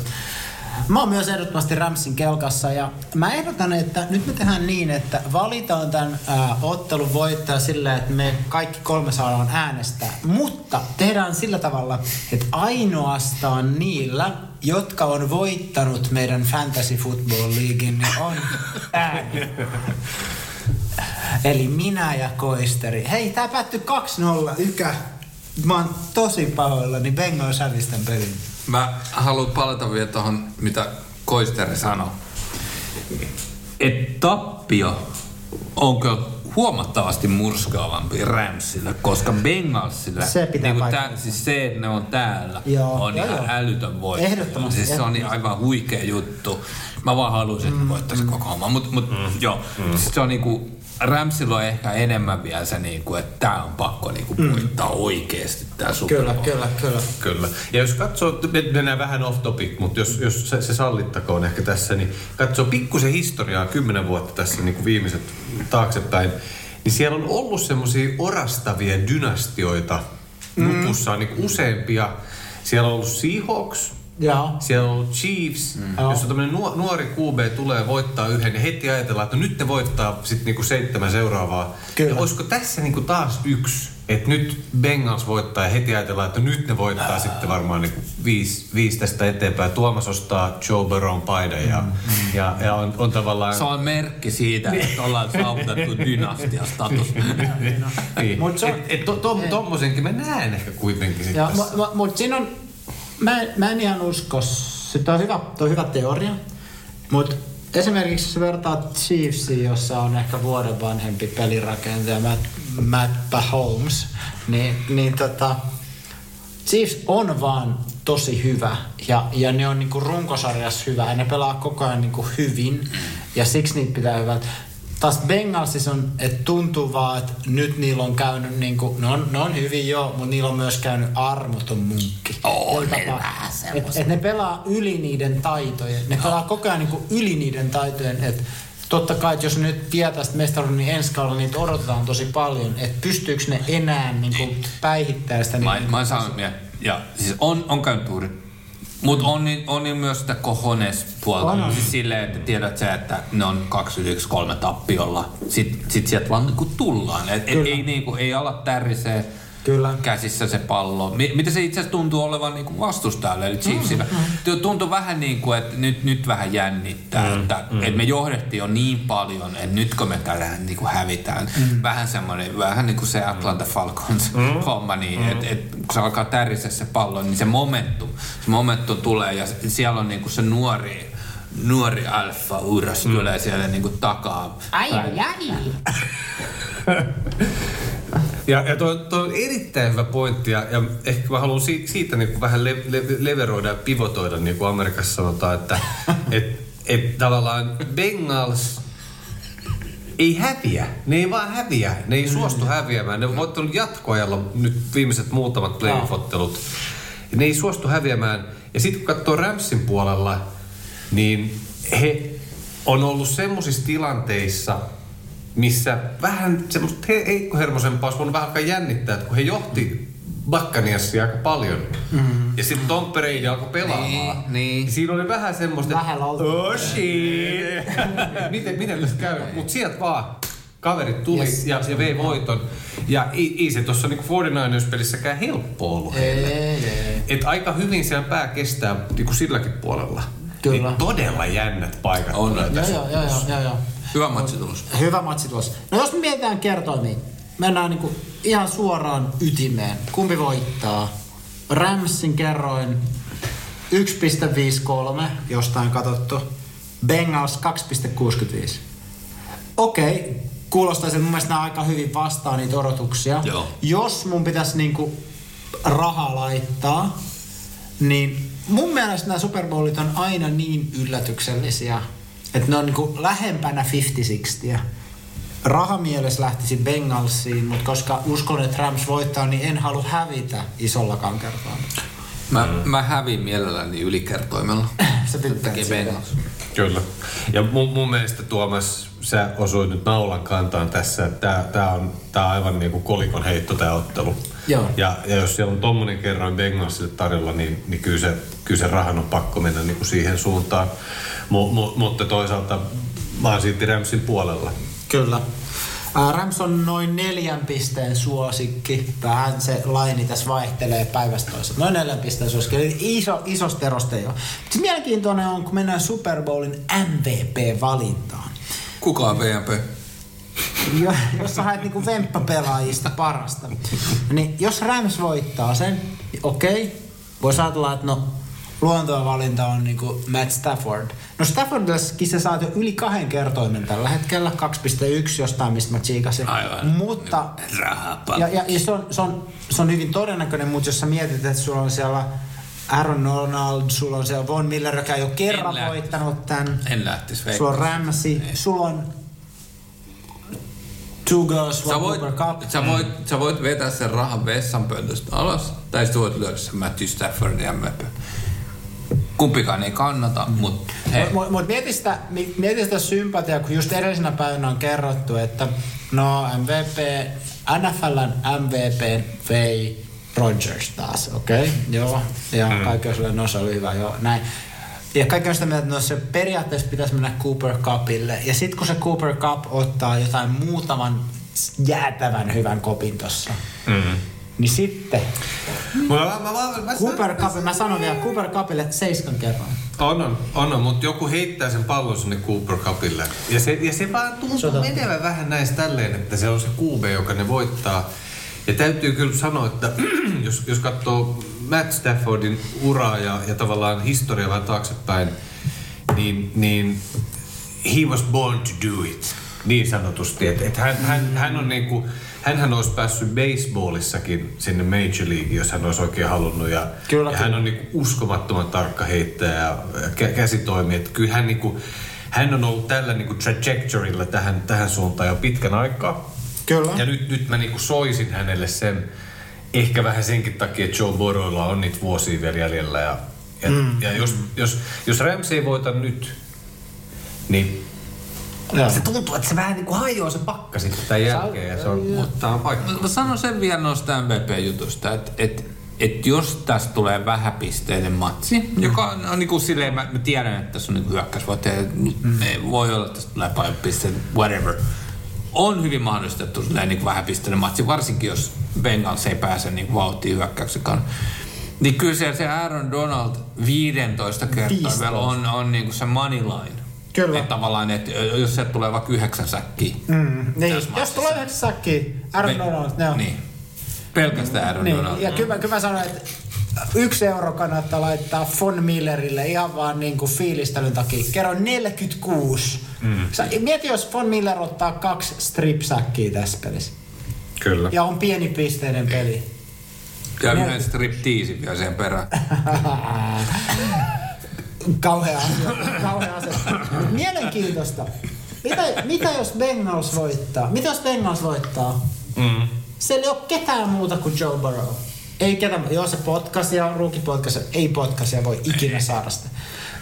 Mä oon myös ehdottomasti Ramsin kelkassa ja mä ehdotan, että nyt me tehdään niin, että valitaan tämän ää, ottelun voittaja sillä, että me kaikki kolme saadaan äänestää. Mutta tehdään sillä tavalla, että ainoastaan niillä, jotka on voittanut meidän Fantasy Football Leaguein, niin on ääni. Eli minä ja Koisteri. Hei, tää päättyi 2-0, ykä. Mä oon tosi pahoillani, Bengals hävisi tämän pelin. Mä haluan palata vielä tuohon, mitä Koisteri sanoi. Et tappio onko huomattavasti murskaavampi Ramsille, koska Bengalsille, Se pitää paikkansa. tää, siis se, että ne on täällä, Joo, on joo, ihan joo. älytön voitto. Ehdottomasti, Siis se on aivan huikea juttu. Mä vaan haluaisin, että ne voittaisi koko homma. Mut, mut mm. joo, mm. Siis se on niinku, Ramsilla on ehkä enemmän vielä se, niinku, että tää on pakko niinku voittaa oikeesti tää Super Kyllä, Bowl. kyllä, kyllä. Kyllä. Ja jos katsoo, me mennään vähän off topic, mutta jos, jos se, se sallittakoon ehkä tässä, niin katsoo pikkusen historiaa kymmenen vuotta tässä niin kuin viimeiset taaksepäin, niin siellä on ollut semmoisia orastavia dynastioita mm. lupussa niin useampia. Siellä on ollut Seahawks, Joo. siellä on ollut Chiefs, mm. jos on tämmöinen nuori QB tulee voittaa yhden, niin heti ajatellaan, että no nyt ne voittaa sitten niinku seitsemän seuraavaa. Kyllä. Ja olisiko tässä niinku taas yksi, että nyt Bengals voittaa ja heti ajatellaan, että nyt ne voittaa sitten varmaan niinku viisi, viisi tästä eteenpäin. Tuomas ostaa Joe Burrown paidan ja, mm. ja, ja on, on tavallaan... Se on merkki siitä, että ollaan saavutettu dynastiastatus. niin. Mut se on- et, et to, to, tommosenkin mä näen ehkä kuitenkin sitten Mutta siinä on, mä, mä en ihan usko, se on hyvä, on hyvä teoria, mutta esimerkiksi jos vertaat Chiefsiin, jossa on ehkä vuoden vanhempi pelirakentaja Matt, Matt Mahomes, niin, niin tota, Chiefs on vaan tosi hyvä. Ja, ja ne on niinku runkosarjassa hyvä. Ja ne pelaa koko ajan niinku hyvin. Ja siksi niitä pitää hyvät. Taas Bengalsissa on, että tuntuu vaan, että nyt niillä on käynyt niinku, ne on, ne on hyvin joo, mutta niillä on myös käynyt armoton munkki. On ne vähän et, et ne pelaa yli niiden taitojen. Ne pelaa koko ajan niinku yli niiden taitojen, että Totta kai, että jos nyt tietää sitä mestaruuden, niin ensi kaudella niitä odotetaan tosi paljon. Että pystyykö ne enää niinku päihittää sitä. Mä, niinku- mä oon saanut mieltä. Ja siis on, on käynyt tuuri. Mutta on, niin- on niin myös sitä kohones puolta. On. Siis silleen, että tiedät sä, että ne on 2 3 tappiolla. Sitten sit sieltä vaan niinku tullaan. Et, et, ei, niinku, ei ala tärisee. Kyllä. käsissä se pallo. Mi- Mitä se itse asiassa tuntuu olevan niin kuin vastustajalle, eli Chiefsillä. Mm, Tuntuu vähän niin kuin, että nyt, nyt vähän jännittää, mm, että, mm. että me johdettiin jo niin paljon, että nytkö me tähän niin kuin hävitään. Mm. Vähän semmoinen, vähän niin kuin se Atlanta Falcons mm. homma, niin mm. että et, kun se alkaa tärisee se pallo, niin se momentum, se momentum tulee ja siellä on niin kuin se nuori, nuori alfa uras mm. tulee siellä niin kuin takaa. Ai, ai, ai. Ja, ja tuo, tuo on erittäin hyvä pointti ja, ja ehkä mä haluan si, siitä niin kuin vähän le, le, leveroida ja pivotoida, niin kuin Amerikassa sanotaan, että et, et tavallaan Bengals ei häviä. Ne ei vaan häviä. Ne ei suostu häviämään. Ne on voittanut jatkoajalla nyt viimeiset muutamat playoff-ottelut. Ne ei suostu häviämään. Ja sitten kun katsoo Ramsin puolella, niin he on ollut semmoisissa tilanteissa, missä vähän semmoista he- heikkohermosempaa olisi voinut vähän alkaa jännittää, että kun he johti Bakkaniassia aika paljon. Mm-hmm. Ja sitten Tom Brady alkoi pelaamaan. Niin, niin. Siinä oli vähän semmoista, Vähän oh shit. miten, miten tässä käy? Mutta sieltä vaan kaverit tuli Yes. yes. ja, ja vei voiton. Ja ei, ei se tuossa niinku 49ers-pelissäkään helppo ollut heille. Ei, ei. Et aika hyvin siellä pää kestää niinku silläkin puolella. Kyllä. Niin todella jännät paikat On. joo, joo, joo, joo, joo. Hyvä matsitulos. Hyvä matsi tuossa. No jos me mietitään kertoimia, mennään niinku ihan suoraan ytimeen. Kumpi voittaa? Ramsin kerroin 1,53, jostain katsottu. Bengals 2,65. Okei, kuulostaisi, että mun mielestä nämä aika hyvin vastaa niitä odotuksia. Joo. Jos mun pitäisi niinku rahaa laittaa, niin mun mielestä nämä Super Bowlit on aina niin yllätyksellisiä, että ne on niinku lähempänä 50-60. Rahamielessä lähtisi Bengalsiin, mutta koska uskon, että Rams voittaa, niin en halua hävitä isollakaan kertaa. Mä, mä hävin mielelläni ylikertoimella. Sä tykkäät. Kyllä. Ja mun, mun mielestä Tuomas, sä osuit nyt naulan kantaan tässä, että tää, tää on, tää on aivan niinku kolikon heitto tää ottelu. Joo. Ja, ja jos siellä on tommonen kerroin Bengalsille tarjolla, niin, niin kyllä, se, kyllä se rahan on pakko mennä niinku siihen suuntaan. Mu, mu, mutta toisaalta mä oon silti Ramsin puolella. Kyllä. Rams on noin neljän pisteen suosikki. Vähän se laini tässä vaihtelee päivästä toiseen. Noin neljän pisteen suosikki. Eli iso, isosta erosta ole. Sitten mielenkiintoinen on, kun mennään Super Bowlin MVP-valintaan. Kuka on VMP? Jo, jos sä haet niinku vemppapelaajista parasta. Niin jos Rams voittaa sen, niin okei. Voisi ajatella, että no luontoa valinta on niinku Matt Stafford. No Staffordillekin sä saat jo yli kahden kertoimen tällä hetkellä, 2,1 jostain, mistä mä tsiikasin. Aivan. Mutta Rahapakki. ja, ja, ja se, on, se, on, se on hyvin todennäköinen, mutta jos sä mietit, että sulla on siellä Aaron Donald, sulla on siellä Von Miller, joka ei ole kerran lähtisi. voittanut tämän. En lähtis Sulla on. Ramsey, sulla on Two Girls, Sä One voit, Cooper Cup. sä, voit, sä voit vetää sen rahan vessanpöntöstä alas, tai sitten voit lyödä sen Matthew Staffordin MVP. Kumpikaan ei kannata, mutta hei. Mutta mut mieti, sitä, mi- mieti sitä sympatiaa, kun just edellisenä päivänä on kerrottu, että no MVP, NFLn MVP vei Rodgers taas, okei, okay? joo. Ja mm. kaikki on silleen, no se oli hyvä, joo, näin. Ja kaikki on sitä mieltä, että no se periaatteessa pitäisi mennä Cooper Cupille. Ja sitten kun se Cooper Cup ottaa jotain muutaman jäätävän hyvän kopin tossa, mm. niin sitten Mä, mä, mä, mä, mä Cooper Cup, mä sanon vielä Cooper Cupille seiskan kerran. On, on, on, on mutta joku heittää sen pallon sinne Cooper Cupille. Ja se, ja se vaan tuntuu menevän vähän näistä tälleen, että se on se QB, joka ne voittaa. Ja täytyy kyllä sanoa, että jos, jos katsoo Matt Staffordin uraa ja, ja tavallaan historiaa vähän taaksepäin, niin, niin he was born to do it, niin sanotusti. Että et hän, hän, hän on niinku, hänhän olisi päässyt baseballissakin sinne Major League, jos hän olisi oikein halunnut. Ja, Kyllä, ja hän on niinku uskomattoman tarkka heittäjä ja kä- käsitoimi. Että kyllä hän, niinku, hän on ollut tällä niinku trajectorylla tähän, tähän suuntaan jo pitkän aikaa. Kyllä. Ja nyt, nyt mä niinku soisin hänelle sen, ehkä vähän senkin takia, että Joe Burrowlla on niitä vuosia vielä jäljellä. Ja, ja, mm. ja jos, jos, jos Rams ei voita nyt, niin Joo. se tuntuu, että se vähän niinku hajoaa se pakka sitten tämän jälkeen. Ja se on, mutta on paikka. Mä sanon sen vielä noista MVP-jutusta, että et, et jos tästä tulee vähäpisteinen matsi, joka on, on niinku silleen, mä, mä tiedän, että tässä on niinku hyökkäysvoittaja, mm. voi olla, että tästä tulee paljon pisteitä, whatever. On hyvin mahdollista, että tulee niinku vähäpisteinen matsi, varsinkin jos Bengals ei pääse niin vauhtiin hyökkäyksen Niin kyllä se, se Aaron Donald 15 kertaa 15. vielä on, on niin kuin se money line. Kyllä. Että tavallaan, että jos se tulee vaikka yhdeksän säkkiä. Mm, niin. Jos tulee yhdeksän sakkiä, Aaron Me- Donald, ne on. Niin. Pelkästään Aaron Niin, Donald. ja kyllä, mä- kyllä mä sanoin, että yksi euro kannattaa laittaa Von Millerille ihan vaan niin kuin fiilistelyn takia. Kerro 46. Mm. Sä, mieti, jos Von Miller ottaa kaksi strip-säkkiä tässä pelissä. Kyllä. Ja on pieni pisteinen peli. Ja yhden stripteasin vielä sen perään. Kauhea asia. Kauhea asia. Mielenkiintoista. Mitä, mitä jos Bengals voittaa? Mitä jos Bengals voittaa? Mm. Siellä ei ole ketään muuta kuin Joe Burrow. Ei ketään, joo se potkasia, rookie potkasia, ei potkasia voi ikinä saada sitä.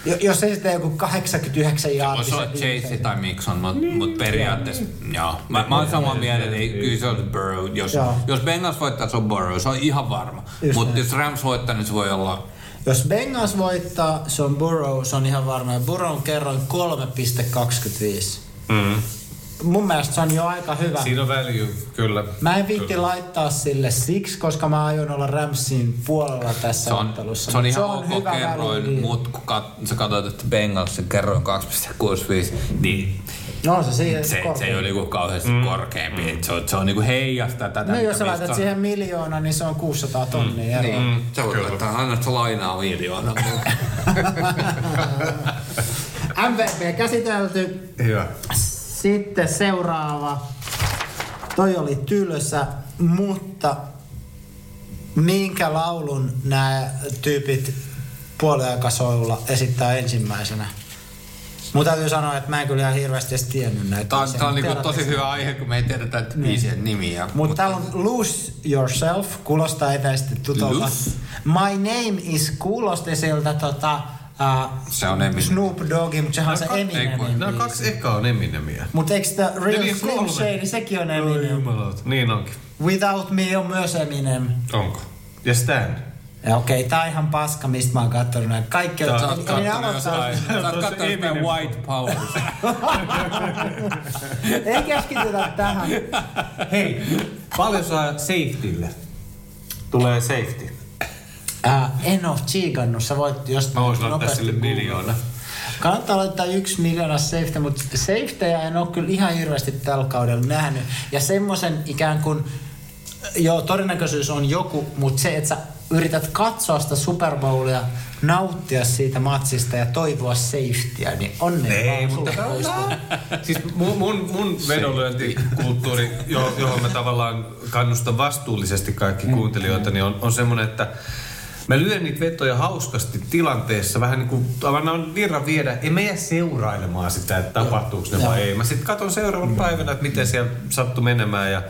Jo- Jos ei sitten joku 89 jaardi. Se on Chase tai Mixon, mutta mut periaatteessa, joo. Mä, mä oon samaa mieltä, että ei, kyllä se on Burrow. Jos, Joo. jos Bengals voittaa, se on Burrow, se on ihan varma. Mutta jos Rams voittaa, niin se voi olla... Jos Bengals voittaa, se on Burrow, se on ihan varma. Ja Burrow kerroin 3,25. Mm. Mun mielestä se on jo aika hyvä. Siinä on value, kyllä. Mä en viitti laittaa sille siksi, koska mä aion olla Ramsin puolella tässä Se on, ottelussa. se on ihan ok hyvä kerroin, väliin. mutta kun kat, sä katsoit, että Bengals sen kerroin 2,65, niin No se siihen se, se ei ole niinku kauheasti mm. korkeampi. Et Se on, se on niinku heijasta tätä. No jos sä laitat on. siihen miljoona, niin se on 600 tonnia mm. Niin, mm. sä voit laittaa, anna sä lainaa miljoona. MVP käsitelty. Hyvä. Sitten seuraava. Toi oli tylsä, mutta minkä laulun nämä tyypit puoliaikasoilla esittää ensimmäisenä? Mun täytyy sanoa, että mä en kyllä ihan hirveästi edes tiennyt näitä. Tää on, tää on mut niinku tiedät, tosi hyvä aihe, kun me ei tiedetä että biisien nimiä. Mutta täällä on Lose Yourself, kuulostaa etäisesti tutulta. Lose? My Name is kuulosti siltä tota, uh, Se on Eminem. Snoop Doggy, mutta sehän on se No, ei Nämä kaksi ekaa on Eminemiä. Mutta eikö tämä Real Niin, Slim kolme. Shady, sekin on Oi Eminem. jumalauta. Niin onkin. Without Me on myös Eminem. Onko? Ja Stan. Ja okei, tää on ihan paska, mistä mä oon kattonut näitä. Kaikki on... Sä oot kattonut aloittaa- jostain, sä oot kattonut jostain Eminem. White Power. Ei keskitytä tähän. Hei, paljon saa safetylle? Tulee safety. Äh, en oo tsiikannut, sä voit jos Mä voisin laittaa sille miljoona. Kannattaa laittaa yksi miljoona safety, mutta safetyjä en ole kyllä ihan hirveästi tällä kaudella nähnyt. Ja semmoisen ikään kuin, joo todennäköisyys on joku, mutta se, että sä yrität katsoa sitä Super Bowlia, nauttia siitä matsista ja toivoa safetyä, niin onnea Ei, vaan mutta sulle. Siis mun, mun, mun vedonlyöntikulttuuri, jo- johon mä tavallaan kannustan vastuullisesti kaikki kuuntelijoita, niin on, on semmoinen, että Mä lyön niitä vetoja hauskasti tilanteessa, vähän niin kuin tavallaan virran viedä. En mä jää seurailemaan sitä, että tapahtuuko ne vai ei. Mä sitten katson seuraavan päivänä, että miten siellä sattui menemään ja,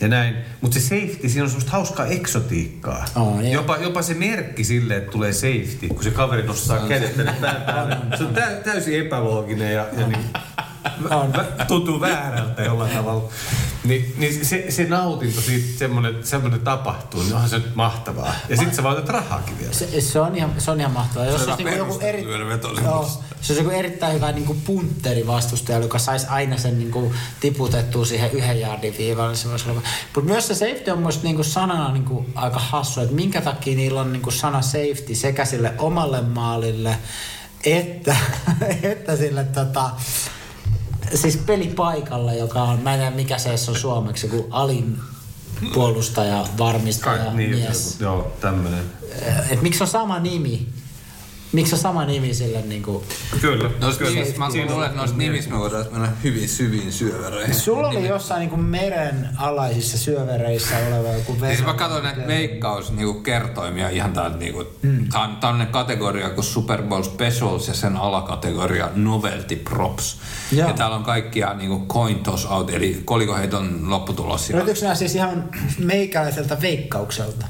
ja näin. Mutta se safety, siinä on semmoista hauskaa eksotiikkaa. On, joo. jopa, jopa se merkki sille, että tulee safety, kun se kaveri nostaa kädet tänne pään päälle. Se on tä, täysin epälooginen ja, ja niin, On. tuntuu väärältä jollain tavalla. Ni, niin se, se nautinto siitä, semmoinen, semmoinen tapahtuu, niin onhan se nyt mahtavaa. Ja sitten sä voitat rahaakin vielä. Se, se, on ihan, se on ihan mahtavaa. Jos Se on olisi niinku joku eri, joo, se olisi joku erittäin hyvä niinku puntteri vastustaja, joka saisi aina sen niinku tiputettua siihen yhden jaardin viivalle. Se voisi olla- Mutta myös se safety on musta niinku sanana niinku aika hassu, että minkä takia niillä on niinku sana safety sekä sille omalle maalille, että, että sille tota, siis pelipaikalle, joka on, mä en tiedä mikä se on suomeksi, joku alin puolustaja, varmistaja, Kai, niin, mies. joo, tämmönen. Et miksi on sama nimi? Miksi on sama nimi sille niinku... Kyllä. Noista kyllä. nimissä, mä luulen, että noista nimissä me voidaan mennä hyvin syviin syövereihin. Sulla oli jossain niinku meren alaisissa syövereissä oleva joku Siis vero. mä katsoin näitä veikkaus niinku kertoimia ihan täältä niinku, mm. tää on kategoria kuin Super Bowl Specials ja sen alakategoria Novelty Props. Joo. Ja täällä on kaikkia niinku coin toss out, eli kolikoheiton lopputulos. Löytyykö nämä siis ihan meikäläiseltä veikkaukselta?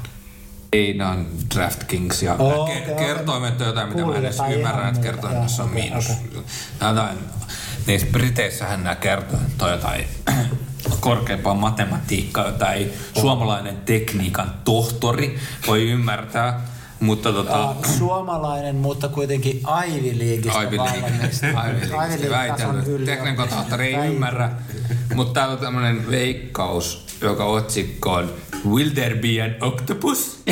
Ei, nää on DraftKings ja oh, ke- okei. kertoimet on jotain, mitä mä en edes ymmärrä, että kertoimessa on okei, miinus. okei. Jotain, niissä Briteissähän nämä kertoimet on jotain korkeampaa matematiikkaa, jota ei suomalainen tekniikan tohtori voi ymmärtää. Mutta tota... Uh, suomalainen, mutta kuitenkin Ivy Leagueista Ivy. League, Ivy väitellyt. Teknikon tohtori ei ymmärrä. Mutta täällä on tämmönen veikkaus, joka otsikko on Will there be an octopus?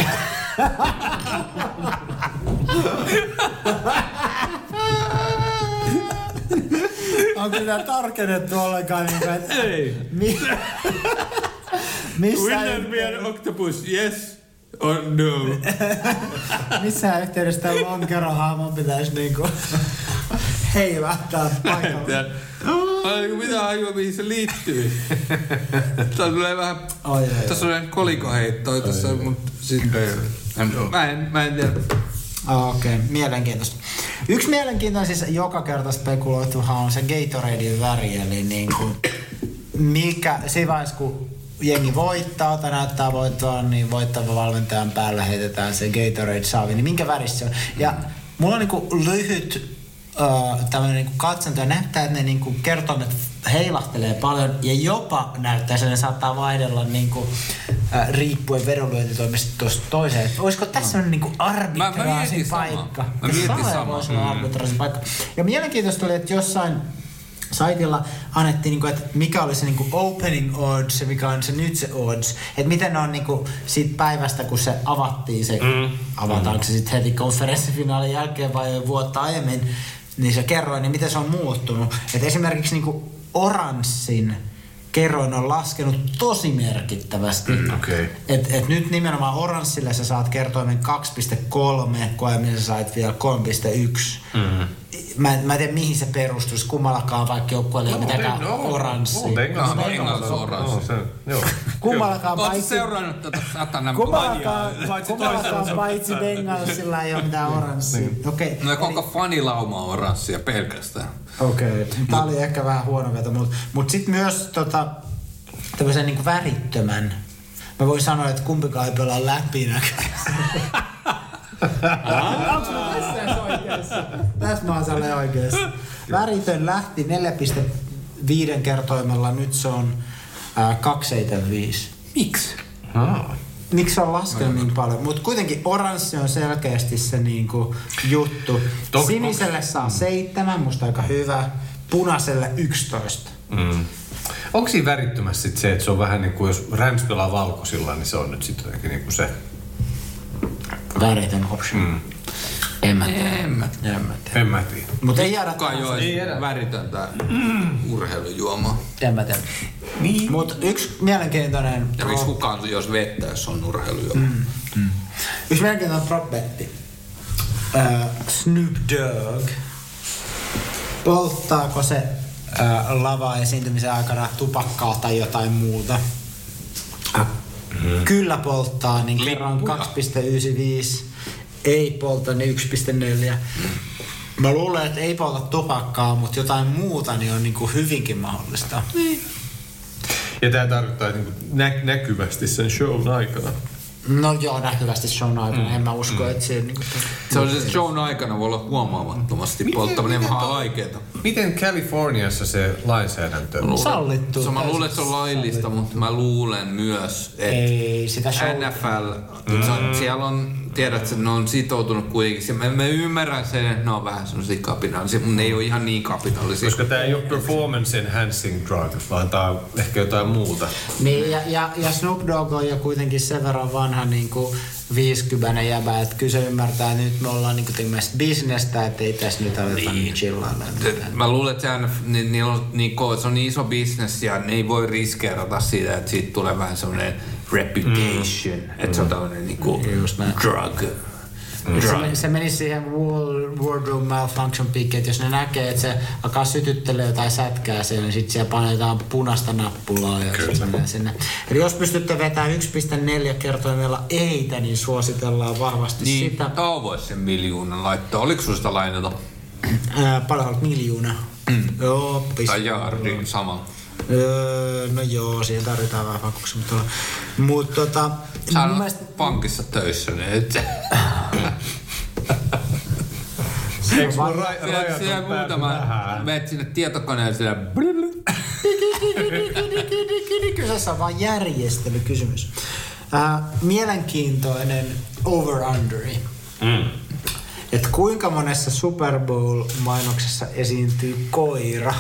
Onko sitä tarkennettu ollenkaan? Niin kuin, että Ei. mi- missä, Will there be an octopus? Yes or no? missä yhteydessä tämän lonkerohaamon pitäisi niinku heivähtää paikalla? Ai, mitä hajua, mihin se liittyy? Tää tulee vähän... Oi, ei, Tässä on kolikoheittoa tässä, mutta sitten... Mä en, mä en tiedä. Ah, Okei, okay. mielenkiintoista. Yksi mielenkiintoinen siis joka kerta spekuloituhan on se Gatoradein väri, eli niin kuin, mikä, siinä vaiheessa kun jengi voittaa tai näyttää voittoa, niin voittava valmentajan päällä heitetään se Gatorade saavi, niin minkä väristä se on? Ja mulla on niinku lyhyt tämmöinen niinku katsanto ja näyttää, että ne niinku kertoimet heilahtelee paljon ja jopa näyttää, että ne saattaa vaihdella niinku, uh, riippuen vedonlyöntitoimista tuosta toiseen. Että Olisiko tässä no. niinku arbitraasin mietin samaa. paikka? Mä mietin Sama samaa. voisi olla arbitraasin paikka. Ja mielenkiintoista oli, että jossain saitilla annettiin, niinku, että mikä oli se niinku opening odds ja mikä on se nyt se odds. Että miten ne on niinku siitä päivästä, kun se avattiin se, mm. avataanko se sitten heti konferenssifinaalin jälkeen vai vuotta aiemmin, niin se kerroin, niin miten se on muuttunut. Että esimerkiksi niinku oranssin kerroin on laskenut tosi merkittävästi. Mm, okei. et, et nyt nimenomaan oranssille sä saat kertoimen 2,3, kun aiemmin sä sait vielä 3,1. Mm. Mä, en- mä en tiedä mihin se perustuisi, kummallakaan vaikka joukkueella ei ole mitään oranssia. No, Bengals No, on Bengals on oranssi. No, se, joo. Kummallakaan Oletko paitsi, seurannut tätä satanan kummallakaan, Paitsi kummallakaan paitsi Bengalsilla ei ole mitään oranssia. Niin. Okei. No koko fanilauma on oranssia pelkästään. Okei, okay. tämä oli ehkä vähän huono veto, mutta mut sitten myös tota, tämmöisen niinku värittömän. Mä voin sanoa, että kumpikaan ei pelaa läpinäkyvästi. Onko mä tässä oikeassa? Tässä mä oon oikeassa. Väritön lähti 4,5 kertoimella, nyt se on äh, 2,75. Miksi? Miksi se on laskenut niin paljon? Mutta kuitenkin oranssi on selkeästi se niinku juttu. Tok- Siniselle saa seitsemän, musta aika hyvä. Punaiselle 11. Mm. Onko siinä värittömässä sit se, että se on vähän niin kuin, jos Rams pelaa valkoisilla, niin se on nyt sitten jotenkin niin kuin se. Väritön option. Mm. En mä tiedä. En mä En mä tiedä. En mä tiedä. Mutta ei jäädä Kukaan enää. väritöntä urheilujuomaa. En mä tiedä. Niin. Mutta yksi mielenkiintoinen... Ja miksi kukaan jos vettä, jos on urheilujuoma? Mm. Yksi mielenkiintoinen prop-betti. Äh, Snoop Dogg. Polttaako se äh, lava-esiintymisen aikana tupakkaa tai jotain muuta? Äh, Kyllä polttaa, niin kerran Lippuja. 2,95. Ei polta, niin 1,4. Mä luulen, että ei polta tupakkaa, mutta jotain muuta niin on niinku hyvinkin mahdollista. Ja tämä tarkoittaa niin nä- näkyvästi sen shown aikana. No joo, näkyvästi shown aikana. Mm. En mä usko, että se niinku... Se on siis shown aikana voi olla huomaamattomasti polttaminen vähän vaikeeta. Miten Kaliforniassa se lainsäädäntö on? Sallittu. Se, mä luulen, että se on laillista, mutta mä luulen myös, että Ei, sitä show... NFL, se on, siellä on, tiedät, että ne on sitoutunut kuitenkin. Se- Mä, mä ymmärrän sen, että ne on vähän semmoisia kapinallisia, mutta ne ei ole ihan niin kapinallisia. Koska tämä ei ole performance enhancing drug, vaan tämä on ehkä jotain muuta. Niin, ja, ja, ja Snoop Dogg on jo kuitenkin sen verran vanha niin kuin 50 jäbä, että kyllä se ymmärtää, että nyt me ollaan niin kuin tekemässä bisnestä, että ei tässä nyt aleta niin chillailla. Et Mä luulen, että se, NFL, ni, niillä on, niin, ko- se on niin iso bisnes ja ne ei voi riskeerata siitä, että siitä tulee vähän semmoinen reputation, mm. että se on tämmöinen niinku drug. Se, drug. me- se menisi siihen wall- wardrobe malfunction piikkiin, että jos ne näkee, että se alkaa sytyttelee jotain sätkää siellä, niin sitten siellä panetaan punaista nappulaa ja sit se menee sinne. Eli jos pystytte vetämään 1,4 kertoimella eitä, niin suositellaan vahvasti Niin, sitä. Tao voisi sen miljoonan laittaa. Oliko sitä lainata? Ää, paljon miljoona. Mm. Joo, pistä. Tai jaardi samalla? Öö, no joo, siihen tarvitaan vähän vakuuksia, mutta, mutta tota, Sä mun oot mielestä, pankissa töissä, niin et Eikö mun ra- rajat siellä muutama, menet sinne tietokoneelle siellä kyseessä on vain järjestelykysymys. Ää, mielenkiintoinen over-underi. Mm. Et kuinka monessa Super Bowl-mainoksessa esiintyy koira?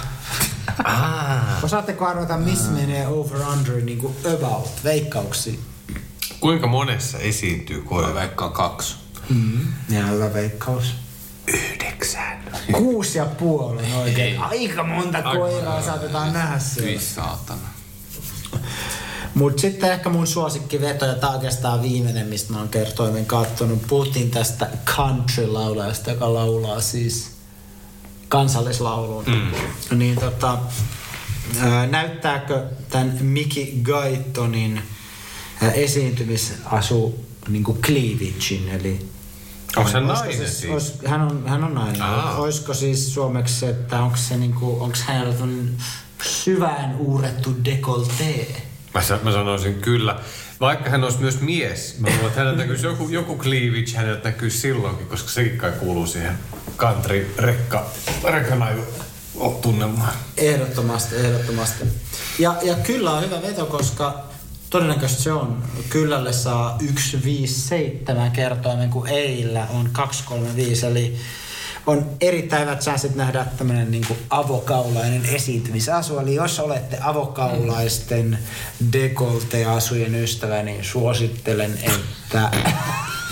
Ah. Osaatteko arvata, missä menee over-under niin kuin about, veikkauksia? Kuinka monessa esiintyy Mä koira? veikkaan kaksi. Mm. Ja hyvä veikkaus. Yhdeksän. Kuusi ja puoli on oikein. Aika monta koiraa saatetaan nähdä siellä. Hyi saatana. Mut sitten ehkä mun suosikkiveto, ja tää oikeastaan viimeinen, mistä mä oon kertoimen kattonut. Puhuttiin tästä country-laulajasta, joka laulaa siis kansallislaulun. Mm. Niin tota, ää, näyttääkö tämän Mickey Guytonin ää, esiintymisasu niin kuin cleavagein, eli Onko se Olisiko nainen siis? siis? Olis, hän, on, hän on nainen. Aa. Olisiko siis suomeksi että onko se niinku, onko hänellä syvään uurettu dekoltee? Mä, mä sanoisin kyllä. Vaikka hän olisi myös mies, mä luulen, että häneltä näkyisi joku, joku cleavage, häneltä näkyisi silloinkin, koska sekin kai kuuluu siihen country rekka, rekkanaju tunnelmaan. Ehdottomasti, ehdottomasti. Ja, ja kyllä on hyvä veto, koska todennäköisesti se on. Kyllälle saa 157 kertoimen, kun eillä on 235, eli on erittäin hyvät chansit nähdä tämmöinen niin avokaulainen esiintymisasu. Eli jos olette avokaulaisten dekolte-asujen ystävä, niin suosittelen, että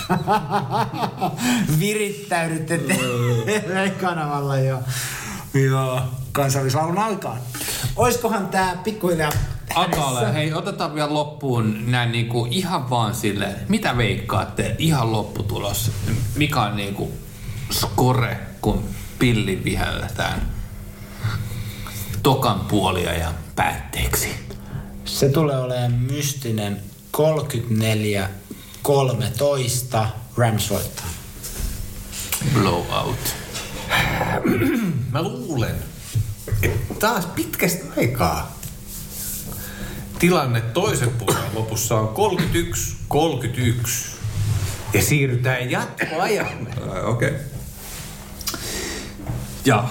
virittäydytte TV-kanavalla jo, jo kansallislaulun aikaan. Oiskohan tää pikkuhiljaa Akalle, hei otetaan vielä loppuun näin niinku ihan vaan sille, mitä veikkaatte ihan lopputulos? Mikä on niinku skore, kun pilli vihelletään tokan puolia ja päätteeksi? Se tulee olemaan mystinen 34 13 Rams voittaa. Blowout. Mä luulen, että taas pitkästä aikaa tilanne toisen puolen lopussa on 31-31. Ja siirrytään jatkoajalle. Okei. Okay. Ja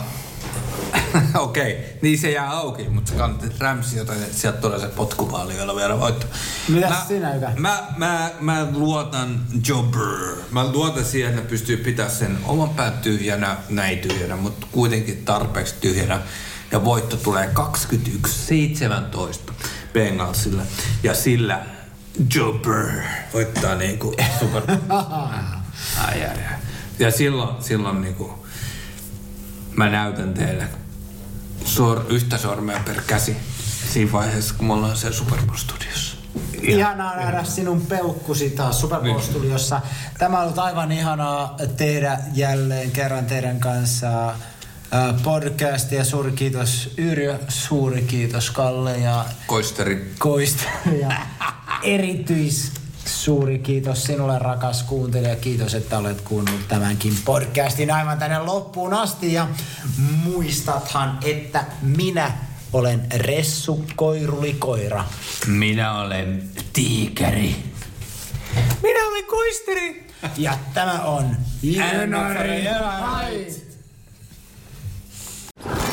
okei, okay. niin se jää auki, mutta sä kannattaa Ramsi, joten sieltä tulee se potkuvaali, jolla vielä voitto. Mitäs mä, sinä, Ykä? Mä, mä, mä luotan Jobber. Mä luotan siihen, että ne pystyy pitämään sen oman pään tyhjänä, näin tyhjänä, mutta kuitenkin tarpeeksi tyhjänä. Ja voitto tulee 21-17 Bengalsille. Ja sillä Jobber voittaa niinku Super ai, ai, ai. Ja silloin, silloin niinku, mä näytän teille sor, yhtä sormea per käsi siinä vaiheessa, kun me ollaan siellä Super Bowl studiossa. Ihanaa nähdä sinun peukkusi taas Super Bowl Studiossa. Tämä on ollut aivan ihanaa tehdä jälleen kerran teidän kanssa podcast ja suuri kiitos Yrjö, suuri kiitos Kalle ja Koisteri. Koista ja erityis suuri kiitos sinulle rakas kuuntelija. Kiitos, että olet kuunnellut tämänkin podcastin aivan tänne loppuun asti. Ja muistathan, että minä olen Ressu Koiruli Koira. Minä olen tiikeri. Minä olen Koisteri. Ja tämä on Jönari